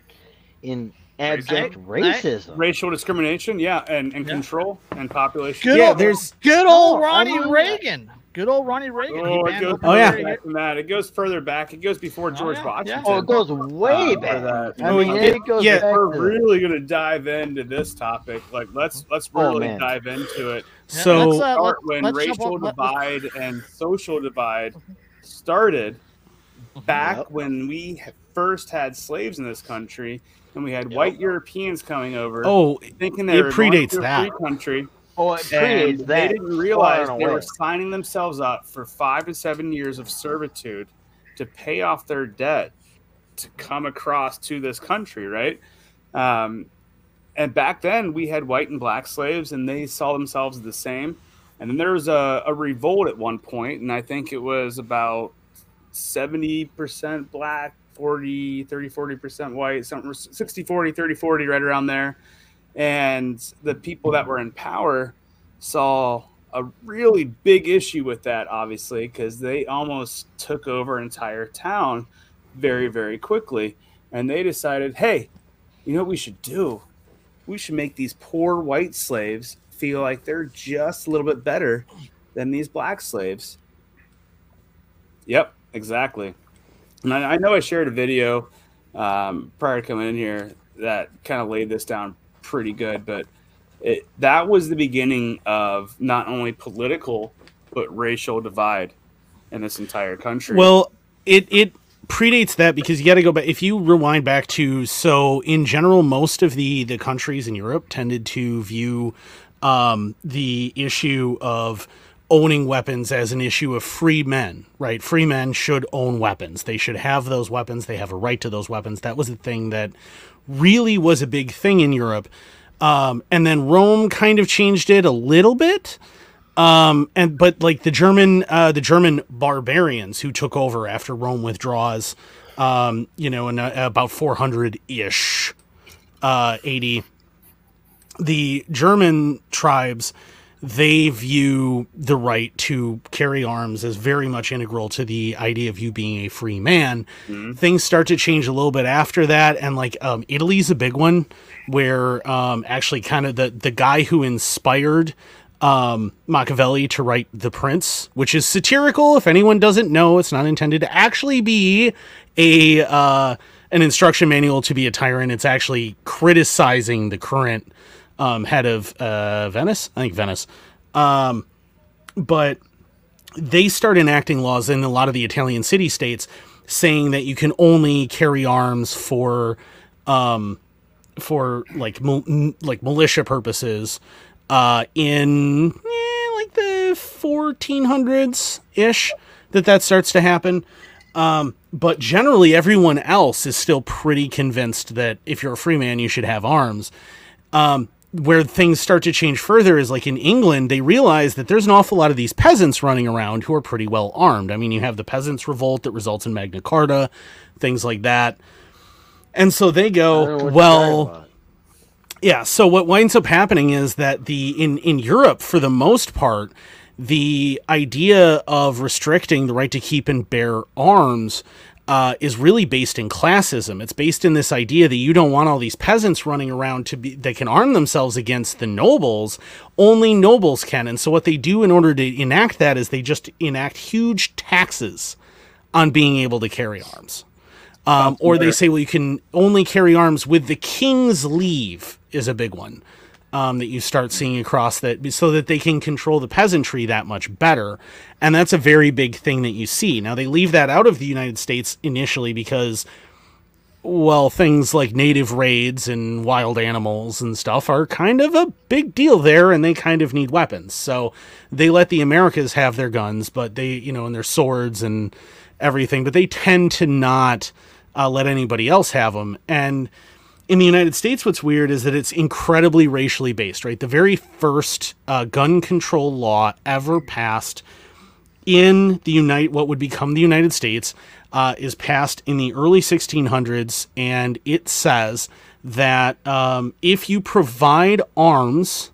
[SPEAKER 4] in abject
[SPEAKER 3] Right.
[SPEAKER 4] racism.
[SPEAKER 5] Racial discrimination, yeah, and, and
[SPEAKER 3] Yeah.
[SPEAKER 5] control and population.
[SPEAKER 3] Good
[SPEAKER 2] Yeah,
[SPEAKER 3] old,
[SPEAKER 2] there's-
[SPEAKER 3] good old
[SPEAKER 4] No,
[SPEAKER 3] Ronnie
[SPEAKER 4] I'm-
[SPEAKER 3] Reagan. Good old Ronnie Reagan.
[SPEAKER 5] Oh, it goes
[SPEAKER 2] Oh, yeah.
[SPEAKER 5] back that. It goes further back. It goes before
[SPEAKER 3] Oh,
[SPEAKER 5] George
[SPEAKER 3] yeah,
[SPEAKER 5] Washington.
[SPEAKER 3] yeah.
[SPEAKER 4] Oh, it goes way
[SPEAKER 5] Uh,
[SPEAKER 4] back.
[SPEAKER 5] that.
[SPEAKER 4] I
[SPEAKER 2] Oh,
[SPEAKER 4] mean,
[SPEAKER 2] yeah.
[SPEAKER 4] it goes
[SPEAKER 2] Yeah.
[SPEAKER 4] back
[SPEAKER 5] We're
[SPEAKER 4] to
[SPEAKER 5] really gonna dive into this topic. Like, let's let's
[SPEAKER 4] Oh,
[SPEAKER 5] really
[SPEAKER 4] man.
[SPEAKER 5] dive into it.
[SPEAKER 2] So
[SPEAKER 3] let's, uh,
[SPEAKER 5] Start
[SPEAKER 3] let-
[SPEAKER 5] when
[SPEAKER 3] let's
[SPEAKER 5] racial
[SPEAKER 3] on- let-
[SPEAKER 5] divide and social divide started back
[SPEAKER 4] Yep.
[SPEAKER 5] when we first had slaves in this country and we had white Europeans coming over
[SPEAKER 2] oh,
[SPEAKER 5] thinking they
[SPEAKER 2] it
[SPEAKER 5] were going
[SPEAKER 2] predates
[SPEAKER 5] to
[SPEAKER 2] that.
[SPEAKER 5] free country
[SPEAKER 4] Oh, it
[SPEAKER 5] and
[SPEAKER 4] predates
[SPEAKER 5] they
[SPEAKER 4] that.
[SPEAKER 5] didn't realize they were signing themselves up for five to seven years of servitude to pay off their debt to come across to this country, right? Um, and back then we had white and black slaves, and they saw themselves the same. And then there was a, a revolt at one point, and I think it was about 70% black, 40, 30, 40% white, something 60, 40, 30, 40, right around there. And the people that were in power saw a really big issue with that, obviously, because they almost took over an entire town very, very quickly. And they decided, hey, you know what we should do? We should make these poor white slaves feel like they're just a little bit better than these black slaves. Yep, exactly. And I, I know I shared a video um, prior to coming in here that kind of laid this down pretty good, but it, that was the beginning of not only political but racial divide in this entire country.
[SPEAKER 2] Well, it it predates that because you got to go back. If you rewind back to so in general, most of the the countries in Europe tended to view um, the issue of owning weapons as an issue of free men. Right, free men should own weapons. They should have those weapons. They have a right to those weapons. That was the thing that really was a big thing in Europe. Um, and then Rome kind of changed it a little bit um and but like the german uh the german barbarians who took over after rome withdraws um you know in about 400-ish uh 80 the german tribes they view the right to carry arms as very much integral to the idea of you being a free man. Things start to change a little bit after that, and like um, Italy's a big one, where um, actually kind of the the guy who inspired um, Machiavelli to write The Prince, which is satirical. If anyone doesn't know, it's not intended to actually be a uh, an instruction manual to be a tyrant. It's actually criticizing the current um, head of uh, Venice. I think Venice. Um, but they start enacting laws in a lot of the Italian city states saying that you can only carry arms for um, for like like militia purposes uh, in eh, like the 1400s ish that that starts to happen. Um, but generally, everyone else is still pretty convinced that if you're a free man, you should have arms. Um, where things start to change further is like in England, they realize that there's an awful lot of these peasants running around who are pretty well armed. I mean, you have the peasants' revolt that results in Magna Carta, things like that. And so they
[SPEAKER 4] I don't know
[SPEAKER 2] go,
[SPEAKER 4] what you're talking
[SPEAKER 2] well, yeah. So what winds up happening is that the in in Europe, for the most part, the idea of restricting the right to keep and bear arms uh, is really based in classism. It's based in this idea that you don't want all these peasants running around to be they can arm themselves against the nobles. Only nobles can. And so what they do in order to enact that is they just enact huge taxes on being able to carry arms. Um, or they say, well, you can only carry arms with the king's leave is a big one um, that you start seeing across that, so that they can control the peasantry that much better, and that's a very big thing that you see. Now they leave that out of the United States initially because, well, things like native raids and wild animals and stuff are kind of a big deal there, and they kind of need weapons. So they let the Americas have their guns, but they, you know, and their swords and everything, but they tend to not uh, let anybody else have them. And in the United States, what's weird is that it's incredibly racially based, right? The very first uh, gun control law ever passed in the United, what would become the United States, uh, is passed in the early 1600s, and it says that um, if you provide arms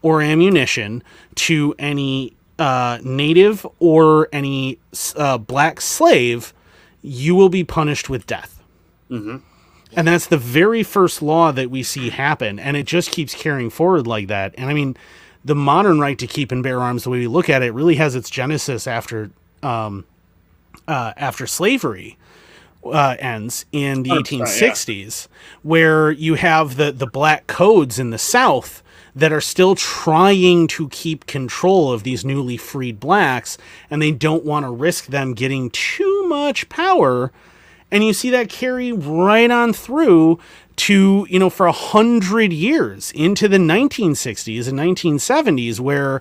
[SPEAKER 2] or ammunition to any uh, native or any uh, black slave, you will be punished with death.
[SPEAKER 5] Mhm.
[SPEAKER 2] And that's the very first law that we see happen. And it just keeps carrying forward like that. And I mean, the modern right to keep and bear arms, the way we look at it, really has its genesis after um, uh, after slavery uh, ends in the
[SPEAKER 5] 100%, yeah.
[SPEAKER 2] 1860s, where you have the the black codes in the South that are still trying to keep control of these newly freed blacks, and they don't want to risk them getting too much power. And you see that carry right on through to, you know, for a hundred years into the 1960s and 1970s, where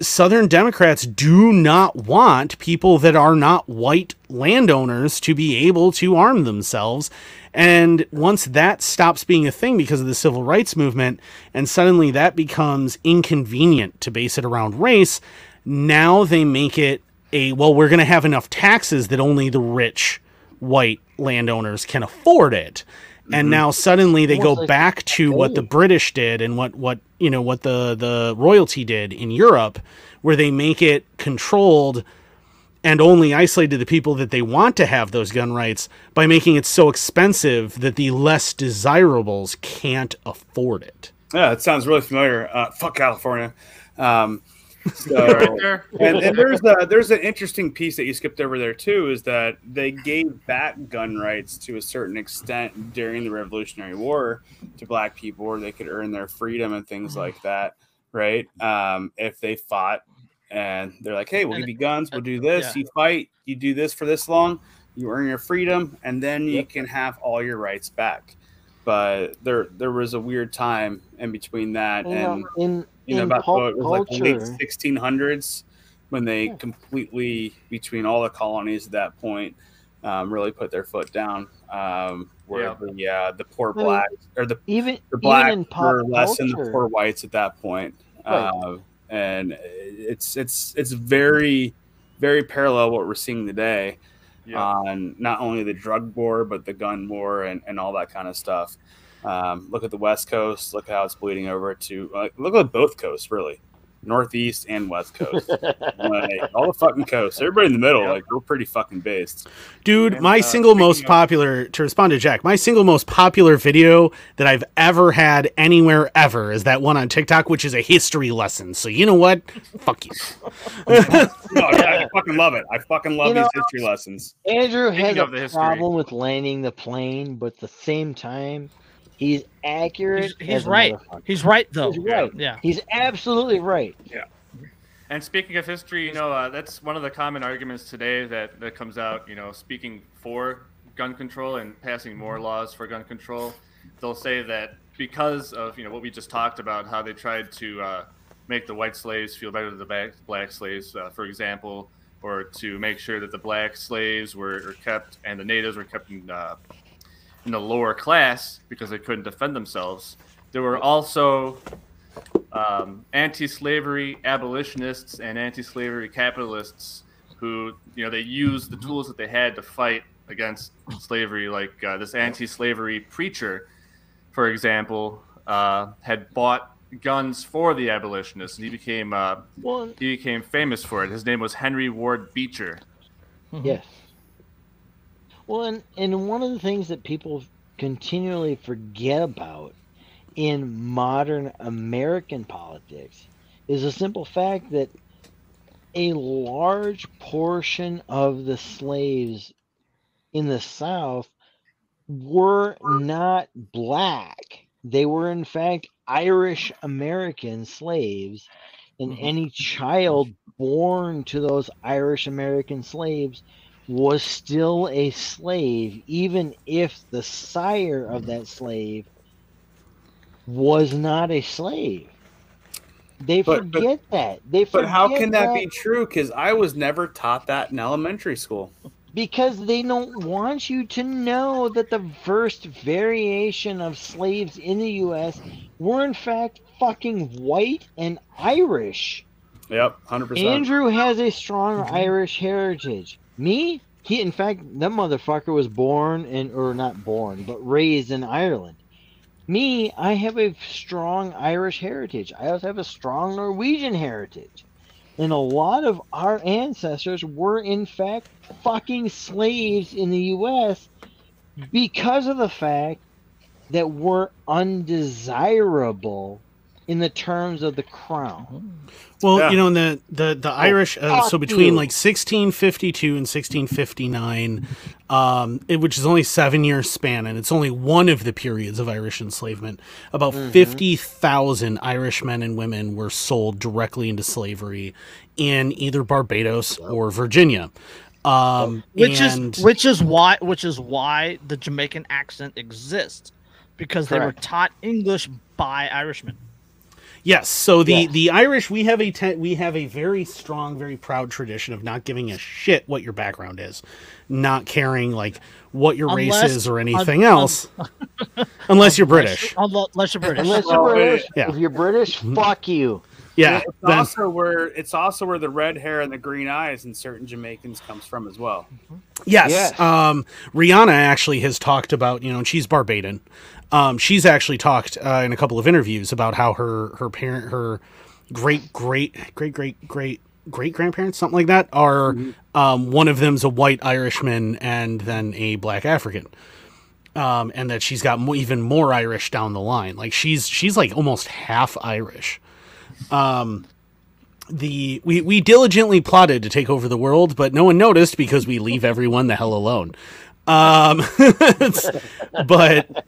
[SPEAKER 2] Southern Democrats do not want people that are not white landowners to be able to arm themselves. And once that stops being a thing because of the civil rights movement, and suddenly that becomes inconvenient to base it around race, now they make it a well, we're going to have enough taxes that only the rich white landowners can afford it. And now suddenly they go
[SPEAKER 4] like
[SPEAKER 2] back to what the. British did and what what you know what the the royalty did in Europe, where they make it controlled and only isolated the people that they want to have those gun rights by making it so expensive that the less desirables can't afford it.
[SPEAKER 5] Yeah, it sounds really familiar. Uh, fuck California. Um, so, (laughs)
[SPEAKER 1] Right
[SPEAKER 5] and, and there's a, there's an interesting piece that you skipped over there too is that they gave back gun rights to a certain extent during the Revolutionary War to black people where they could earn their freedom and things like that, right? Um, if they fought and they're like, hey, we'll give you guns, we'll do this,
[SPEAKER 3] yeah.
[SPEAKER 5] you fight, you do this for this long, you earn your freedom, and then you can have all your rights back. But there there was a weird time in between that
[SPEAKER 4] You
[SPEAKER 5] and
[SPEAKER 4] in
[SPEAKER 5] you know, about
[SPEAKER 4] pulp
[SPEAKER 5] the, it was like the late 1600s when they
[SPEAKER 4] Yeah.
[SPEAKER 5] completely, between all the colonies at that point, um, really put their foot down. Um, where
[SPEAKER 1] Yeah.
[SPEAKER 5] the uh, the poor
[SPEAKER 4] mean,
[SPEAKER 5] blacks or the
[SPEAKER 4] even
[SPEAKER 5] the
[SPEAKER 4] even
[SPEAKER 5] blacks
[SPEAKER 4] in pop
[SPEAKER 5] were less than the poor whites at that point.
[SPEAKER 4] Right.
[SPEAKER 5] Uh, and it's it's it's very very parallel what we're seeing today
[SPEAKER 1] Yeah.
[SPEAKER 5] on not only the drug war but the gun war and, and all that kind of stuff. Um, look at the West Coast. Look how it's bleeding over to uh, look at both coasts really, Northeast and West Coast. (laughs) Like, all the fucking coasts. Everybody in the middle,
[SPEAKER 1] Yep.
[SPEAKER 5] like we're pretty fucking based.
[SPEAKER 2] Dude,
[SPEAKER 1] And,
[SPEAKER 2] my
[SPEAKER 1] uh,
[SPEAKER 2] single most
[SPEAKER 1] speaking of-
[SPEAKER 2] popular to respond to Jack, my single most popular video that I've ever had anywhere ever is that one on TikTok, which is a history lesson. So you know what? Fuck you.
[SPEAKER 5] No, yeah, I (laughs) fucking love it. I fucking love
[SPEAKER 4] You
[SPEAKER 5] these
[SPEAKER 4] know-
[SPEAKER 5] history lessons.
[SPEAKER 4] Andrew
[SPEAKER 1] Speaking
[SPEAKER 4] has
[SPEAKER 1] of the
[SPEAKER 4] a
[SPEAKER 1] history-
[SPEAKER 4] problem with landing the plane, but at the same time, he's accurate.
[SPEAKER 3] He's, he's right. He's right though.
[SPEAKER 4] He's right.
[SPEAKER 3] Yeah.
[SPEAKER 4] He's absolutely right. Yeah.
[SPEAKER 1] And speaking of history, you know, uh, that's one of the common arguments today that, that comes out, you know, speaking for gun control and passing more laws for gun control. They'll say that because of, you know, what we just talked about, how they tried to uh, make the white slaves feel better than the black, black slaves, uh, for example, or to make sure that the black slaves were, were kept and the natives were kept in, uh, in the lower class because they couldn't defend themselves. There were also um, anti-slavery abolitionists and anti-slavery capitalists who you know they used the tools that they had to fight against slavery like uh, this anti-slavery preacher for example uh, had bought guns for the abolitionists and he became uh,
[SPEAKER 4] Well,
[SPEAKER 1] he became famous for it his name was henry ward beecher
[SPEAKER 4] yes. Well, and, and one of the things that people continually forget about in modern American politics is the simple fact that a large portion of the slaves in the South were not black. They were, in fact, Irish American slaves. And
[SPEAKER 3] Mhm.
[SPEAKER 4] any child born to those Irish American slaves was still a slave, even if the sire of that slave was not a slave. They
[SPEAKER 5] But- but-
[SPEAKER 4] forget that. They
[SPEAKER 5] But how
[SPEAKER 4] forget
[SPEAKER 5] can that be true? Because I was never taught that in elementary school.
[SPEAKER 4] Because they don't want you to know that the first variation of slaves in the U.S. were in fact fucking white and Irish.
[SPEAKER 5] Yep, hundred percent.
[SPEAKER 4] Andrew has a strong mm-hmm. Irish heritage. Me, he in fact that motherfucker was born in or not born, but raised in Ireland. Me, I have a strong Irish heritage. I also have a strong Norwegian heritage. And a lot of our ancestors were, in fact, fucking slaves in the U.S. because of the fact that we're undesirable in the terms of the crown.
[SPEAKER 2] Well,
[SPEAKER 5] Yeah.
[SPEAKER 2] you know, in the the the Irish. Uh, so between
[SPEAKER 4] you.
[SPEAKER 2] like 1652 and 1659, um, it, which is only seven years span, and it's only one of the periods of Irish enslavement. About
[SPEAKER 4] Mm-hmm.
[SPEAKER 2] 50,000 Irish men and women were sold directly into slavery in either Barbados or Virginia. Um,
[SPEAKER 3] which
[SPEAKER 2] and-
[SPEAKER 3] is which is why which is why the Jamaican accent exists because they were taught English by Irishmen.
[SPEAKER 2] Yes. So the
[SPEAKER 4] Yes.
[SPEAKER 2] the Irish we have a te- we have a very strong, very proud tradition of not giving a shit what your background is, not caring like what your race is or anything
[SPEAKER 3] un-
[SPEAKER 2] else, (laughs) unless you're British.
[SPEAKER 3] Unless, unless you're British.
[SPEAKER 4] Unless you're British, (laughs)
[SPEAKER 2] yeah.
[SPEAKER 4] if you're British, fuck you.
[SPEAKER 2] Yeah.
[SPEAKER 5] It's
[SPEAKER 2] Then,
[SPEAKER 5] also where it's also where the red hair and the green eyes in certain Jamaicans comes from as well.
[SPEAKER 2] yes.
[SPEAKER 4] Yes.
[SPEAKER 2] Um, Rihanna actually has talked about you know, and she's Barbadian. Um, she's actually talked uh, in a couple of interviews about how her her parent her great great great great great great grandparents something like that are um, one of them's a white Irishman and then a black African. um, and that she's got even more Irish down the line. Like she's she's like almost half Irish. Um, the we we diligently plotted to take over the world, but no one noticed because we leave everyone the hell alone. Um, (laughs) but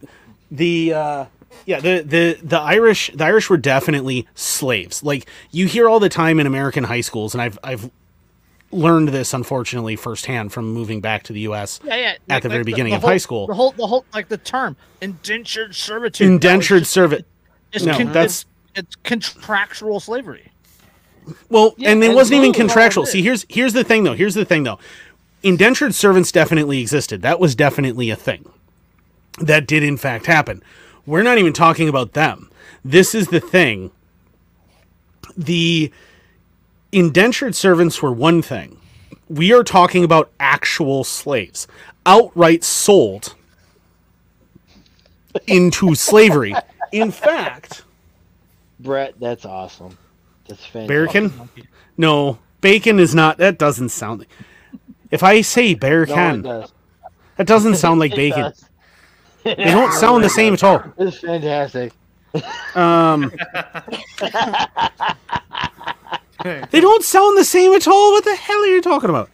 [SPEAKER 2] the uh, yeah the the the Irish the Irish were definitely slaves. Like you hear all the time in American high schools, and I've I've learned this unfortunately firsthand from moving back to the U.S.
[SPEAKER 3] yeah, yeah.
[SPEAKER 2] at the very beginning of
[SPEAKER 3] whole-
[SPEAKER 2] high school.
[SPEAKER 3] The whole, the whole, like the term indentured servitude.
[SPEAKER 2] Indentured servant.
[SPEAKER 3] It's,
[SPEAKER 2] No,
[SPEAKER 3] con-
[SPEAKER 2] that's-
[SPEAKER 3] it's, contractual slavery.
[SPEAKER 2] Well,
[SPEAKER 4] Yeah,
[SPEAKER 2] and it wasn't even
[SPEAKER 4] those are all
[SPEAKER 2] contractual. See, here's here's the thing though. Here's the thing though. Indentured servants definitely existed. That was definitely a thing. That did in fact happen. We're not even talking about them. This is the thing. The indentured servants were one thing. We are talking about actual slaves, outright sold into slavery. In fact,
[SPEAKER 4] Brett, that's awesome. That's fantastic.
[SPEAKER 2] Bearkin? No, bacon is not. That doesn't sound. If I say bear
[SPEAKER 4] No,
[SPEAKER 2] can, that doesn't sound like (laughs) bacon.
[SPEAKER 4] does.
[SPEAKER 2] They don't (laughs) sound the same at all.
[SPEAKER 4] It's fantastic.
[SPEAKER 2] Um, (laughs) they don't sound the same at all. What the hell are you talking about?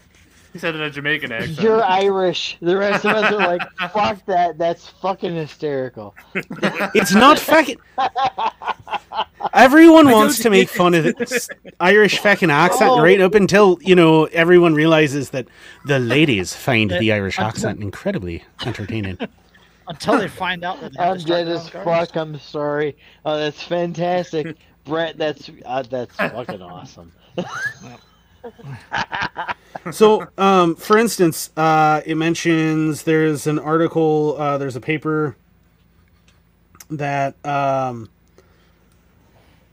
[SPEAKER 1] He said in a Jamaican accent.
[SPEAKER 4] You're Irish. The rest of us are like, (laughs) fuck that. That's fucking hysterical.
[SPEAKER 2] It's not fucking. Everyone wants to make fun of the Irish fucking accent,
[SPEAKER 3] Oh.
[SPEAKER 2] right up until you know everyone realizes that the ladies find the Irish accent incredibly entertaining.
[SPEAKER 3] Until they find out that they
[SPEAKER 4] I'm
[SPEAKER 3] to start
[SPEAKER 4] dead as
[SPEAKER 3] own gardens.
[SPEAKER 4] fuck. I'm sorry. Oh, that's fantastic. (laughs) Brett, that's uh, that's fucking awesome. (laughs)
[SPEAKER 2] So, um, for instance, uh, it mentions there's an article, uh, there's a paper that um,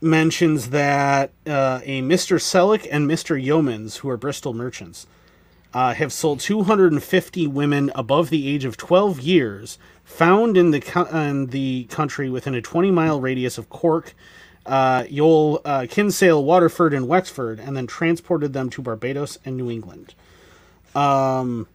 [SPEAKER 2] mentions that uh, a Mr. Selleck and Mr. Yeomans, who are Bristol merchants, uh, have sold 250 women above the age of 12 years found in the co- in the country within a 20 mile radius of Cork, uh, Youghal, uh, Kinsale, Waterford, and Wexford, and then transported them to Barbados and New England. Um,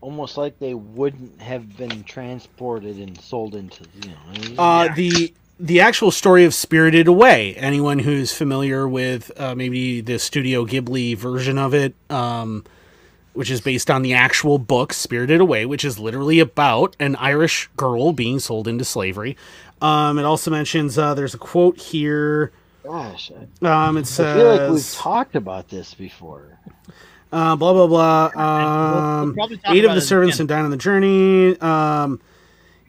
[SPEAKER 4] Almost like they wouldn't have been transported and sold into, you know.
[SPEAKER 2] uh, the the actual story of Spirited Away. Anyone who's familiar with uh, maybe the Studio Ghibli version of it, um, which is based on the actual book Spirited Away, which is literally about an Irish girl being sold into slavery. Um, it also mentions uh, there's a quote here.
[SPEAKER 4] Gosh, I,
[SPEAKER 2] Um, it
[SPEAKER 4] I feel like we've talked about this before.
[SPEAKER 2] uh, blah blah blah.
[SPEAKER 3] We'll- we'll
[SPEAKER 2] Um,
[SPEAKER 3] probably talk
[SPEAKER 2] eight of the servants
[SPEAKER 3] again.
[SPEAKER 2] and died on the journey. Um,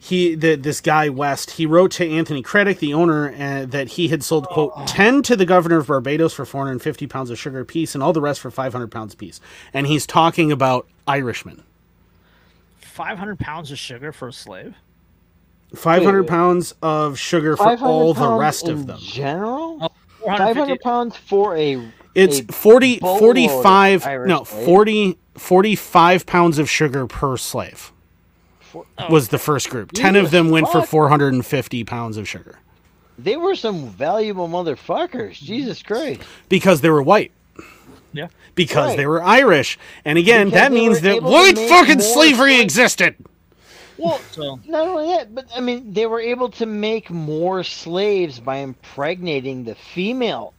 [SPEAKER 2] he, the, this guy West, he wrote to Anthony Craddock, the owner, uh, that he had sold quote ten to the governor of Barbados for four hundred and fifty pounds of sugar apiece, and all the rest for five hundred pounds apiece. And he's talking about Irishmen.
[SPEAKER 3] 500 pounds of sugar for a slave?
[SPEAKER 2] Five hundred
[SPEAKER 4] wait.
[SPEAKER 2] pounds of sugar for all the rest
[SPEAKER 4] in
[SPEAKER 2] of them.
[SPEAKER 4] General? 500 pounds for a.
[SPEAKER 2] It's
[SPEAKER 4] a
[SPEAKER 2] 40, 45, no,
[SPEAKER 4] slaves?
[SPEAKER 2] 40, 45 pounds of sugar per slave
[SPEAKER 4] For, oh,
[SPEAKER 2] was the first group. 10 of
[SPEAKER 4] Jesus
[SPEAKER 2] them went for 450 pounds of sugar
[SPEAKER 4] they were some valuable motherfuckers. Jesus Christ.
[SPEAKER 2] because they were white.
[SPEAKER 3] Yeah.
[SPEAKER 2] Because
[SPEAKER 4] Right.
[SPEAKER 2] they were Irish. And again,
[SPEAKER 4] Because
[SPEAKER 2] that means that white fucking slavery
[SPEAKER 4] slaves.
[SPEAKER 2] existed.
[SPEAKER 4] Well,
[SPEAKER 3] So
[SPEAKER 4] not only that, but I mean, they were able to make more slaves by impregnating the female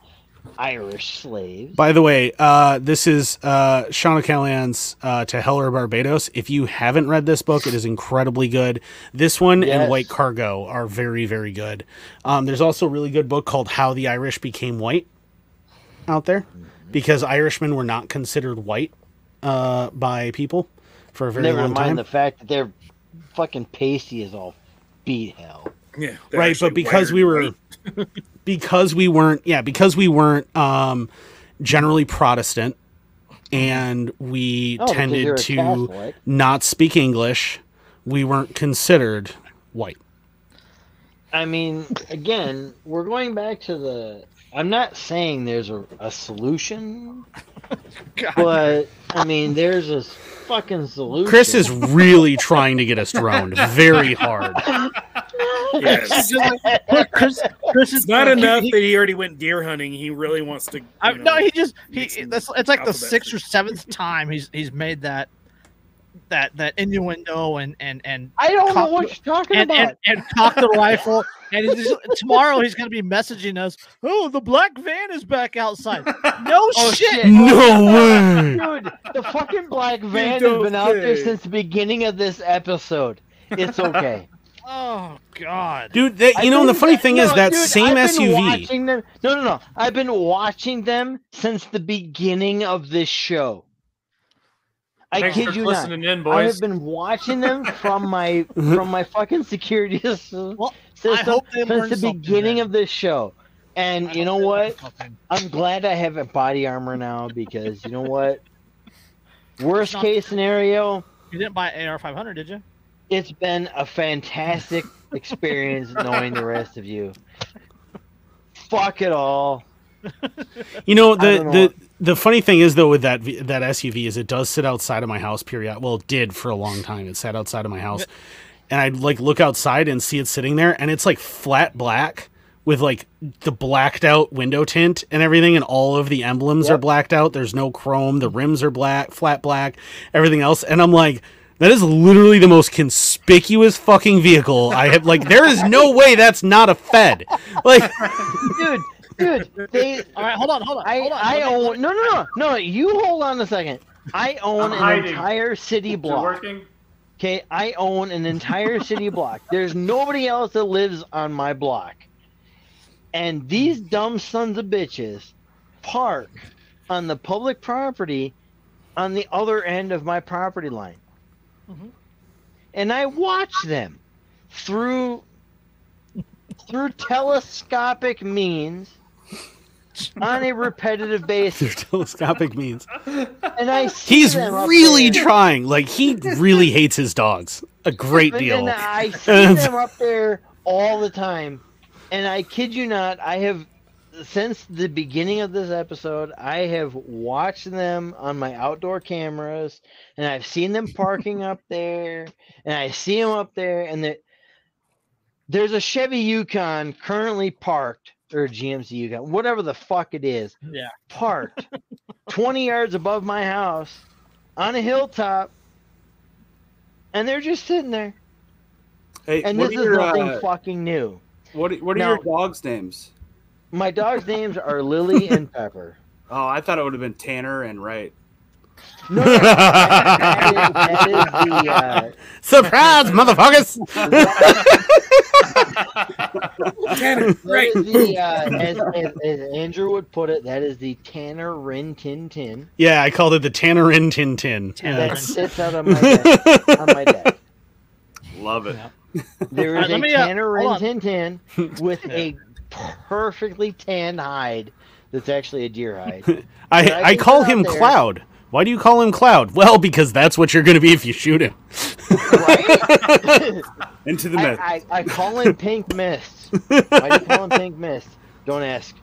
[SPEAKER 4] Irish slaves.
[SPEAKER 2] By the way, uh, this is uh, Sean O'Callaghan's uh, To Hell or Barbados. If you haven't read this book, it is incredibly good. This one
[SPEAKER 4] Yes.
[SPEAKER 2] and White Cargo are very, very good. Um, there's also a really good book called How the Irish Became White out there because Irishmen were not considered white uh, by people for a very
[SPEAKER 4] Never
[SPEAKER 2] long
[SPEAKER 4] mind
[SPEAKER 2] time.
[SPEAKER 4] the fact that they're fucking pasty is all beat hell.
[SPEAKER 6] Yeah,
[SPEAKER 2] right but because we were
[SPEAKER 6] right. (laughs)
[SPEAKER 2] because we weren't yeah because we weren't um generally protestant and we
[SPEAKER 4] Oh,
[SPEAKER 2] tended to
[SPEAKER 4] Catholic.
[SPEAKER 2] not speak english we weren't considered white
[SPEAKER 4] I mean, again, we're going back to the. I'm not saying there's a, a solution, (laughs) but I mean, there's a fucking solution.
[SPEAKER 2] chris is really trying to get us droned (laughs) very hard (laughs)
[SPEAKER 6] Yes.
[SPEAKER 3] Chris, Chris is
[SPEAKER 6] not enough
[SPEAKER 3] he-
[SPEAKER 6] that he already went deer hunting. He really wants to.
[SPEAKER 3] I,
[SPEAKER 6] know,
[SPEAKER 3] no, he just he. That's it's like the
[SPEAKER 6] alphabet
[SPEAKER 3] sixth or seventh time he's he's made that that that innuendo and and and
[SPEAKER 4] I don't know what you're talking
[SPEAKER 3] and,
[SPEAKER 4] about.
[SPEAKER 3] and, and cock the rifle. And he's just- tomorrow he's going to be messaging us. Oh, the black van is back outside. No (laughs)
[SPEAKER 4] Oh,
[SPEAKER 3] shit.
[SPEAKER 4] shit.
[SPEAKER 2] no way
[SPEAKER 4] Dude, the fucking black van has
[SPEAKER 6] don't
[SPEAKER 4] been out there since the beginning of this episode. It's okay.
[SPEAKER 3] Oh God.
[SPEAKER 2] dude that,
[SPEAKER 4] I
[SPEAKER 2] you know the funny
[SPEAKER 4] that-
[SPEAKER 2] thing
[SPEAKER 4] no,
[SPEAKER 2] is that
[SPEAKER 4] dude,
[SPEAKER 2] same
[SPEAKER 4] I've been
[SPEAKER 2] suv
[SPEAKER 4] Watching them, no, no, no. I've been watching them since the beginning of this show. I
[SPEAKER 1] Thanks
[SPEAKER 4] kid
[SPEAKER 1] for
[SPEAKER 4] you not.
[SPEAKER 1] listening in,
[SPEAKER 4] I have been watching them from my (laughs) from my fucking security (laughs) system,
[SPEAKER 3] Well,
[SPEAKER 4] system
[SPEAKER 3] hope they learned
[SPEAKER 4] since the
[SPEAKER 3] something
[SPEAKER 4] beginning
[SPEAKER 3] then.
[SPEAKER 4] of this show. And
[SPEAKER 3] I
[SPEAKER 4] you know what? I'm glad I have a body armor now because you know what? (laughs) Worst
[SPEAKER 3] not-
[SPEAKER 4] case scenario,
[SPEAKER 3] You didn't buy AR 500, did you?
[SPEAKER 4] It's been a fantastic (laughs) experience knowing the rest of you. Fuck it all.
[SPEAKER 2] You know the
[SPEAKER 4] know.
[SPEAKER 2] the the funny thing is though with that that SUV is it does sit outside of my house. Period. Well, it did for a long time. It sat outside of my house, and I'd like look outside and see it sitting there, and it's like flat black with like the blacked out window tint and everything, and all of the emblems are blacked out. There's no chrome. The rims are black, flat black, everything else, and I'm like. That is literally the most conspicuous fucking vehicle I have. Like, there is no way that's not a Fed. Like,
[SPEAKER 4] Dude, dude, they
[SPEAKER 3] All right, hold on, hold on.
[SPEAKER 4] I
[SPEAKER 3] hold on.
[SPEAKER 4] I own no no no no you hold on a second. I own
[SPEAKER 1] I'm
[SPEAKER 4] an
[SPEAKER 1] hiding.
[SPEAKER 4] entire city block. Okay, I own an entire city block. There's nobody else that lives on my block. And these dumb sons of bitches park on the public property on the other end of my property line.
[SPEAKER 3] Mhm.
[SPEAKER 4] And I watch them through through telescopic means on a repetitive basis.
[SPEAKER 2] Through telescopic means.
[SPEAKER 4] And I see
[SPEAKER 2] He's really trying. Like he really hates his dogs. A great
[SPEAKER 4] And
[SPEAKER 2] deal.
[SPEAKER 4] then I see (laughs) them up there all the time. And I kid you not, I have since the beginning of this episode, I have watched them on my outdoor cameras and I've seen them (laughs) parking up there and I see them up there and that there's a Chevy Yukon currently parked or a GMC Yukon, whatever the fuck it is,
[SPEAKER 3] Yeah.
[SPEAKER 4] parked (laughs) 20 yards above my house on a hilltop and they're just sitting there.
[SPEAKER 5] Hey,
[SPEAKER 4] And this is
[SPEAKER 5] your,
[SPEAKER 4] nothing
[SPEAKER 5] uh,
[SPEAKER 4] fucking new.
[SPEAKER 5] what, are- what are
[SPEAKER 4] Now-
[SPEAKER 5] your dogs' names?
[SPEAKER 4] My dog's names are Lily and Pepper.
[SPEAKER 5] Oh, I thought it would have been Tanner and Wright.
[SPEAKER 4] No, no, that, is, that is the uh,
[SPEAKER 2] Surprise, motherfuckers!
[SPEAKER 6] Tanner, right.
[SPEAKER 4] the uh, as, as, as Andrew would put it, that is the Tanner Rin Tin Tin
[SPEAKER 2] yeah, I called it the Tannerin Tin Tin.
[SPEAKER 3] Tanner
[SPEAKER 4] that sits out on my deck. On my deck.
[SPEAKER 5] Love it.
[SPEAKER 3] Yeah.
[SPEAKER 4] There is
[SPEAKER 3] right,
[SPEAKER 4] a
[SPEAKER 3] me, uh,
[SPEAKER 4] Tanner Rin. Tin Tin with a perfectly tanned hide that's actually a deer hide. (laughs)
[SPEAKER 2] I,
[SPEAKER 4] I
[SPEAKER 2] I call him
[SPEAKER 4] there.
[SPEAKER 2] Cloud. Why do you call him Cloud? Well, because that's what you're going to be if you shoot him.
[SPEAKER 4] Right? (laughs)
[SPEAKER 5] Into the
[SPEAKER 4] I. I, I call him Pink Mist. Why do you call him Pink Mist? Don't ask.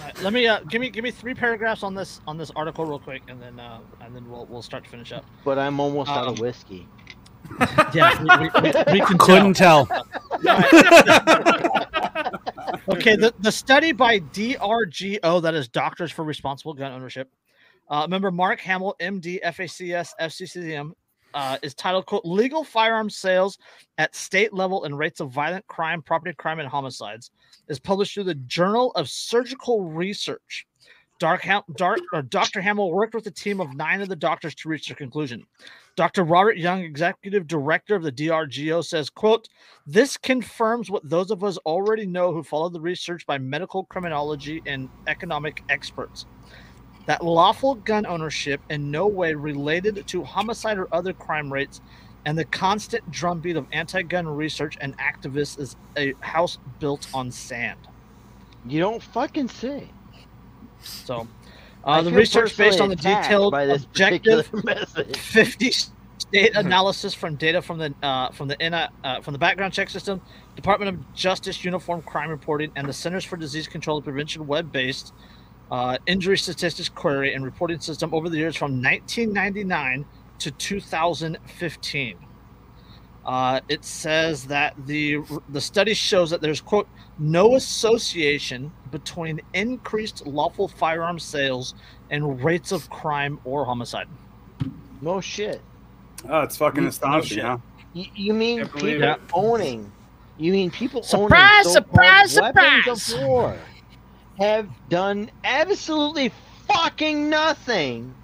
[SPEAKER 3] All right, let me uh, give me give me three paragraphs on this on this article real quick, and then uh, and then we'll we'll start to finish up.
[SPEAKER 4] But I'm almost out of
[SPEAKER 3] Um,
[SPEAKER 4] whiskey. (laughs)
[SPEAKER 3] Yeah, we, we, we, we can
[SPEAKER 2] Couldn't
[SPEAKER 3] tell.
[SPEAKER 2] tell.
[SPEAKER 3] Okay, (laughs) the, the study by DRGO, that is Doctors for Responsible Gun Ownership, Uh, member Mark Hamill, MD, FACS, FCCM, uh, is titled quote legal firearm sales at state level and rates of violent crime property crime and homicides is published through the journal of surgical research Dark Ham- Dark, or Dr. Hamill worked with a team of nine of the doctors to reach their conclusion. Dr. Robert Young, executive director of the DRGO, says, quote, this confirms what those of us already know who follow the research by medical criminology and economic experts. That lawful gun ownership in no way related to homicide or other crime rates and the constant drumbeat of anti-gun research and activists is a house built on sand.
[SPEAKER 4] You don't fucking say.
[SPEAKER 3] So, uh, the research based on the detailed, objective, (laughs) 50 state analysis from data from the uh, from the NI uh, from the background check system, Department of Justice Uniform Crime Reporting, and the Centers for Disease Control and Prevention web-based uh, injury statistics query and reporting system over the years from 1999 to 2015. Uh, it says that the the study shows that there's quote no association between increased lawful firearm sales and rates of crime or homicide.
[SPEAKER 4] No shit.
[SPEAKER 5] Oh, it's fucking
[SPEAKER 3] No
[SPEAKER 5] astonishing,
[SPEAKER 3] shit.
[SPEAKER 5] huh?
[SPEAKER 4] You, you mean people
[SPEAKER 3] it.
[SPEAKER 4] owning? You mean people
[SPEAKER 3] Surprise,
[SPEAKER 4] owning
[SPEAKER 3] surprise,
[SPEAKER 4] so-called weapons
[SPEAKER 3] surprise!
[SPEAKER 4] of war have done absolutely fucking nothing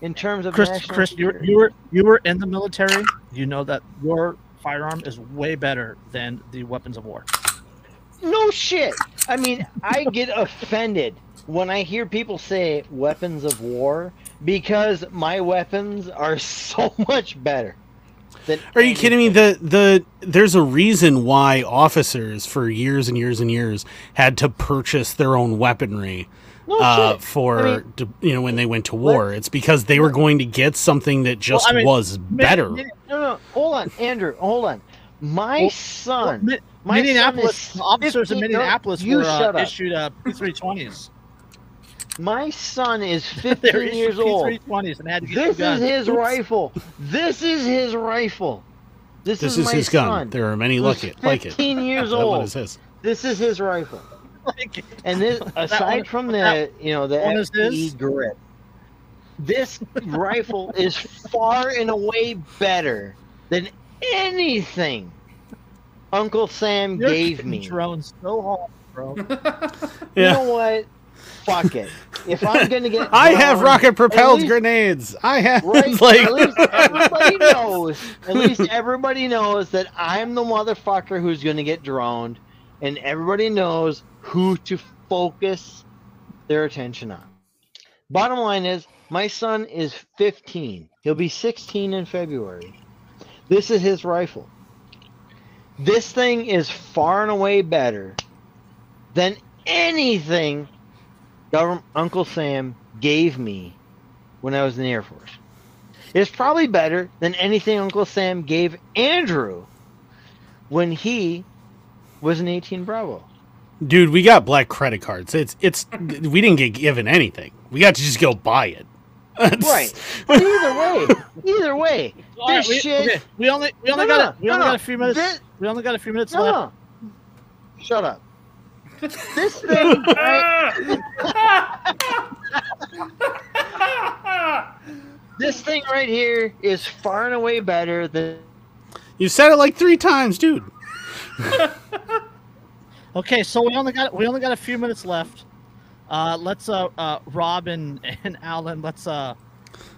[SPEAKER 4] in terms of
[SPEAKER 3] Chris, Chris, you were, you were you were in the military. You know that your firearm is way better than the weapons of war.
[SPEAKER 4] No shit. I mean, I get offended when I hear people say weapons of war because my weapons are (laughs) so much better. Than
[SPEAKER 2] Are you kidding me? The the there's a reason why officers for years and years and years had to purchase their own weaponry
[SPEAKER 4] No
[SPEAKER 2] uh, for
[SPEAKER 4] I mean-
[SPEAKER 2] to- you know when they went to war. It's because they were going to get something that just
[SPEAKER 3] I mean,
[SPEAKER 2] was better.
[SPEAKER 3] Min-
[SPEAKER 4] No, no, hold on, Andrew, hold on. My
[SPEAKER 3] Well,
[SPEAKER 4] son,
[SPEAKER 3] Min-
[SPEAKER 4] my
[SPEAKER 3] Minneapolis
[SPEAKER 4] son is
[SPEAKER 3] officers in Minneapolis
[SPEAKER 4] you
[SPEAKER 3] were
[SPEAKER 4] shut
[SPEAKER 3] uh,
[SPEAKER 4] up.
[SPEAKER 3] issued uh, P320s.
[SPEAKER 4] my son is (laughs)
[SPEAKER 3] they
[SPEAKER 4] 15 years old.
[SPEAKER 3] P320s and had to get
[SPEAKER 4] This is his
[SPEAKER 3] Oops.
[SPEAKER 4] rifle. This is his rifle. This,
[SPEAKER 2] This
[SPEAKER 4] is,
[SPEAKER 2] is
[SPEAKER 4] my
[SPEAKER 2] his gun.
[SPEAKER 4] son.
[SPEAKER 2] There are many
[SPEAKER 4] who's
[SPEAKER 2] like it. Like it.
[SPEAKER 4] 15 years (laughs) old. This is his rifle.
[SPEAKER 3] Like,
[SPEAKER 4] And this, (laughs) aside
[SPEAKER 3] one-
[SPEAKER 4] from the, you know, the
[SPEAKER 3] one
[SPEAKER 4] FPE grip, this rifle is far and away better than anything Uncle Sam
[SPEAKER 3] you're
[SPEAKER 4] gave me.
[SPEAKER 3] drones so hard, bro. (laughs)
[SPEAKER 4] You know what? Fuck it. If I'm gonna get,
[SPEAKER 2] I have rocket propelled
[SPEAKER 4] least-
[SPEAKER 2] grenades. I have (laughs)
[SPEAKER 4] Right?
[SPEAKER 2] like
[SPEAKER 4] at least everybody knows. At least everybody knows that I'm the motherfucker who's gonna get droned, and everybody knows who to focus their attention on. Bottom line is, my son is 15. He'll be 16 in February. This is his rifle. This thing is far and away better than anything Uncle Sam gave me when I was in the Air Force. It's probably better than anything Uncle Sam gave Andrew when he was an 18 Bravo.
[SPEAKER 2] Dude, we got black credit cards. It's it's we didn't get given anything. We got to just go buy it. (laughs)
[SPEAKER 4] Right. But either way, either way, (laughs)
[SPEAKER 3] All right,
[SPEAKER 4] this
[SPEAKER 3] we,
[SPEAKER 4] shit.
[SPEAKER 3] okay, we only we only
[SPEAKER 4] No,
[SPEAKER 3] got
[SPEAKER 4] no,
[SPEAKER 3] a, we
[SPEAKER 4] no,
[SPEAKER 3] only
[SPEAKER 4] no.
[SPEAKER 3] got a few minutes.
[SPEAKER 4] This-
[SPEAKER 3] we only got a few minutes
[SPEAKER 4] no,
[SPEAKER 3] left.
[SPEAKER 4] Shut up. This (laughs) thing, right, this thing right here is far and away better than
[SPEAKER 2] You said it like three times, dude.
[SPEAKER 3] Okay, so we only got we only got a few minutes left. Uh, let's uh, uh Rob and, (laughs) and Alan, let's uh,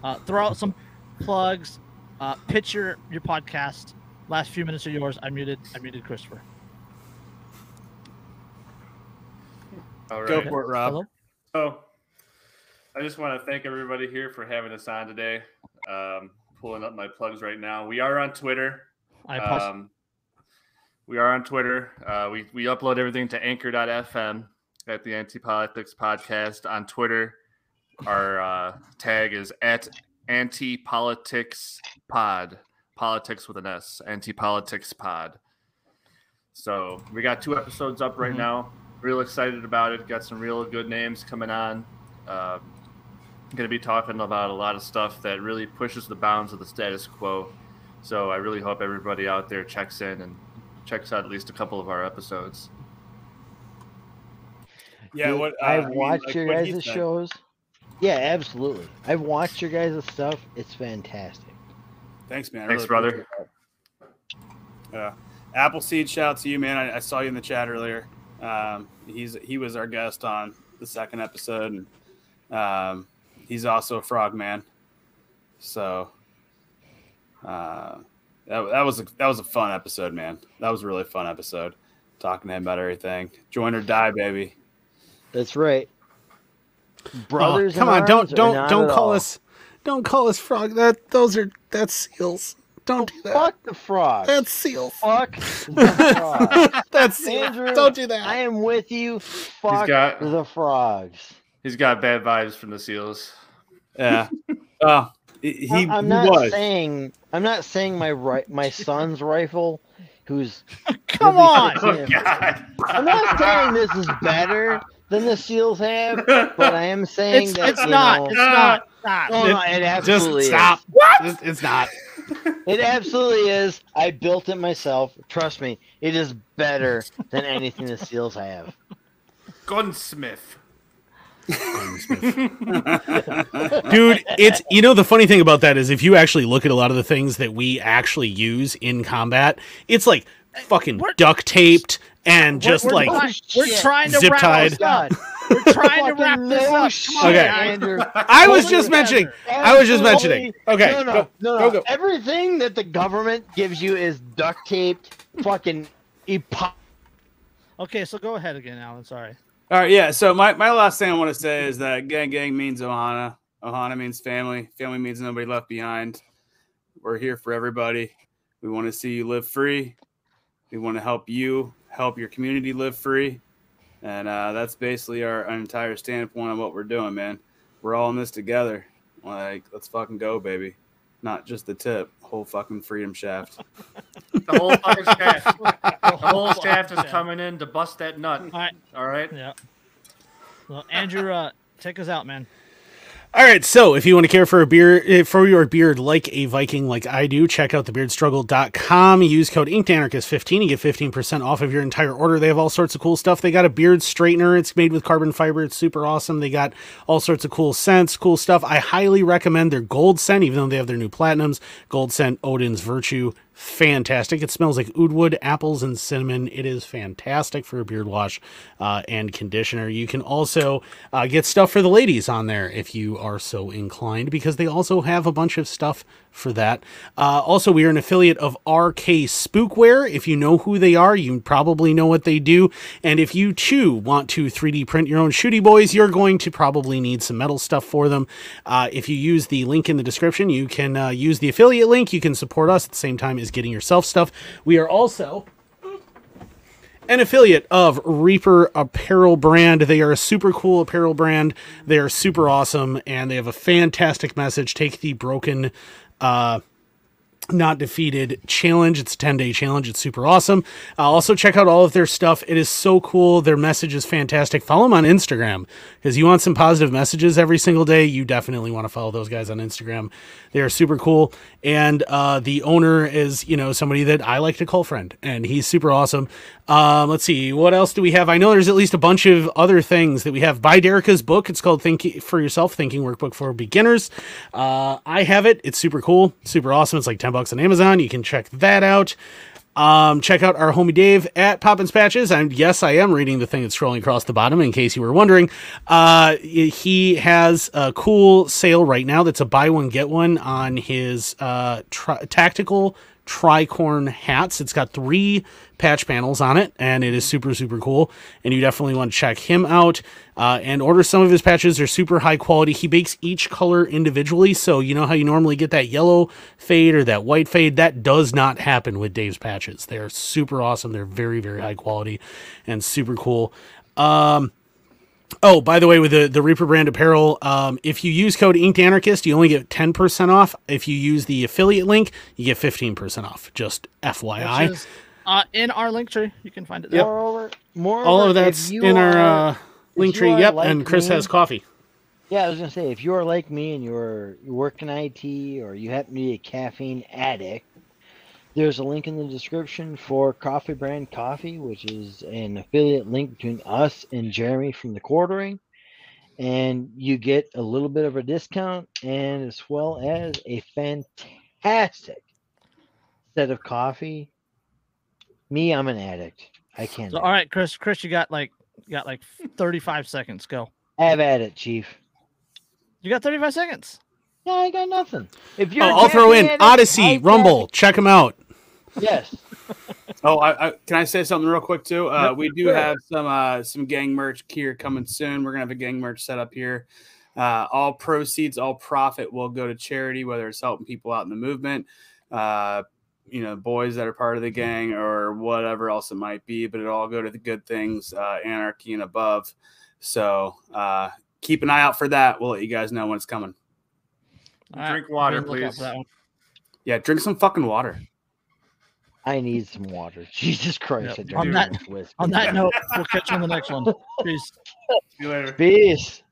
[SPEAKER 3] uh throw out some plugs. Uh, pitch your your podcast. Last few minutes are yours. I muted. I muted Christopher.
[SPEAKER 1] All
[SPEAKER 5] Go for it, Rob.
[SPEAKER 3] Hello?
[SPEAKER 1] So, I just want to thank everybody here for having us on today. Um, pulling up my plugs right now. We are on Twitter.
[SPEAKER 3] I pause.
[SPEAKER 1] Um, we are on Twitter. Uh, we, we upload everything to anchor.fm at the Anti Politics Podcast on Twitter. Our uh, tag is at Anti Politics Pod. Politics with an S. Anti Politics Pod. So we got two episodes up right
[SPEAKER 3] Mhm.
[SPEAKER 1] now. Real excited about it. Got some real good names coming on. Uh, going to be talking about a lot of stuff that really pushes the bounds of the status quo. So I really hope everybody out there checks in and checks out at least a couple of our episodes.
[SPEAKER 5] Yeah, what uh,
[SPEAKER 4] I've
[SPEAKER 5] I mean,
[SPEAKER 4] watched
[SPEAKER 5] like
[SPEAKER 4] your guys' shows. Yeah, absolutely. I've watched your guys' stuff. It's fantastic.
[SPEAKER 5] Thanks, man. I
[SPEAKER 1] Thanks,
[SPEAKER 5] really
[SPEAKER 1] brother.
[SPEAKER 5] appreciate that. Yeah. Appleseed, shout out to you, man. I, I saw you in the chat earlier. Um, he's he was our guest on the second episode, and um, he's also a frog man. So uh, that, that was a, that was a fun episode, man. That was a really fun episode. Talking to him about everything. Join or die, baby.
[SPEAKER 4] That's right.
[SPEAKER 2] Oh,
[SPEAKER 4] Brothers, in
[SPEAKER 2] come on, don't don't don't call
[SPEAKER 4] all?
[SPEAKER 2] us don't call us frog. That those are that's seals. Don't do that.
[SPEAKER 4] Fuck the frog.
[SPEAKER 2] That's seals.
[SPEAKER 4] Fuck (laughs) the frog.
[SPEAKER 2] that's seals.
[SPEAKER 4] Andrew,
[SPEAKER 2] Don't do that.
[SPEAKER 4] I am with you. Fuck
[SPEAKER 1] got-
[SPEAKER 4] the frogs.
[SPEAKER 1] He's got bad vibes from the seals.
[SPEAKER 5] Yeah. (laughs) uh, he, he,
[SPEAKER 4] I'm- I'm not
[SPEAKER 5] was.
[SPEAKER 4] saying I'm not saying my right my son's rifle, who's (laughs)
[SPEAKER 3] Come on.
[SPEAKER 1] Oh. God!
[SPEAKER 4] I'm not saying this is better than the seals have, but I am saying
[SPEAKER 3] It's
[SPEAKER 4] that
[SPEAKER 3] it's
[SPEAKER 4] you
[SPEAKER 3] not.
[SPEAKER 4] know-
[SPEAKER 3] It's not. Stop.
[SPEAKER 4] Oh, no, it absolutely
[SPEAKER 2] Just
[SPEAKER 4] is.
[SPEAKER 2] stop. What? It's not.
[SPEAKER 4] It absolutely is. I built it myself. Trust me, it is better than anything the seals have.
[SPEAKER 1] Gunsmith. (laughs)
[SPEAKER 2] Dude, it's you know the funny thing about that is if you actually look at a lot of the things that we actually use in combat, it's like fucking
[SPEAKER 3] We're-
[SPEAKER 2] duct taped and
[SPEAKER 3] We're-
[SPEAKER 2] just
[SPEAKER 3] we're
[SPEAKER 2] like
[SPEAKER 3] trying- we're trying to
[SPEAKER 2] Zip
[SPEAKER 3] wrap
[SPEAKER 2] tied.
[SPEAKER 3] this up. We're trying to wrap this
[SPEAKER 4] no
[SPEAKER 3] up. Come on,
[SPEAKER 2] Okay.
[SPEAKER 4] Andrew.
[SPEAKER 2] I was just mentioning. I was just mentioning. Okay,
[SPEAKER 4] No, no,
[SPEAKER 2] go,
[SPEAKER 4] no,
[SPEAKER 2] go,
[SPEAKER 4] no.
[SPEAKER 2] go.
[SPEAKER 4] Everything that the government gives you is duct taped, fucking epo-
[SPEAKER 3] Okay, so go ahead again, Alan. Sorry.
[SPEAKER 5] All right, yeah. So my, my last thing I want to say is that gang gang means Ohana. Ohana means family. Family means nobody left behind. We're here for everybody. We want to see you live free. We want to help you help your community live free, and uh, that's basically our, our entire standpoint on what we're doing, man. We're all in this together. Like, let's fucking go, baby. Not just the tip, whole fucking freedom shaft. (laughs)
[SPEAKER 1] The whole fucking shaft. (laughs) The whole shaft is coming in to bust that nut.
[SPEAKER 3] All right.
[SPEAKER 1] All right.
[SPEAKER 3] Yeah. Well, Andrew, uh, take us out, man.
[SPEAKER 2] All right, so if you want to care for a beard eh, for your beard like a Viking, like I do, check out thebeardstruggle.com. Use code InkedAnarchist15. You get 15% off of your entire order. They have all sorts of cool stuff. They got a beard straightener. It's made with carbon fiber. It's super awesome. They got all sorts of cool scents, cool stuff. I highly recommend their gold scent, even though they have their new platinums. Gold scent, Odin's Virtue. Fantastic. It smells like oud wood, apples, and cinnamon. It is fantastic for a beard wash uh, and conditioner. You can also uh, get stuff for the ladies on there if you are so inclined, because they also have a bunch of stuff for that. Uh, also, we are an affiliate of RK Spookware. If you know who they are, you probably know what they do. And if you too want to 3D print your own shooty boys, you're going to probably need some metal stuff for them. Uh, if you use the link in the description, you can uh, use the affiliate link. You can support us at the same time as getting yourself stuff. We are also an affiliate of Reaper Apparel Brand. They are a super cool apparel brand. They are super awesome and they have a fantastic message. Take the broken uh not defeated challenge. It's a 10 day challenge. It's super awesome. Uh, also, check out all of their stuff. It is so cool. Their message is fantastic. Follow them on Instagram because you want some positive messages every single day. You definitely want to follow those guys on Instagram. They are super cool. And uh, the owner is, you know, somebody that I like to call friend, and he's super awesome. Um, let's see, what else do we have? I know there's at least a bunch of other things that we have. Buy Derica's book. It's called Think for Yourself Thinking Workbook for Beginners. Uh, I have it. It's super cool, super awesome. It's like 10 bucks on Amazon. You can check that out. Um, check out our homie Dave at Poppins Patches. And yes, I am reading the thing that's scrolling across the bottom in case you were wondering. Uh, he has a cool sale right now that's a buy one, get one on his uh, tri- tactical tricorn hats. It's got three patch panels on it, and it is super, super cool. And you definitely want to check him out uh, and order some of his patches. They're super high quality. He bakes each color individually, so you know how you normally get that yellow fade or that white fade. That does not happen with Dave's patches. They're super awesome. They're very, very high quality and super cool. Um, Oh, by the way, with the, the Reaper brand apparel, um, if you use code Inked Anarchist, you only get 10% off. If you use the affiliate link, you get 15% off. Just FYI.
[SPEAKER 3] Which is, uh, in our link tree. You can find it there.
[SPEAKER 4] Moreover, moreover,
[SPEAKER 2] All of that's
[SPEAKER 4] you
[SPEAKER 2] in our uh, link tree. Yep,
[SPEAKER 4] like
[SPEAKER 2] and Chris
[SPEAKER 4] me-
[SPEAKER 2] has coffee.
[SPEAKER 4] Yeah, I was gonna say if you are like me and you're you work in IT or you happen to be a caffeine addict, there's a link in the description for Coffee Brand Coffee, which is an affiliate link between us and Jeremy from the Quartering. and you get a little bit of a discount and as well as a fantastic set of coffee. Me, I'm an addict. I can't.
[SPEAKER 3] So, all right, Chris. Chris, you got like you got like 35 seconds. Go.
[SPEAKER 4] Have at it, Chief.
[SPEAKER 3] You got 35 seconds.
[SPEAKER 4] Yeah, I got nothing. If
[SPEAKER 2] Oh,
[SPEAKER 4] you're a
[SPEAKER 2] I'll throw in Odysee,
[SPEAKER 4] I got
[SPEAKER 2] Rumble. Check them out.
[SPEAKER 4] Yes. (laughs)
[SPEAKER 5] Oh, I, I, can I say something real quick too? Uh, we do have some uh, some gang merch here coming soon. We're gonna have a gang merch set up here. Uh, all proceeds, all profit will go to charity, whether it's helping people out in the movement, uh, you know, boys that are part of the gang or whatever else it might be. But it'll all go to the good things, uh, anarchy and above. So uh, keep an eye out for that. We'll let you guys know when it's coming.
[SPEAKER 3] All right,
[SPEAKER 1] Drink water,
[SPEAKER 3] be on the lookout
[SPEAKER 1] please.
[SPEAKER 3] for that one.
[SPEAKER 5] Yeah, drink some fucking water.
[SPEAKER 4] I need some water. (laughs) Jesus Christ.
[SPEAKER 3] Yep.
[SPEAKER 4] I
[SPEAKER 3] On that-
[SPEAKER 4] too much whiskey.
[SPEAKER 3] On that note, we'll catch you on the next one. Peace.
[SPEAKER 1] See you later.
[SPEAKER 4] Peace.